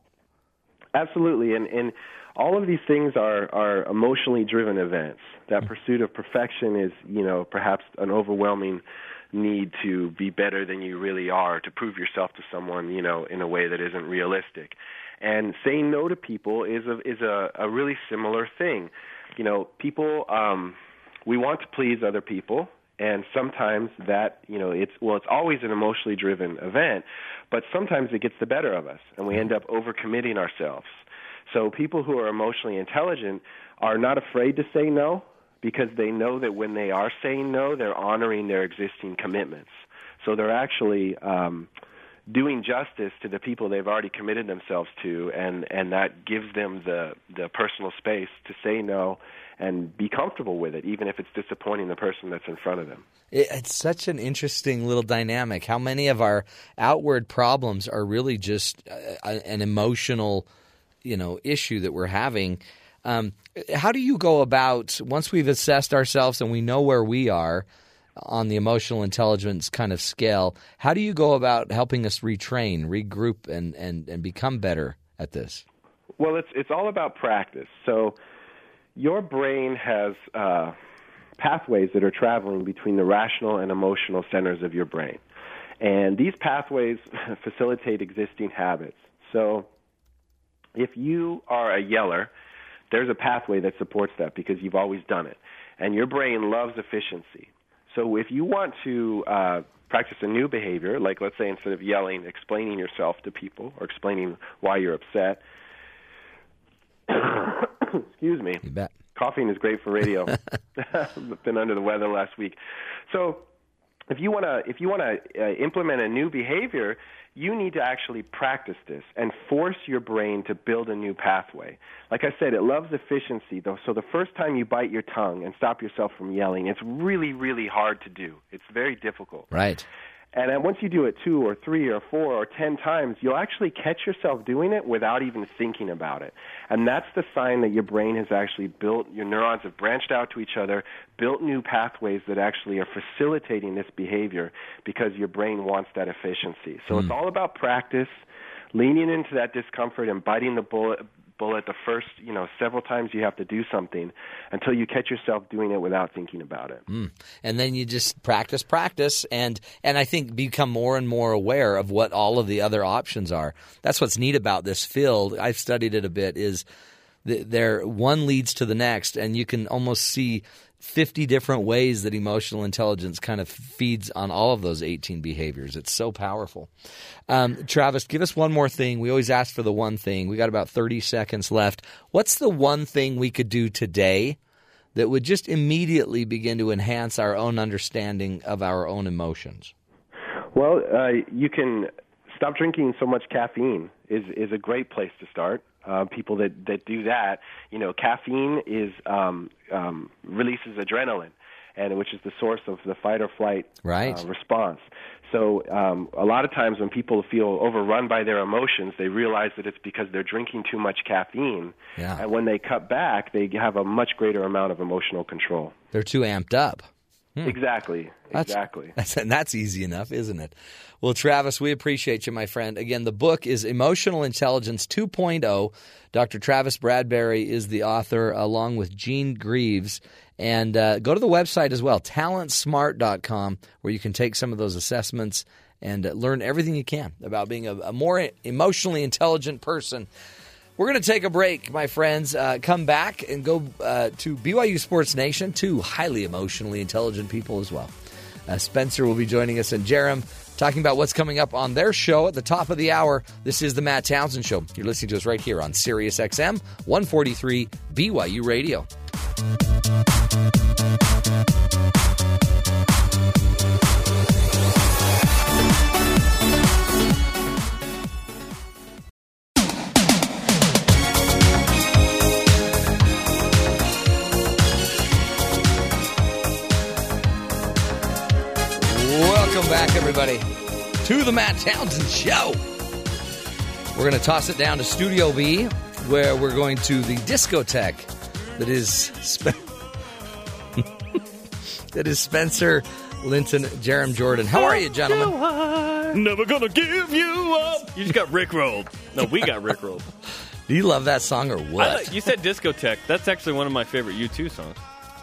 Absolutely, and and all of these things are are emotionally driven events. That pursuit of perfection is, you know, perhaps an overwhelming need to be better than you really are, to prove yourself to someone, you know, in a way that isn't realistic. And saying no to people is a is a, a really similar thing. You know, people um we want to please other people and sometimes that you know it's well it's always an emotionally driven event but sometimes it gets the better of us and we end up overcommitting ourselves so people who are emotionally intelligent are not afraid to say no because they know that when they are saying no they're honoring their existing commitments. So they're actually um doing justice to the people they've already committed themselves to and and that gives them the the personal space to say no and be comfortable with it even if it's disappointing the person that's in front of them. It's such an interesting little dynamic. How many of our outward problems are really just uh, an emotional you know issue that we're having um, how do you go about once we've assessed ourselves and we know where we are on the emotional intelligence kind of scale. How do you go about helping us retrain, regroup, and, and, and become better at this? Well, it's it's all about practice. So your brain has uh, pathways that are traveling between the rational and emotional centers of your brain, and these pathways facilitate existing habits. So if you are a yeller, there's a pathway that supports that because you've always done it, and your brain loves efficiency. So if you want to uh, practice a new behavior, like let's say instead of yelling, explaining yourself to people or explaining why you're upset. Excuse me. You bet. Coughing is great for radio. I've been under the weather last week. So if you want to if you want to uh, implement a new behavior, you need to actually practice this and force your brain to build a new pathway. Like I said, it loves efficiency though. So the first time you bite your tongue and stop yourself from yelling, it's really really hard to do. It's very difficult. Right. And then once you do it two or three or four or ten times, you'll actually catch yourself doing it without even thinking about it. And that's the sign that your brain has actually built, your neurons have branched out to each other, built new pathways that actually are facilitating this behavior because your brain wants that efficiency. So Mm. it's all about practice, leaning into that discomfort and biting the bullet, bullet the first, you know, several times you have to do something until you catch yourself doing it without thinking about it. Mm. And then you just practice, practice, and and I think become more and more aware of what all of the other options are. That's what's neat about this field. I've studied it a bit. Is th- there one leads to the next, and you can almost see 50 different ways that emotional intelligence kind of feeds on all of those 18 behaviors. It's so powerful. Um, Travis, give us one more thing. We always ask for the one thing. We got about 30 seconds left. What's the one thing we could do today that would just immediately begin to enhance our own understanding of our own emotions? Well, uh, you can stop drinking so much caffeine is is a great place to start. Uh, people that that do that, you know, caffeine is um, um, releases adrenaline, and which is the source of the fight or flight Right. uh, response. So um, a lot of times when people feel overrun by their emotions, they realize that it's because they're drinking too much caffeine, Yeah. and when they cut back, they have a much greater amount of emotional control. They're too amped up. Hmm. Exactly. That's- Exactly. That's, and that's easy enough, isn't it? Well, Travis, we appreciate you, my friend. Again, the book is Emotional Intelligence 2.0. Dr. Travis Bradberry is the author, along with Jean Greaves. And uh, go to the website as well, talentsmart.com, where you can take some of those assessments and uh, learn everything you can about being a, a more emotionally intelligent person. We're going to take a break, my friends. Uh, come back and go uh, to BYU Sports Nation, two highly emotionally intelligent people as well. Uh, Spencer will be joining us and Jarom talking about what's coming up on their show at the top of the hour. This is the Matt Townsend Show. You're listening to us right here on Sirius XM 143 BYU Radio. The Matt Townsend Show. We're going to toss it down to Studio B, where we're going to the discotheque that is Spe- that is Spencer, Linton, Jarom Jordan. How are you, gentlemen? Never gonna give you up. You just got rickrolled. No, we got rickrolled. Do you love that song or what? like- you said discotheque. That's actually one of my favorite U2 songs.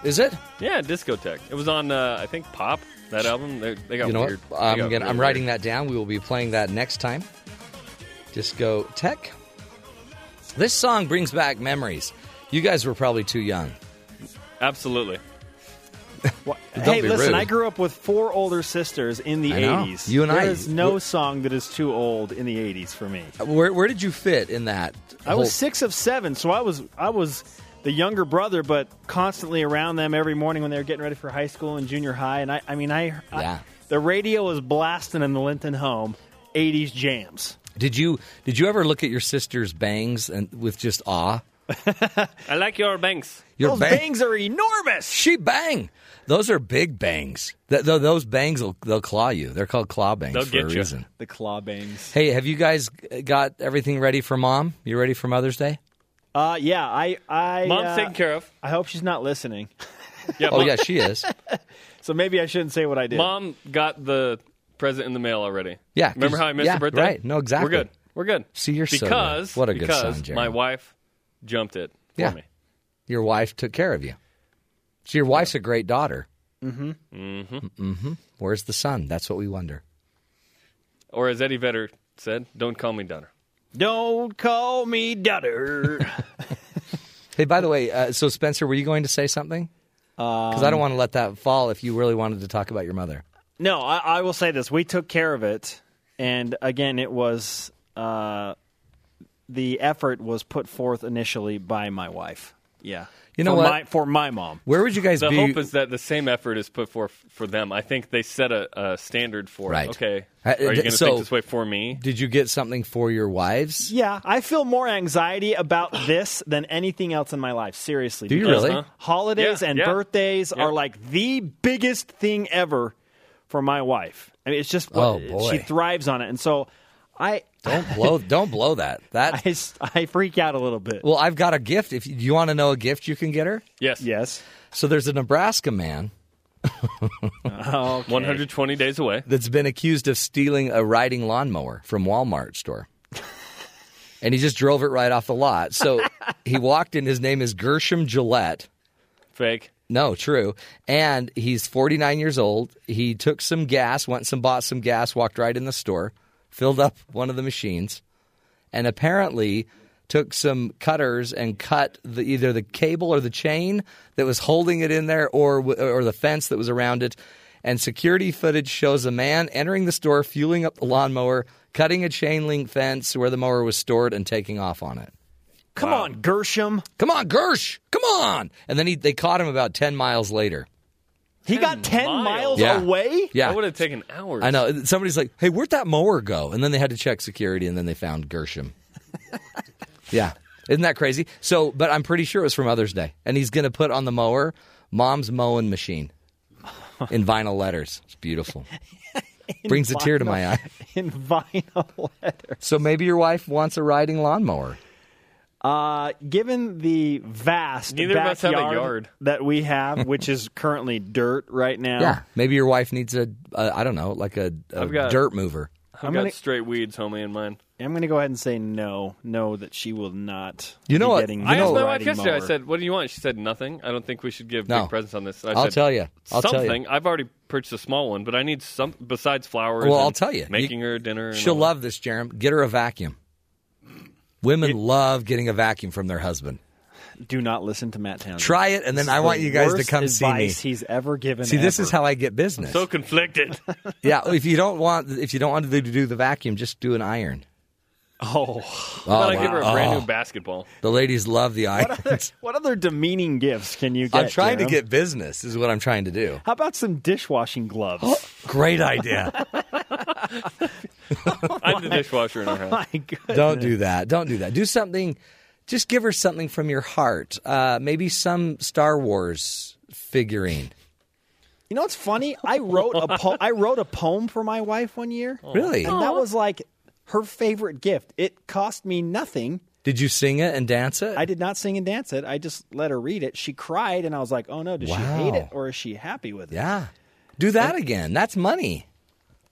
Is it? Yeah, discotheque. It was on, uh, I think, Pop. That album. They, they got you know weird. what? I'm got gonna, really I'm weird. writing that down. We will be playing that next time. Disco Tech. This song brings back memories. You guys were probably too young. Absolutely. Don't hey, listen, rude. I grew up with four older sisters in the I 80s. You and I- There's no song that is too old in the 80s for me. Where, where did you fit in that? I whole- was six of seven, so I was I was the younger brother, but constantly around them every morning when they were getting ready for high school and junior high. And I, I mean, I, I Yeah. the radio was blasting in the Linton home, '80s jams. Did you did you ever look at your sister's bangs and with just awe? I like your bangs. Your Those bang- bangs are enormous. She bang. Those are big bangs. Th- th- those bangs will they'll claw you. They're called claw bangs They'll for get a you. reason. The claw bangs. Hey, have you guys got everything ready for mom? You ready for Mother's Day? Uh, yeah, I, I Mom's uh, taken care of. I hope she's not listening. Yeah, Oh Mom- yeah, she is. So maybe I shouldn't say what I did. Mom got the present in the mail already. Yeah, remember how I missed yeah, the birthday? right. No, exactly. We're good. We're good. See, you're so good. because What a good because son, Jeremy. my wife jumped it for Yeah. me. Your wife took care of you. So your wife's a great daughter. Mm-hmm. Mm-hmm. Mm-hmm. Where's the son? That's what we wonder. Or as Eddie Vedder said, "Don't call me daughter." Don't call me daughter. Hey, by the way, uh, so Spencer, were you going to say something? Because I don't want to let that fall. If you really wanted to talk about your mother, No, I, I will say this: we took care of it, and again, it was uh, the effort was put forth initially by my wife. Yeah, You know for what? My, for my mom. where would you guys the be? hope is that the same effort is put forth for them. I think they set a, a standard for Right. it. Okay, Uh, are you going to so- think this way for me? Did you get something for your wives? Yeah, I feel more anxiety about this than anything else in my life. Seriously, Do you because really? Uh-huh. Holidays Yeah, and yeah. birthdays Yeah. are like the biggest thing ever for my wife. I mean, it's just what Oh, boy. she thrives on it, and so I Don't blow. don't blow that. That. I, s- I freak out a little bit. Well, I've got a gift. If you, you want to know a gift, you can get her. Yes. Yes. So there's a Nebraska man Okay. 120 days away. that's been accused of stealing a riding lawnmower from Walmart store. and he just drove it right off the lot. So he walked in. His name is Gershom Gillette. Fake. No, true. And he's 49 years old. He took some gas, went and some bought some gas, walked right in the store, filled up one of the machines, and apparently took some cutters and cut the, either the cable or the chain that was holding it in there or or the fence that was around it. And security footage shows a man entering the store, fueling up the lawnmower, cutting a chain link fence where the mower was stored, and taking off on it. Come on, Gershom. Come on, Gersh! Come on! And then he, they caught him about 10 miles later. He got 10 miles, Yeah. away? Yeah. That would have taken hours. I know. Somebody's like, "Hey, where'd that mower go?" And then they had to check security, and then they found Gershom. yeah, isn't that crazy? So, but I'm pretty sure it was from Mother's Day, and he's going to put on the mower "Mom's mowing machine" in vinyl letters. It's beautiful. Brings a tear to my eye. In vinyl letter. So maybe your wife wants a riding lawnmower. Uh, given the vast Neither of us have a backyard yard. that we have, which is currently dirt right now, Yeah, maybe your wife needs a, a I don't know, like a, a I've got- dirt mover. I've I'm got gonna- straight weeds, homie, in mine. I'm going to go ahead and say no, no, that she will not. You know be what? Getting I the asked my wife riding yesterday. I mower. said, "What do you want?" She said, "Nothing. I don't think we should give No. big presents on this." I I'll said, tell you. I'll tell you. something. I've already purchased a small one, but I need some besides flowers. Well, and I'll tell you. making You- her dinner. And She'll all love this, Jarom. Get her a vacuum. Women love getting a vacuum from their husband. Do not listen to Matt Townsend. Try it, and then This I is want the you guys to come see me. advice He's ever given. See, this is how I get business. So conflicted. yeah, if you don't want if you don't want to do the vacuum, just do an iron. Oh, How about I give her a brand Oh. new basketball? The ladies love the What other, what other demeaning gifts can you get? I'm trying to get business. Is what I'm trying to do. How about some dishwashing gloves? Great idea. I'm the dishwasher in our house. My. Don't do that. Don't do that. Do something. Just give her something from your heart. Uh, maybe some Star Wars figurine. You know what's funny? I wrote a po- I wrote a poem for my wife one year. Really? And that was like her favorite gift. It cost me nothing. Did you sing it and dance it? I did not sing and dance it. I just let her read it. She cried, and I was like, "Oh no, does she hate it or is she happy with it?" yeah. Do that again. That's money.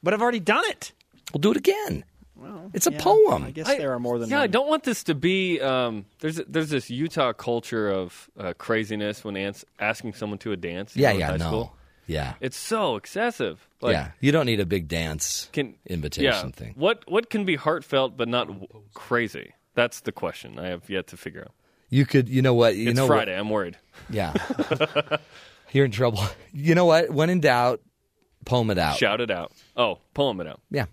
But I've already done it. We'll do it again. Well, It's a yeah, poem. I guess I- there are more than Yeah, I don't want this to be. Um, there's there's this Utah culture of uh, craziness when ans- asking someone to a dance. Yeah, know, yeah, high no. school. Yeah. It's so excessive. Like, yeah. You don't need a big dance Can invitation yeah, thing. What what can be heartfelt but not w- crazy? That's the question I have yet to figure out. You could, you know what? You it's know Friday. What? I'm worried. Yeah. You're in trouble. You know what? When in doubt, poem it out. Shout it out. Oh, poem it out. Yeah.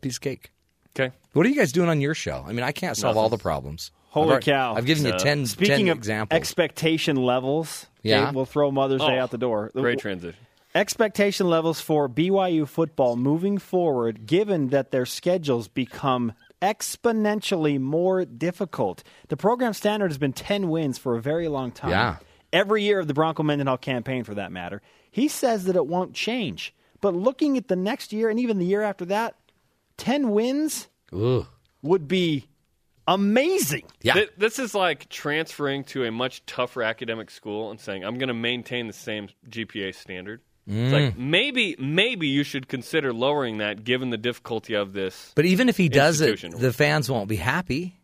Piece of cake. Okay. What are you guys doing on your show? I mean, I can't solve Nothing. all the problems. Holy I've already- cow! I've given you Uh, 10, Speaking 10 of examples. expectation levels, Yeah. okay, we'll throw Mother's Day Oh, out the door. Great transition. Expectation levels for BYU football moving forward, given that their schedules become exponentially more difficult. The program standard has been 10 wins for a very long time. Yeah. Every year of the Bronco Mendenhall campaign, for that matter. He says that it won't change. But looking at the next year and even the year after that, 10 wins Ooh. would be amazing. Yeah. Th- This is like transferring to a much tougher academic school and saying, I'm going to maintain the same GPA standard. It's like mm. maybe, maybe you should consider lowering that given the difficulty of this. But even if he does it, the fans won't be happy.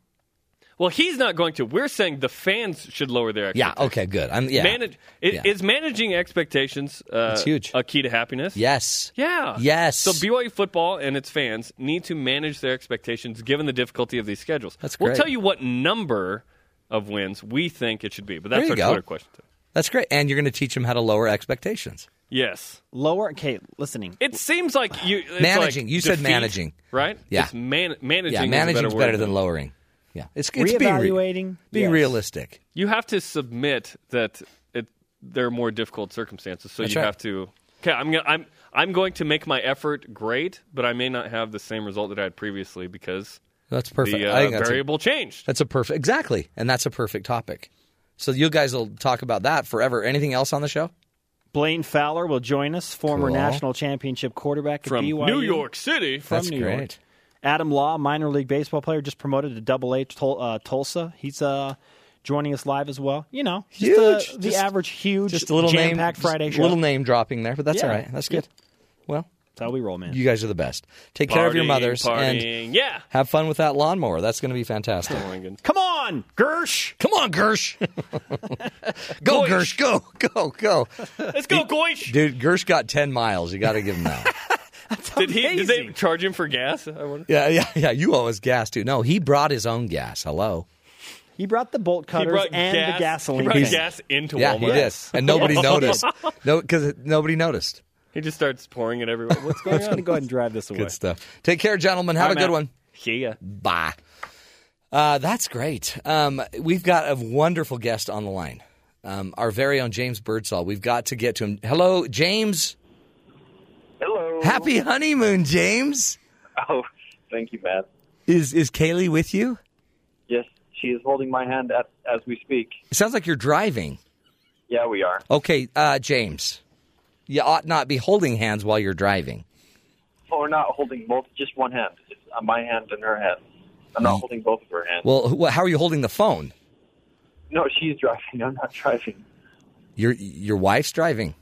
Well, he's not going to. We're saying the fans should lower their Yeah. expectations. Okay. Good. I'm. Yeah. Manage, i- Yeah. Is managing expectations uh, It's huge. a key to happiness? yes. Yeah. Yes. So BYU football and its fans need to manage their expectations given the difficulty of these schedules. That's We'll great. tell you what number of wins we think it should be, but There that's you our go. Twitter question. Too. That's great. And you're going to teach them how to lower expectations. Yes. Lower, okay, listening. It seems like you it's Managing. like You said defeat, managing. right? Yeah. It's man, managing. Yeah. is a Managing's better, better, word than lowering. Yeah. It's, it's being, re- Reevaluating. being Yes. realistic. You have to submit that it there are more difficult circumstances, so That's you right. have to. Okay, I'm gonna, I'm I'm going to make my effort great, but I may not have the same result that I had previously because That's perfect. the I uh, think that's a- variable changed. That's a perfect, exactly, and that's a perfect topic. So you guys will talk about that forever. Anything else on the show? Blaine Fowler will join us, former Cool. national championship quarterback at From BYU. New York City. From That's New great. York. Adam Law, minor league baseball player, just promoted to Double A Tul- uh, Tulsa. He's uh, joining us live as well. You know, just Huge. uh, the Just- average huge, Just a little name, Friday show. little name dropping there, but that's Yeah. all right. That's good. Well, That's how we roll, man. you guys are the best. Take care of your Partying, mothers and yeah. have fun with that lawnmower. That's going to be fantastic. Oh. Come on, Gersh. Come on, Gersh. go, Goish. Gersh. Go, go, go. Let's go, Goish. Dude, Gersh got 10 miles. You got to give him that. Did he? Did they charge him for gas? I wonder. yeah, yeah, yeah. You owe us gas, too. No, he brought his own gas. Hello. He brought the bolt cutters and gas, the gasoline. He brought tank. gas into Yeah, Walmart. he did. And nobody noticed. No, because nobody noticed. He just starts pouring it everywhere. What's going I'm just going to on? go ahead and drive this away. Good stuff. Take care, gentlemen. Have All a good Matt. one. See ya. Bye. Uh, that's great. Um, we've got a wonderful guest on the line. Um, our very own James Birdsall. We've got to get to him. Hello, James. Happy honeymoon, James. Oh, thank you, Matt. Is is Kaylee with you? Yes, she is holding my hand at, as we speak. It sounds like you're driving. Yeah, we are. Okay, uh, James. You ought not be holding hands while you're driving. Oh, we're not holding both, just one hand. It's on my hand and her hand. I'm not holding both of her hands. Well, wh- how are you holding the phone? no, she's driving. I'm not driving. Your your wife's driving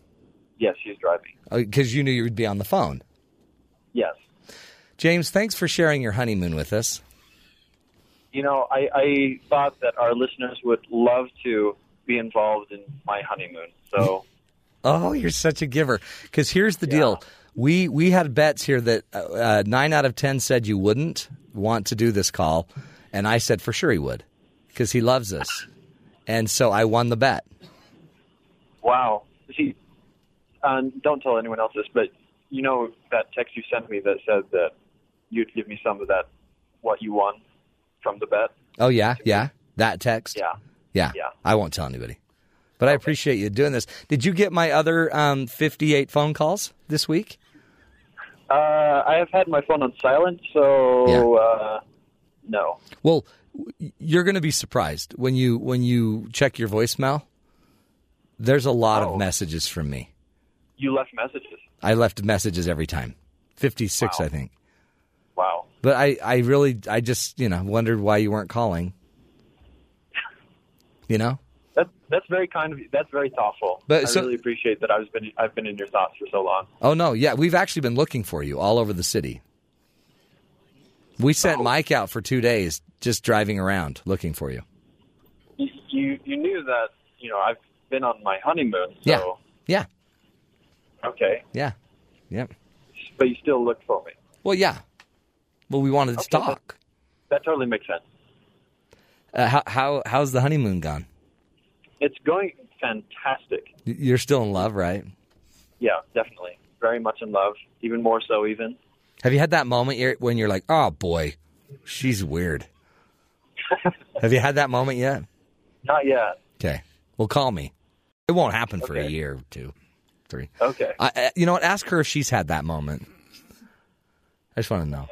Yes, she's driving. because you knew you would be on the phone. Yes. James, thanks for sharing your honeymoon with us. You know, I, I thought that our listeners would love to be involved in my honeymoon. So, Oh, you're such a giver. Because here's the deal: we we had bets here that uh, uh, nine out of ten said you wouldn't want to do this call, and I said for sure he would because he loves us, and so I won the bet. wow. See, um, don't tell anyone else this, but you know that text you sent me that said that you'd give me some of that, what you won from the bet? Oh yeah, yeah, that text. Yeah. Yeah, Yeah. I won't tell anybody, but I appreciate you doing this. Did you get my other um, 58 phone calls this week? Uh, I have had my phone on silent, so uh, no. Well, you're going to be surprised when you when you check your voicemail. There's a lot Oh. of messages from me. You left messages. I left messages every time. 56, I think. Wow. But I, I really, I just, you know, wondered why you weren't calling. You know? That's that's very kind of you. That's very thoughtful. But I so- really appreciate that. I've been I've been in your thoughts for so long. Oh, no. Yeah. We've actually been looking for you all over the city. We sent Mike out for two days just driving around looking for you. You you, you knew that you know I've been on my honeymoon. So Yeah. Yeah. Okay, Yeah. Yep. but you still looked for me. Well, yeah. Well, we wanted to talk. That totally makes sense. Uh, how, how, how's the honeymoon gone? It's going fantastic. You're still in love, right? Yeah, definitely. Very much in love. Even more so, even. Have you had that moment when you're like, oh boy, she's weird? Have you had that moment yet? Not yet. Okay. Well, call me. It won't happen for a year or two, three. Okay. I, I- you know what? Ask her if she's had that moment. I just want to know.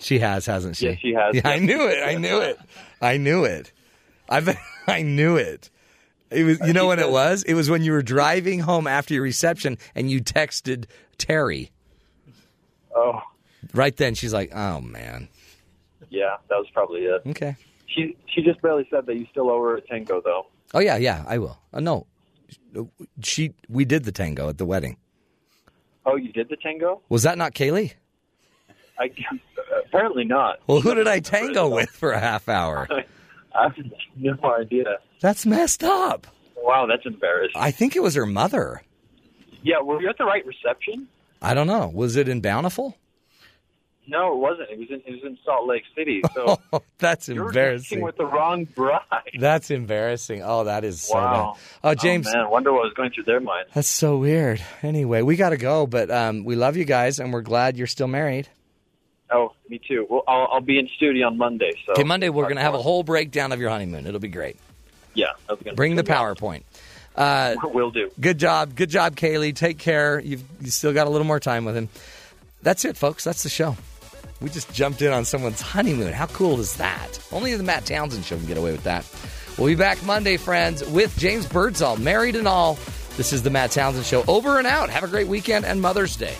She has, hasn't she? Yeah, she has. Yeah, I knew it. I knew it. I knew it. I I knew it. It was. You know what it was? It was when you were driving home after your reception and you texted Terry. Oh, Right then, she's like, "Oh man." yeah, that was probably it. Okay. She she just barely said that you still owe her a tango, though. Oh yeah, yeah. I will. Uh, no, she. We did the tango at the wedding. Oh, you did the tango? Was that not Kaylee? I apparently not. Well, who did I tango with for a half hour? I have no idea. That's messed up. Wow, that's embarrassing. I think it was her mother. Yeah, were you at the right reception? I don't know. Was it in Bountiful? No, it wasn't. It was in it was in Salt Lake City. So Oh, that's you're embarrassing. with the wrong bride. That's embarrassing. Oh, that is so wow. bad. Oh, James, Oh, man, wonder what was going through their mind. that's so weird. Anyway, we got to go, but um, we love you guys, and we're glad you're still married. Oh, me too. Well, I'll, I'll be in studio on Monday. So Okay, Monday we're going to have a whole breakdown of your honeymoon. It'll be great. Yeah, Bring the PowerPoint. Uh, Will do. Good job. Good job, Kaylee. Take care. You've you still got a little more time with him. That's it, folks. That's the show. We just jumped in on someone's honeymoon. How cool is that? Only the Matt Townsend show can get away with that. We'll be back Monday, friends, with James Birdsall, married and all. This is the Matt Townsend show. Over and out. Have a great weekend and Mother's Day.